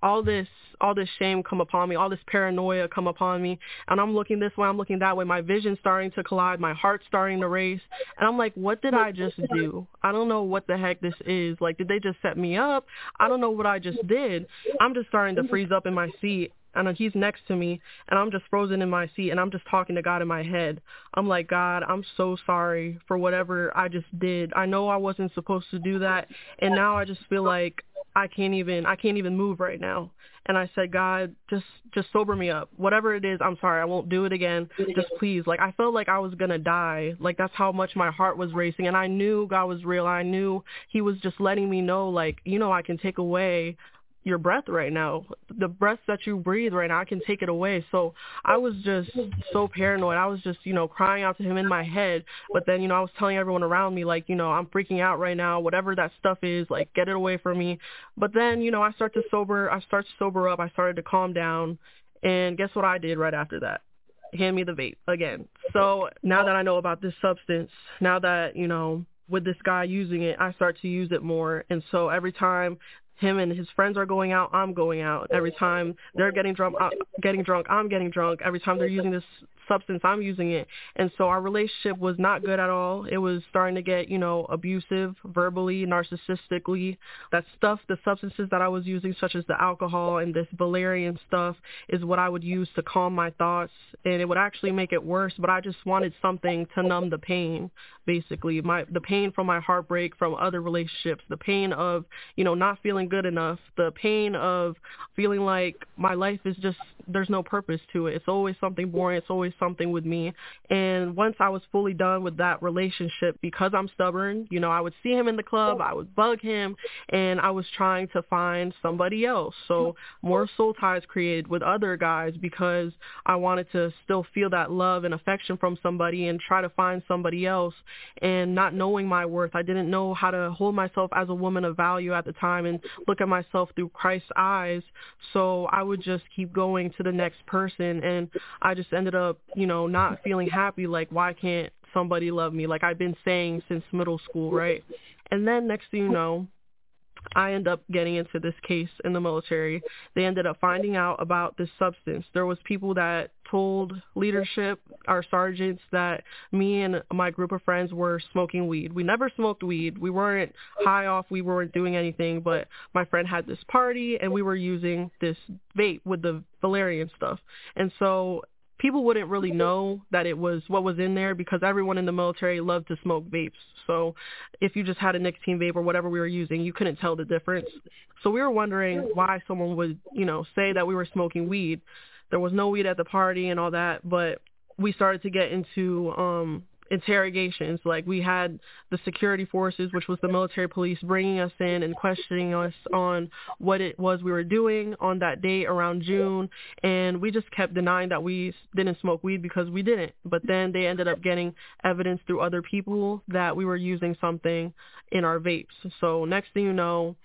all this all this shame come upon me, all this paranoia come upon me, and I'm looking this way, I'm looking that way, my vision's starting to collide, my heart's starting to race, and I'm like, what did I just do? I don't know what the heck this is. Like, did they just set me up? I don't know what I just did. I'm just starting to freeze up in my seat, and he's next to me and I'm just frozen in my seat and I'm just talking to God in my head. I'm like, God, I'm so sorry for whatever I just did. I know I wasn't supposed to do that and now I just feel like I can't even I can't even move right now. And I said, God, just just sober me up. Whatever it is, I'm sorry. I won't do it again. Just please. Like I felt like I was going to die. Like that's how much my heart was racing and I knew God was real. I knew he was just letting me know like, you know, I can take away your breath right now. The breath that you breathe right now, I can take it away. So I was just so paranoid. I was just, you know, crying out to him in my head. But then, you know, I was telling everyone around me, like, you know, I'm freaking out right now. Whatever that stuff is, like, get it away from me. But then, you know, I start to sober. I start to sober up. I started to calm down. And guess what I did right after that? Hand me the vape again. So now that I know about this substance, now that, you know, with this guy using it, I start to use it more. And so every time him and his friends are going out, I'm going out. Every time they're getting drunk, I'm getting drunk, I'm getting drunk. Every time they're using this substance, I'm using it. And so our relationship was not good at all. It was starting to get, you know, abusive, verbally, narcissistically. That stuff, the substances that I was using, such as the alcohol and this valerian stuff, is what I would use to calm my thoughts. And it would actually make it worse, but I just wanted something to numb the pain, basically. My the pain from my heartbreak, from other relationships, the pain of, you know, not feeling good enough, the pain of feeling like my life is just there's no purpose to it. It's always something boring. It's always something with me. And once I was fully done with that relationship, because I'm stubborn, you know, I would see him in the club, I would bug him, and I was trying to find somebody else. So more soul ties created with other guys because I wanted to still feel that love and affection from somebody and try to find somebody else. And not knowing my worth, I didn't know how to hold myself as a woman of value at the time and look at myself through Christ's eyes. So I would just keep going to the next person and I just ended up, you know, not feeling happy like why can't somebody love me like I've been saying since middle school, right? And then next thing you know, I end up getting into this case in the military. They ended up finding out about this substance. There was people that told leadership, our sergeants, that me and my group of friends were smoking weed. We never smoked weed. We weren't high off. We weren't doing anything. But my friend had this party, and we were using this vape with the valerian stuff. And so people wouldn't really know that it was what was in there because everyone in the military loved to smoke vapes. So if you just had a nicotine vape or whatever we were using, you couldn't tell the difference. So we were wondering why someone would, you know, say that we were smoking weed. There was no weed at the party and all that, but we started to get into um interrogations. Like we had the security forces, which was the military police, bringing us in and questioning us on what it was we were doing on that day around June, and we just kept denying that we didn't smoke weed because we didn't. But then they ended up getting evidence through other people that we were using something in our vapes. So next thing you know,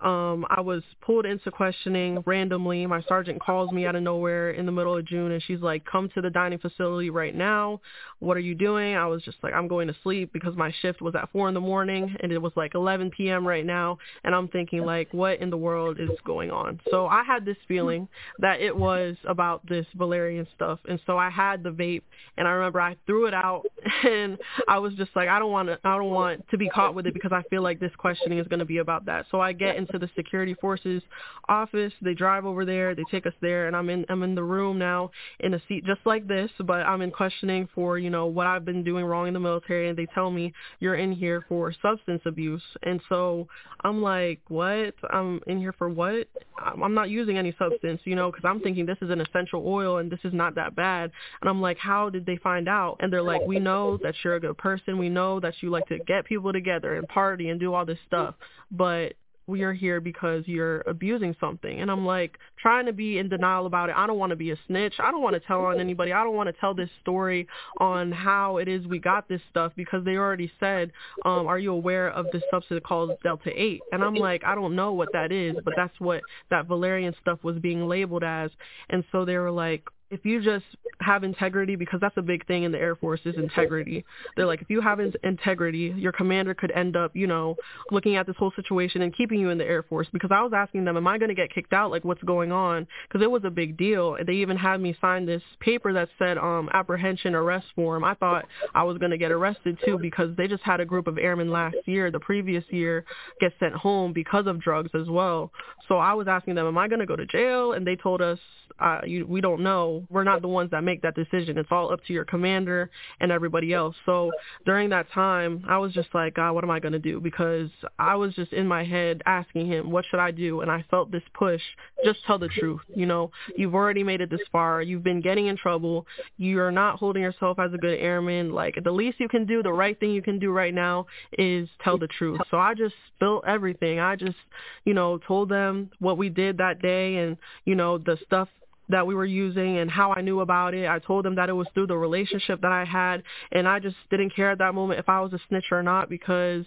um, I was pulled into questioning randomly. My sergeant calls me out of nowhere in the middle of June and she's like, come to the dining facility right now. What are you doing? I was just like, I'm going to sleep because my shift was at 4 in the morning and it was like 11 p.m. right now. And I'm thinking like, what in the world is going on? So I had this feeling that it was about this valerian stuff. And so I had the vape and I remember I threw it out and I was just like, I don't want to, I don't want to be caught with it because I feel like this questioning is going to be about that. So I get into the security forces office. They drive over there. They take us there, and I'm in I'm in the room now in a seat just like this, but I'm in questioning for you know what I've been doing wrong in the military, and they tell me you're in here for substance abuse, and so I'm like, what? I'm in here for what? I'm not using any substance, you know, because I'm thinking this is an essential oil and this is not that bad, and I'm like, how did they find out? And they're like, we know that you're a good person. We know that you like to get people together and party and do all this stuff, but we are here because you're abusing something. And I'm like trying to be in denial about it. I don't want to be a snitch. I don't want to tell on anybody. I don't want to tell this story on how it is we got this stuff because they already said, um, are you aware of this substance called Delta 8? And I'm like, I don't know what that is, but that's what that valerian stuff was being labeled as. And so they were like, if you just have integrity, because that's a big thing in the Air Force is integrity. They're like, if you have integrity, your commander could end up, you know, looking at this whole situation and keeping you in the Air Force. Because I was asking them, am I going to get kicked out? Like, what's going on? Because it was a big deal. They even had me sign this paper that said um, apprehension arrest form. I thought I was going to get arrested too because they just had a group of airmen last year, the previous year, get sent home because of drugs as well. So I was asking them, am I going to go to jail? And they told us uh, you, we don't know. We're not the ones that make that decision. It's all up to your commander and everybody else. So during that time, I was just like, God, what am I going to do? Because I was just in my head asking him, what should I do? And I felt this push, just tell the truth. You know, you've already made it this far. You've been getting in trouble. You're not holding yourself as a good airman. Like the least you can do, the right thing you can do right now is tell the truth. So I just spilled everything. I just, you know, told them what we did that day and, you know, the stuff that we were using and how I knew about it. I told them that it was through the relationship that I had and I just didn't care at that moment if I was a snitch or not because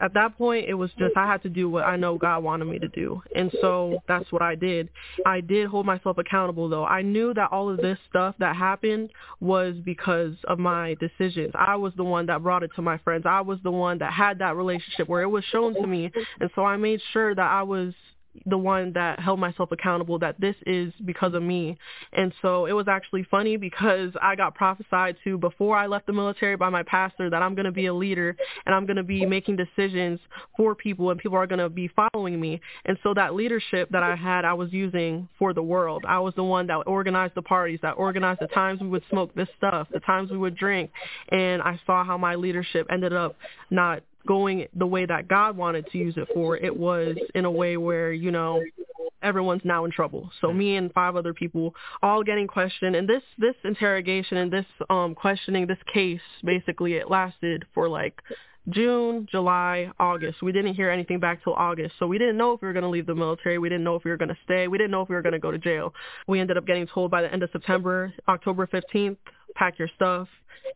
at that point it was just I had to do what I know God wanted me to do. And so that's what I did. I did hold myself accountable though. I knew that all of this stuff that happened was because of my decisions. I was the one that brought it to my friends. I was the one that had that relationship where it was shown to me. And so I made sure that I was the one that held myself accountable that this is because of me. And so it was actually funny because I got prophesied to before I left the military by my pastor that I'm going to be a leader and I'm going to be making decisions for people and people are going to be following me. And so that leadership that I had, I was using for the world. I was the one that organized the parties, that organized the times we would smoke this stuff, the times we would drink. And I saw how my leadership ended up not going the way that God wanted to use it for. It was in a way where, you know, everyone's now in trouble. So me and five other people all getting questioned and this this interrogation and this um questioning this case basically it lasted for like June, July, August. We didn't hear anything back till August. So we didn't know if we were going to leave the military. We didn't know if we were going to stay. We didn't know if we were going to go to jail. We ended up getting told by the end of September, October 15th, pack your stuff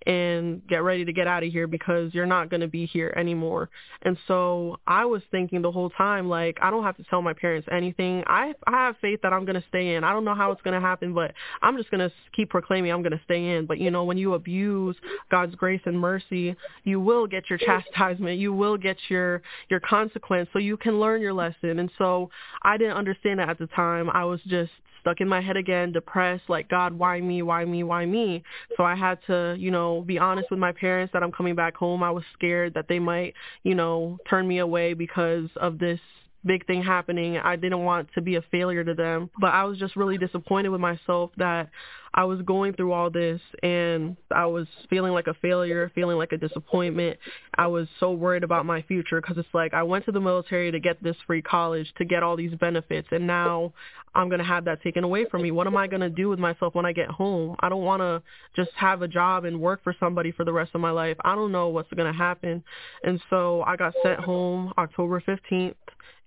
and get ready to get out of here because you're not going to be here anymore. And so I was thinking the whole time like I don't have to tell my parents anything. I I have faith that I'm going to stay in. I don't know how it's going to happen, but I'm just going to keep proclaiming I'm going to stay in. But you know, when you abuse God's grace and mercy, you will get your chastisement. You will get your your consequence so you can learn your lesson. And so I didn't understand that at the time. I was just stuck in my head again, depressed, like, God, why me, why me, why me? So I had to, you know, be honest with my parents that I'm coming back home. I was scared that they might, you know, turn me away because of this big thing happening. I didn't want to be a failure to them, but I was just really disappointed with myself that I was going through all this and I was feeling like a failure, feeling like a disappointment. I was so worried about my future because it's like I went to the military to get this free college, to get all these benefits, and now I'm going to have that taken away from me. What am I going to do with myself when I get home? I don't want to just have a job and work for somebody for the rest of my life. I don't know what's going to happen. And so I got sent home October 15th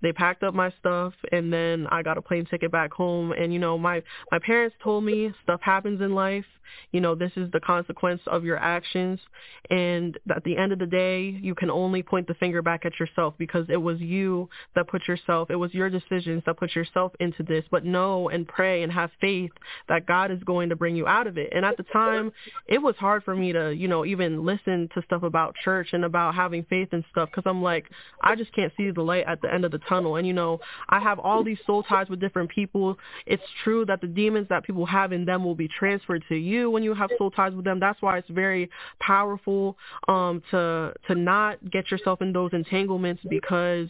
they packed up my stuff and then I got a plane ticket back home. And you know my my parents told me stuff happens in life. You know this is the consequence of your actions. And at the end of the day you can only point the finger back at yourself because it was you that put yourself it was your decisions that put yourself into this. But know and pray and have faith that God is going to bring you out of it. And at the time it was hard for me to you know even listen to stuff about church and about having faith and stuff because I'm like I just can't see the light at the end of the tunnel and you know I have all these soul ties with different people it's true that the demons that people have in them will be transferred to you when you have soul ties with them. That's why it's very powerful um, to to not get yourself in those entanglements because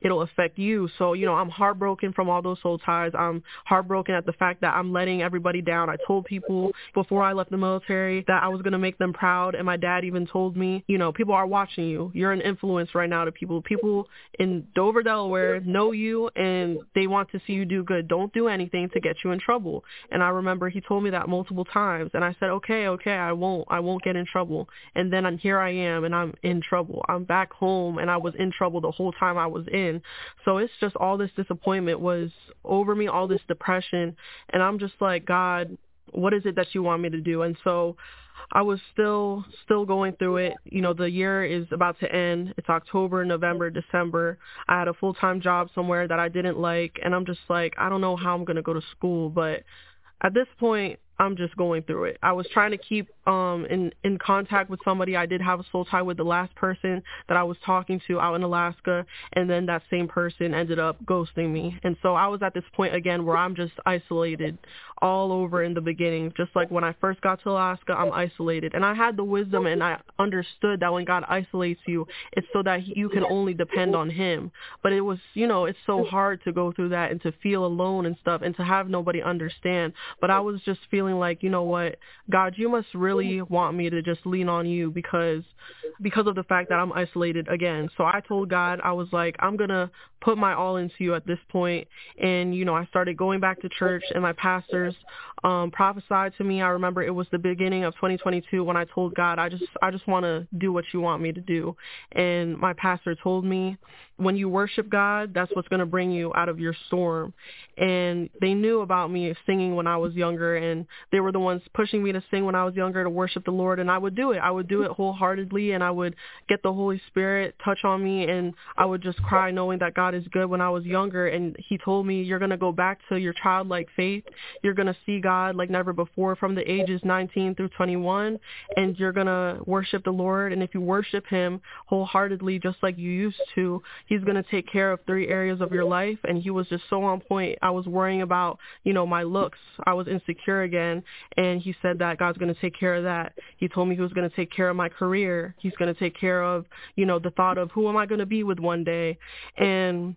it'll affect you. So, you know, I'm heartbroken from all those soul ties. I'm heartbroken at the fact that I'm letting everybody down. I told people before I left the military that I was going to make them proud. And my dad even told me, you know, people are watching you. You're an influence right now to people. People in Dover, Delaware know you and they want to see you do good. Don't do anything to get you in trouble. And I remember he told me that multiple times. And I said, okay, okay, I won't. I won't get in trouble. And then I'm, here I am and I'm in trouble. I'm back home and I was in trouble the whole time I was in in. So it's just all this disappointment was over me, all this depression, and I'm just like, God, what is it that you want me to do? And so I was still still going through it. You know, the year is about to end. It's October, November, December. I had a full-time job somewhere that I didn't like, and I'm just like, I don't know how I'm going to go to school, but at this point, I'm just going through it. I was trying to keep um in in contact with somebody. I did have a soul tie with the last person that I was talking to out in Alaska, and then that same person ended up ghosting me. And so I was at this point again where I'm just isolated all over in the beginning. Just like when I first got to Alaska, I'm isolated. And I had the wisdom and I understood that when God isolates you, it's so that you can only depend on him. But it was, you know, it's so hard to go through that and to feel alone and stuff and to have nobody understand. But I was just feeling like, you know what, God, you must really want me to just lean on you because because of the fact that I'm isolated again. So I told God, I was like, I'm going to put my all into you at this point. And you know i started going back to church and my pastors um prophesied to me. I remember it was the beginning of 2022 when i told god i just i just want to do what you want me to do. And my pastor told me when you worship god that's what's going to bring you out of your storm. And they knew about me singing when i was younger and they were the ones pushing me to sing when i was younger to worship the lord and i would do it. I would do it wholeheartedly and i would get the holy spirit touch on me and i would just cry knowing that god is good when I was younger and he told me you're going to go back to your childlike faith. You're going to see God like never before from the ages 19 through 21 and you're going to worship the Lord. And if you worship him wholeheartedly just like you used to, he's going to take care of three areas of your life and he was just so on point. I was worrying about, you know, my looks. I was insecure again and he said that God's going to take care of that. He told me he was going to take care of my career. He's going to take care of, you know, the thought of who am I going to be with one day and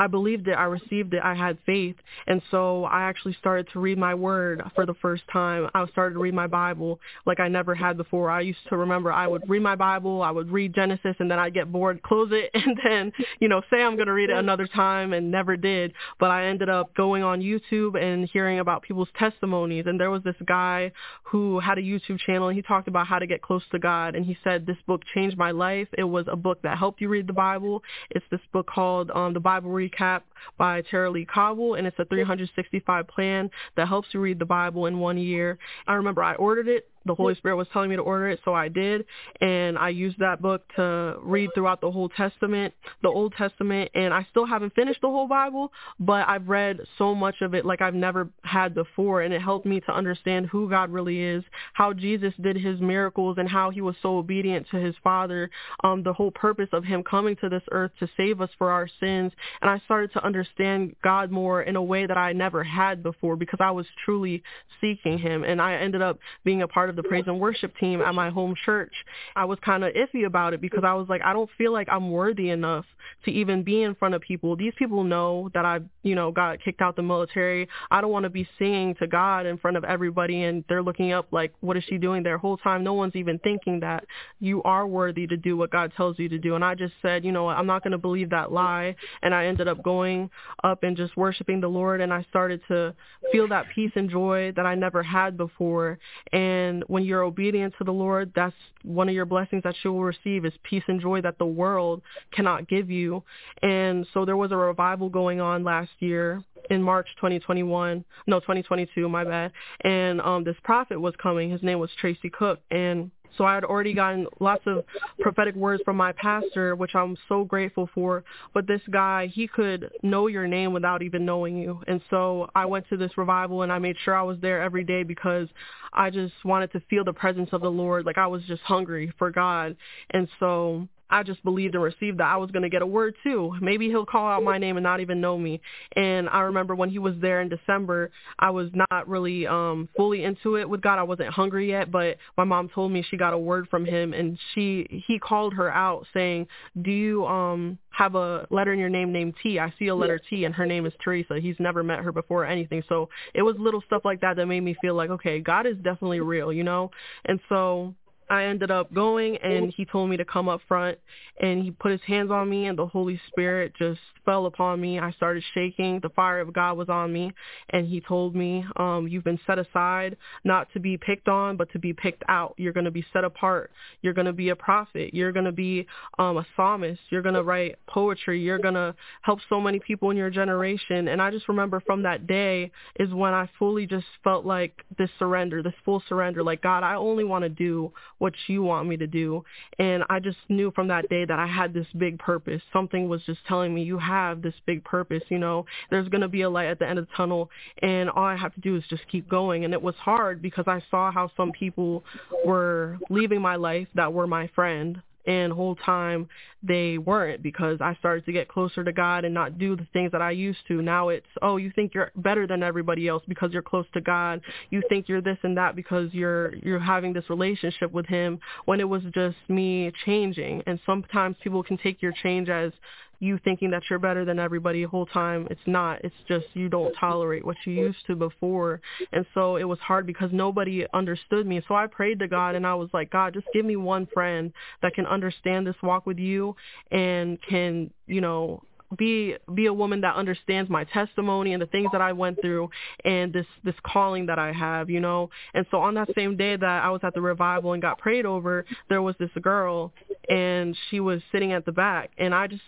I believed it. I received it. I had faith. And so I actually started to read my word for the first time. I started to read my Bible like I never had before. I used to remember I would read my Bible, I would read Genesis, and then I'd get bored, close it, and then, you know, say I'm going to read it another time and never did. But I ended up going on YouTube and hearing about people's testimonies. And there was this guy who had a YouTube channel and he talked about how to get close to God. And he said, this book changed my life. It was a book that helped you read the Bible. It's this book called um, The Bible Recap by Tara-Leigh Cobble, and it's a 365 plan that helps you read the Bible in one year. I remember I ordered it the Holy Spirit was telling me to order it, so I did. And I used that book to read throughout the whole Testament, the Old Testament, and I still haven't finished the whole Bible, but I've read so much of it like I've never had before, and it helped me to understand who God really is, how Jesus did his miracles, and how he was so obedient to his Father, um, the whole purpose of him coming to this earth to save us for our sins. And I started to understand God more in a way that I never had before because I was truly seeking him, and I ended up being a part of the praise and worship team at my home church, I was kind of iffy about it because I was like, I don't feel like I'm worthy enough to even be in front of people. These people know that I, you know, got kicked out the military. I don't want to be singing to God in front of everybody and they're looking up like, what is she doing there? Whole time, no one's even thinking that you are worthy to do what God tells you to do. And I just said, you know, I'm not going to believe that lie. And I ended up going up and just worshiping the Lord. And I started to feel that peace and joy that I never had before. And when you're obedient to the Lord, that's one of your blessings that you will receive is peace and joy that the world cannot give you. And so there was a revival going on last year in March 2021, no 2022, my bad. And um this prophet was coming. His name was Tracy Cook, and so I had already gotten lots of prophetic words from my pastor, which I'm so grateful for. But this guy, he could know your name without even knowing you. And so I went to this revival and I made sure I was there every day because I just wanted to feel the presence of the Lord. Like I was just hungry for God. And so I just believed and received that I was going to get a word too. Maybe he'll call out my name and not even know me. And I remember when he was there in December, I was not really um fully into it with God. I wasn't hungry yet, but my mom told me she got a word from him and she he called her out saying, "Do you um have a letter in your name named T? I see a letter T and her name is Teresa. He's never met her before or anything." So it was little stuff like that that made me feel like, "Okay, God is definitely real," you know? And so I ended up going and he told me to come up front and he put his hands on me and the Holy Spirit just fell upon me. I started shaking. The fire of God was on me and he told me, um, you've been set aside not to be picked on, but to be picked out. You're going to be set apart. You're going to be a prophet. You're going to be um, a psalmist. You're going to write poetry. You're going to help so many people in your generation. And I just remember from that day is when I fully just felt like this surrender, this full surrender. Like, God, I only want to do what you want me to do. And I just knew from that day that I had this big purpose. Something was just telling me, you have this big purpose, you know, there's going to be a light at the end of the tunnel and all I have to do is just keep going. And it was hard because I saw how some people were leaving my life that were my friend and whole time they weren't because I started to get closer to God and not do the things that I used to. Now it's, oh, you think you're better than everybody else because you're close to God. You think you're this and that because you're you're having this relationship with him when it was just me changing. And sometimes people can take your change as you thinking that you're better than everybody the whole time. It's not. It's just you don't tolerate what you used to before. And so it was hard because nobody understood me. So I prayed to God and I was like, God, just give me one friend that can understand this walk with you and can, you know, be be a woman that understands my testimony and the things that I went through and this this calling that I have, you know. And so on that same day that I was at the revival and got prayed over, there was this girl and she was sitting at the back and I just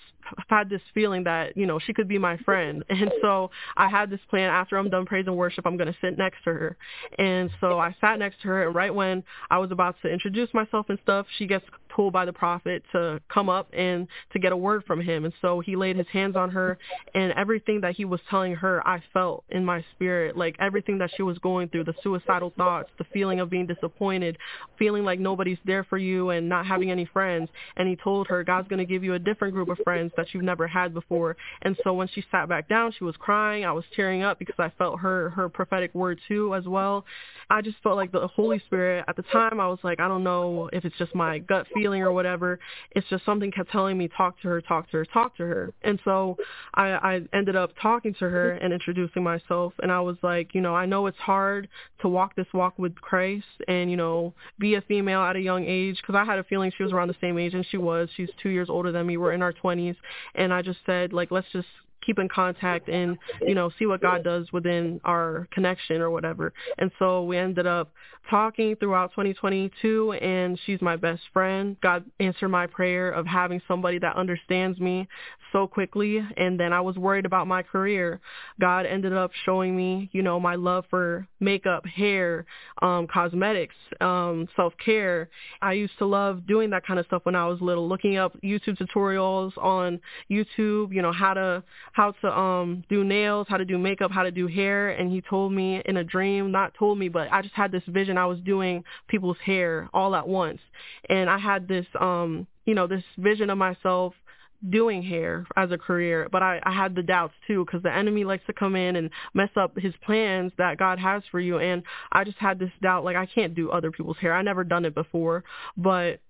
had this feeling that you know she could be my friend. And so i had this plan. After i'm done praise and worship i'm going to sit next to her. And so i sat next to her and right when i was about to introduce myself and stuff she gets told by the prophet to come up and to get a word from him and so he laid his hands on her and everything that he was telling her i felt in my spirit like everything that she was going through the suicidal thoughts the feeling of being disappointed feeling like nobody's there for you and not having any friends and he told her god's going to give you a different group of friends that you've never had before. And so when she sat back down, she was crying. I was tearing up because I felt her her prophetic word too as well. I just felt like the Holy Spirit at the time. I was like, I don't know if it's just my gut feeling or whatever. It's just something kept telling me talk to her, talk to her, talk to her. And so I, I ended up talking to her and introducing myself. And I was like, you know, I know it's hard to walk this walk with Christ and you know be a female at a young age because I had a feeling she was around the same age and she was. She's two years older than me. We're in our 20s, and I just said like let's just keep in contact and you know see what God does within our connection or whatever. And so we ended up talking throughout 2022 and she's my best friend. God answered my prayer of having somebody that understands me so quickly and then I was worried about my career. God ended up showing me, you know, my love for makeup, hair, um cosmetics, um self-care. I used to love doing that kind of stuff when I was little, looking up YouTube tutorials on YouTube, you know, how to how to um do nails, how to do makeup, how to do hair and he told me in a dream, not told me, but I just had this vision I was doing people's hair all at once. And I had this um you know, this vision of myself doing hair as a career, but I, I had the doubts too because the enemy likes to come in and mess up his plans that God has for you. And I just had this doubt, like I can't do other people's hair. I never done it before, but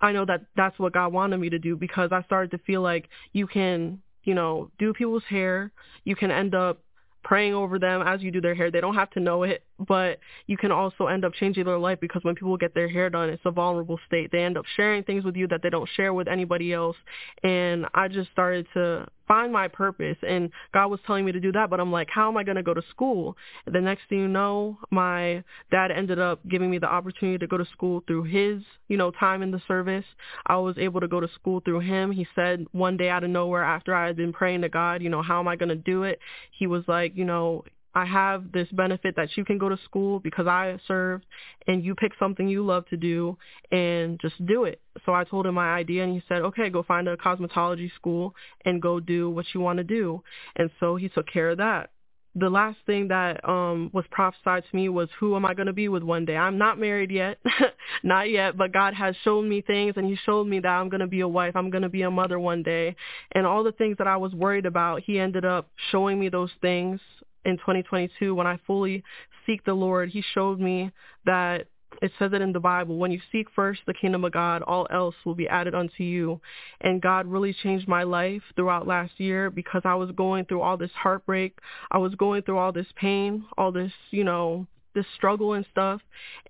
I know that that's what God wanted me to do because I started to feel like you can, you know, do people's hair. You can end up praying over them as you do their hair. They don't have to know it, but you can also end up changing their life because when people get their hair done, it's a vulnerable state. They end up sharing things with you that they don't share with anybody else. And I just started to find my purpose and God was telling me to do that but I'm like how am I going to go to school the next thing you know my dad ended up giving me the opportunity to go to school through his you know time in the service I was able to go to school through him he said one day out of nowhere after I had been praying to God you know how am I going to do it he was like you know I have this benefit that you can go to school because I served and you pick something you love to do and just do it. So I told him my idea and he said, okay, go find a cosmetology school and go do what you want to do. And so he took care of that. The last thing that um was prophesied to me was who am I going to be with one day. I'm not married yet, not yet, but God has shown me things and he showed me that I'm going to be a wife, I'm going to be a mother one day. And all the things that I was worried about, he ended up showing me those things in 2022 when I fully seek the Lord, he showed me that it says it in the Bible, when you seek first the kingdom of God, all else will be added unto you. And God really changed my life throughout last year because I was going through all this heartbreak. I was going through all this pain, all this, you know, this struggle and stuff.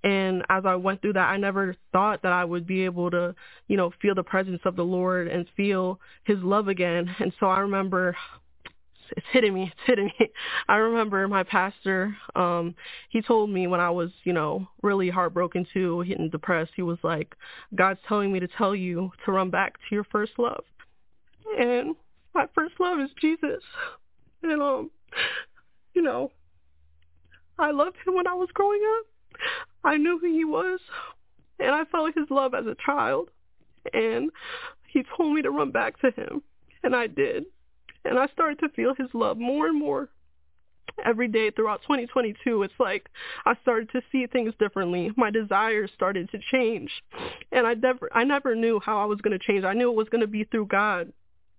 And as I went through that, I never thought that I would be able to, you know, feel the presence of the Lord and feel his love again. And so I remember it's hitting me, it's hitting me. I remember my pastor, um, he told me when I was, you know, really heartbroken too, and depressed, he was like, God's telling me to tell you to run back to your first love. And my first love is Jesus. And um, you know, I loved him when I was growing up. I knew who he was. and I felt his love as a child. And he told me to run back to him, and I did. And I started to feel his love more and more every day throughout 2022 it's like i started to see things differently my desires started to change and i never i never knew how i was going to change i knew it was going to be through god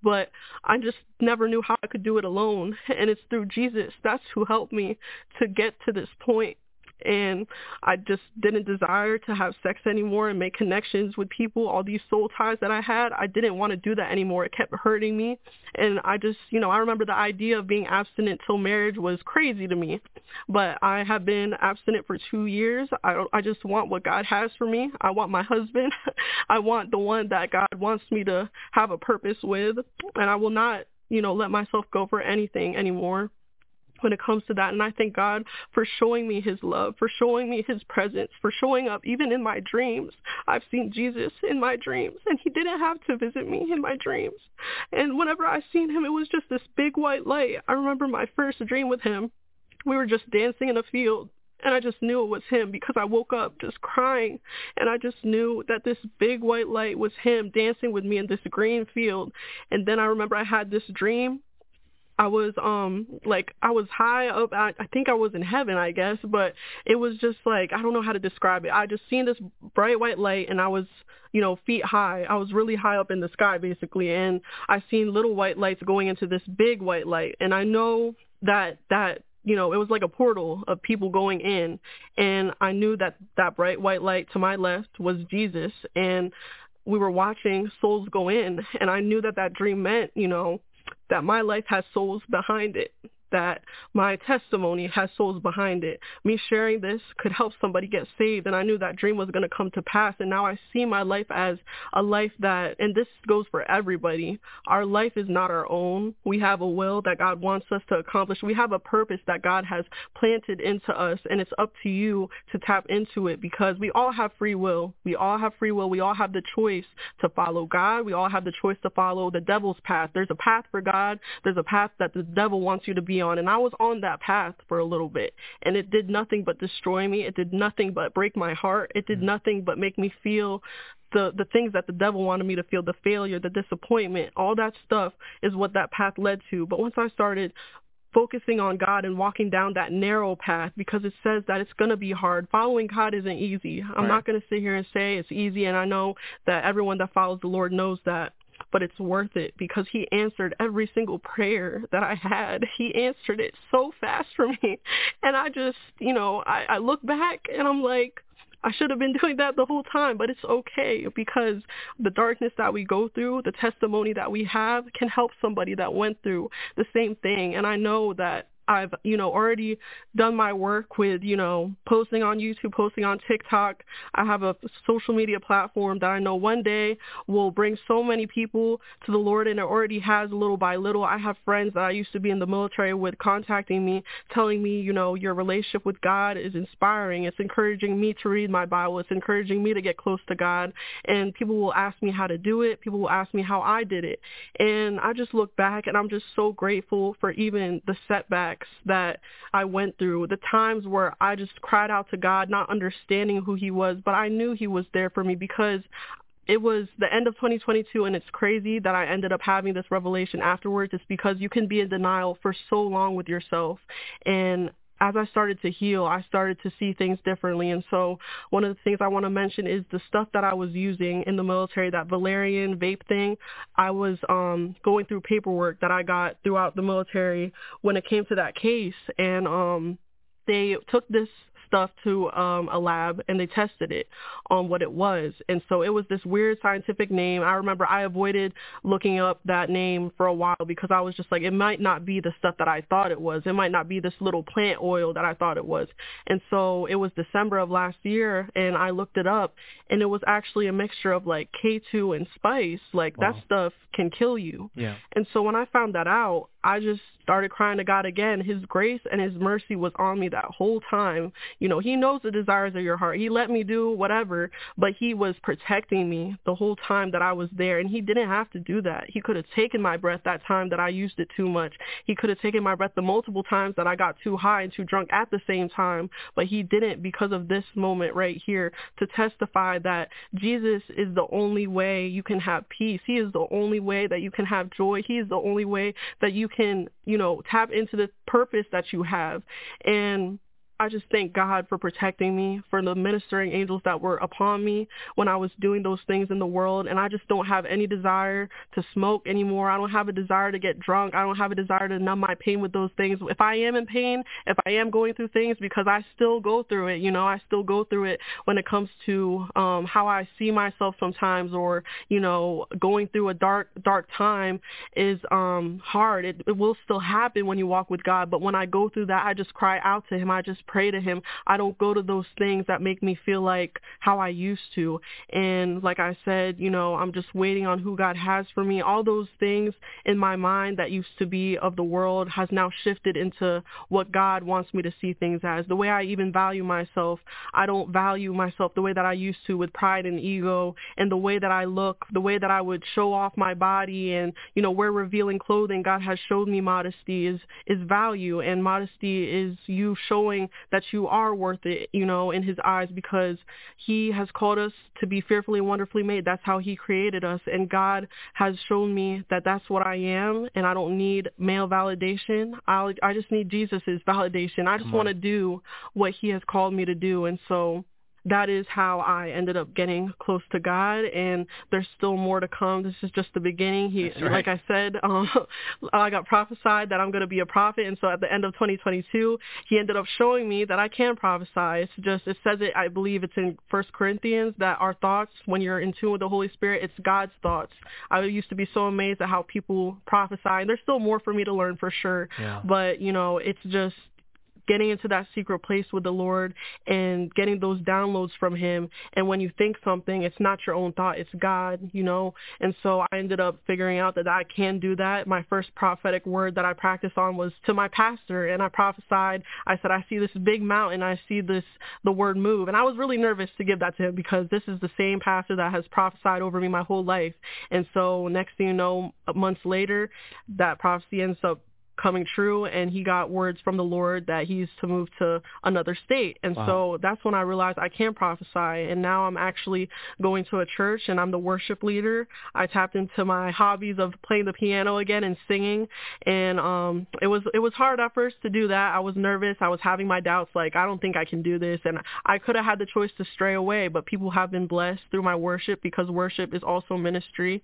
but I just never knew how I could do it alone. And it's through Jesus. That's who helped me to get to this point and I just didn't desire to have sex anymore and make connections with people, all these soul ties that I had. I didn't want to do that anymore. It kept hurting me. And I just, you know, I remember the idea of being abstinent till marriage was crazy to me. But I have been abstinent for two years. I, I just want what God has for me. I want my husband. I want the one that God wants me to have a purpose with. And I will not, you know, let myself go for anything anymore when it comes to that. And I thank God for showing me his love, for showing me his presence, for showing up even in my dreams. I've seen Jesus in my dreams and he didn't have to visit me in my dreams. And whenever I seen him, it was just this big white light. I remember my first dream with him. We were just dancing in a field and I just knew it was him because I woke up just crying and I just knew that this big white light was him dancing with me in this green field. And then I remember I had this dream I was um like I was high up I, I think I was in heaven I guess but it was just like I don't know how to describe it I just seen this bright white light and I was you know feet high I was really high up in the sky basically and I seen little white lights going into this big white light and I know that that you know, it was like a portal of people going in. And I knew that that bright white light to my left was Jesus. And we were watching souls go in. And I knew that that dream meant, you know, that my life has souls behind it that my testimony has souls behind it. Me sharing this could help somebody get saved, and I knew that dream was going to come to pass. And now I see my life as a life that, and this goes for everybody, our life is not our own. We have a will that God wants us to accomplish. We have a purpose that God has planted into us, and it's up to you to tap into it because we all have free will. We all have free will. We all have the choice to follow God. We all have the choice to follow the devil's path. There's a path for God. There's a path that the devil wants you to be on. And I was on that path for a little bit. And it did nothing but destroy me. It did nothing but break my heart. It did mm. nothing but make me feel the the things that the devil wanted me to feel, the failure, the disappointment, all that stuff is what that path led to. But once I started focusing on God and walking down that narrow path because it says that it's going to be hard. Following God isn't easy. I'm right. not going to sit here and say it's easy and I know that everyone that follows the Lord knows that but it's worth it because he answered every single prayer that I had. He answered it so fast for me. And I just, you know, I, I look back and I'm like, I should have been doing that the whole time, but it's okay because the darkness that we go through, the testimony that we have can help somebody that went through the same thing. And I know that I've, you know, already done my work with, you know, posting on YouTube, posting on TikTok. I have a social media platform that I know one day will bring so many people to the Lord and it already has little by little. I have friends that I used to be in the military with contacting me, telling me, you know, your relationship with God is inspiring. It's encouraging me to read my Bible. It's encouraging me to get close to God. And people will ask me how to do it. People will ask me how I did it. And I just look back and I'm just so grateful for even the that I went through, the times where I just cried out to God, not understanding who he was, but I knew he was there for me because it was the end of 2022 and it's crazy that I ended up having this revelation afterwards. It's because you can be in denial for so long with yourself. And as I started to heal, I started to see things differently. And so one of the things I want to mention is the stuff that I was using in the military, that Valerian vape thing. I was um, going through paperwork that I got throughout the military when it came to that case. And um, they took this stuff to um, a lab and they tested it on what it was. And so it was this weird scientific name. I remember I avoided looking up that name for a while because I was just like, it might not be the stuff that I thought it was. It might not be this little plant oil that I thought it was. And so it was December of last year and I looked it up and it was actually a mixture of like K2 and spice. Like wow. that stuff can kill you. Yeah. And so when I found that out, I just started crying to God again. His grace and his mercy was on me that whole time. You know, he knows the desires of your heart. He let me do whatever, but he was protecting me the whole time that I was there. And he didn't have to do that. He could have taken my breath that time that I used it too much. He could have taken my breath the multiple times that I got too high and too drunk at the same time, but he didn't because of this moment right here to testify that Jesus is the only way you can have peace. He is the only way that you can have joy. He is the only way that you can, you know, tap into the purpose that you have. And I just thank God for protecting me, for the ministering angels that were upon me when I was doing those things in the world. And I just don't have any desire to smoke anymore. I don't have a desire to get drunk. I don't have a desire to numb my pain with those things. If I am in pain, if I am going through things, because I still go through it, you know, I still go through it when it comes to um, how I see myself sometimes or, you know, going through a dark, dark time is um, hard. It, it will still happen when you walk with God. But when I go through that, I just cry out to him. I just pray to him. I don't go to those things that make me feel like how I used to. And like I said, you know, I'm just waiting on who God has for me. All those things in my mind that used to be of the world has now shifted into what God wants me to see things as. The way I even value myself, I don't value myself the way that I used to with pride and ego and the way that I look, the way that I would show off my body and, you know, wear revealing clothing. God has showed me modesty is is value and modesty is you showing that you are worth it, you know, in his eyes because he has called us to be fearfully and wonderfully made. That's how he created us. And God has shown me that that's what I am and I don't need male validation. I I just need Jesus's validation. I just want to do what he has called me to do. And so that is how I ended up getting close to God, and there's still more to come. This is just the beginning. He, right. like I said, um, I got prophesied that I'm going to be a prophet, and so at the end of 2022, he ended up showing me that I can prophesy. It's just it says it. I believe it's in First Corinthians that our thoughts, when you're in tune with the Holy Spirit, it's God's thoughts. I used to be so amazed at how people prophesy, and there's still more for me to learn for sure. Yeah. But you know, it's just getting into that secret place with the Lord and getting those downloads from him. And when you think something, it's not your own thought, it's God, you know. And so I ended up figuring out that I can do that. My first prophetic word that I practiced on was to my pastor and I prophesied. I said, I see this big mountain, I see this the word move. And I was really nervous to give that to him because this is the same pastor that has prophesied over me my whole life. And so next thing you know, months later, that prophecy ends up coming true and he got words from the Lord that he's to move to another state. And Wow. so that's when I realized I can prophesy and now I'm actually going to a church and I'm the worship leader. I tapped into my hobbies of playing the piano again and singing and um it was it was hard at first to do that. I was nervous. I was having my doubts like I don't think I can do this and I could have had the choice to stray away, but people have been blessed through my worship because worship is also ministry.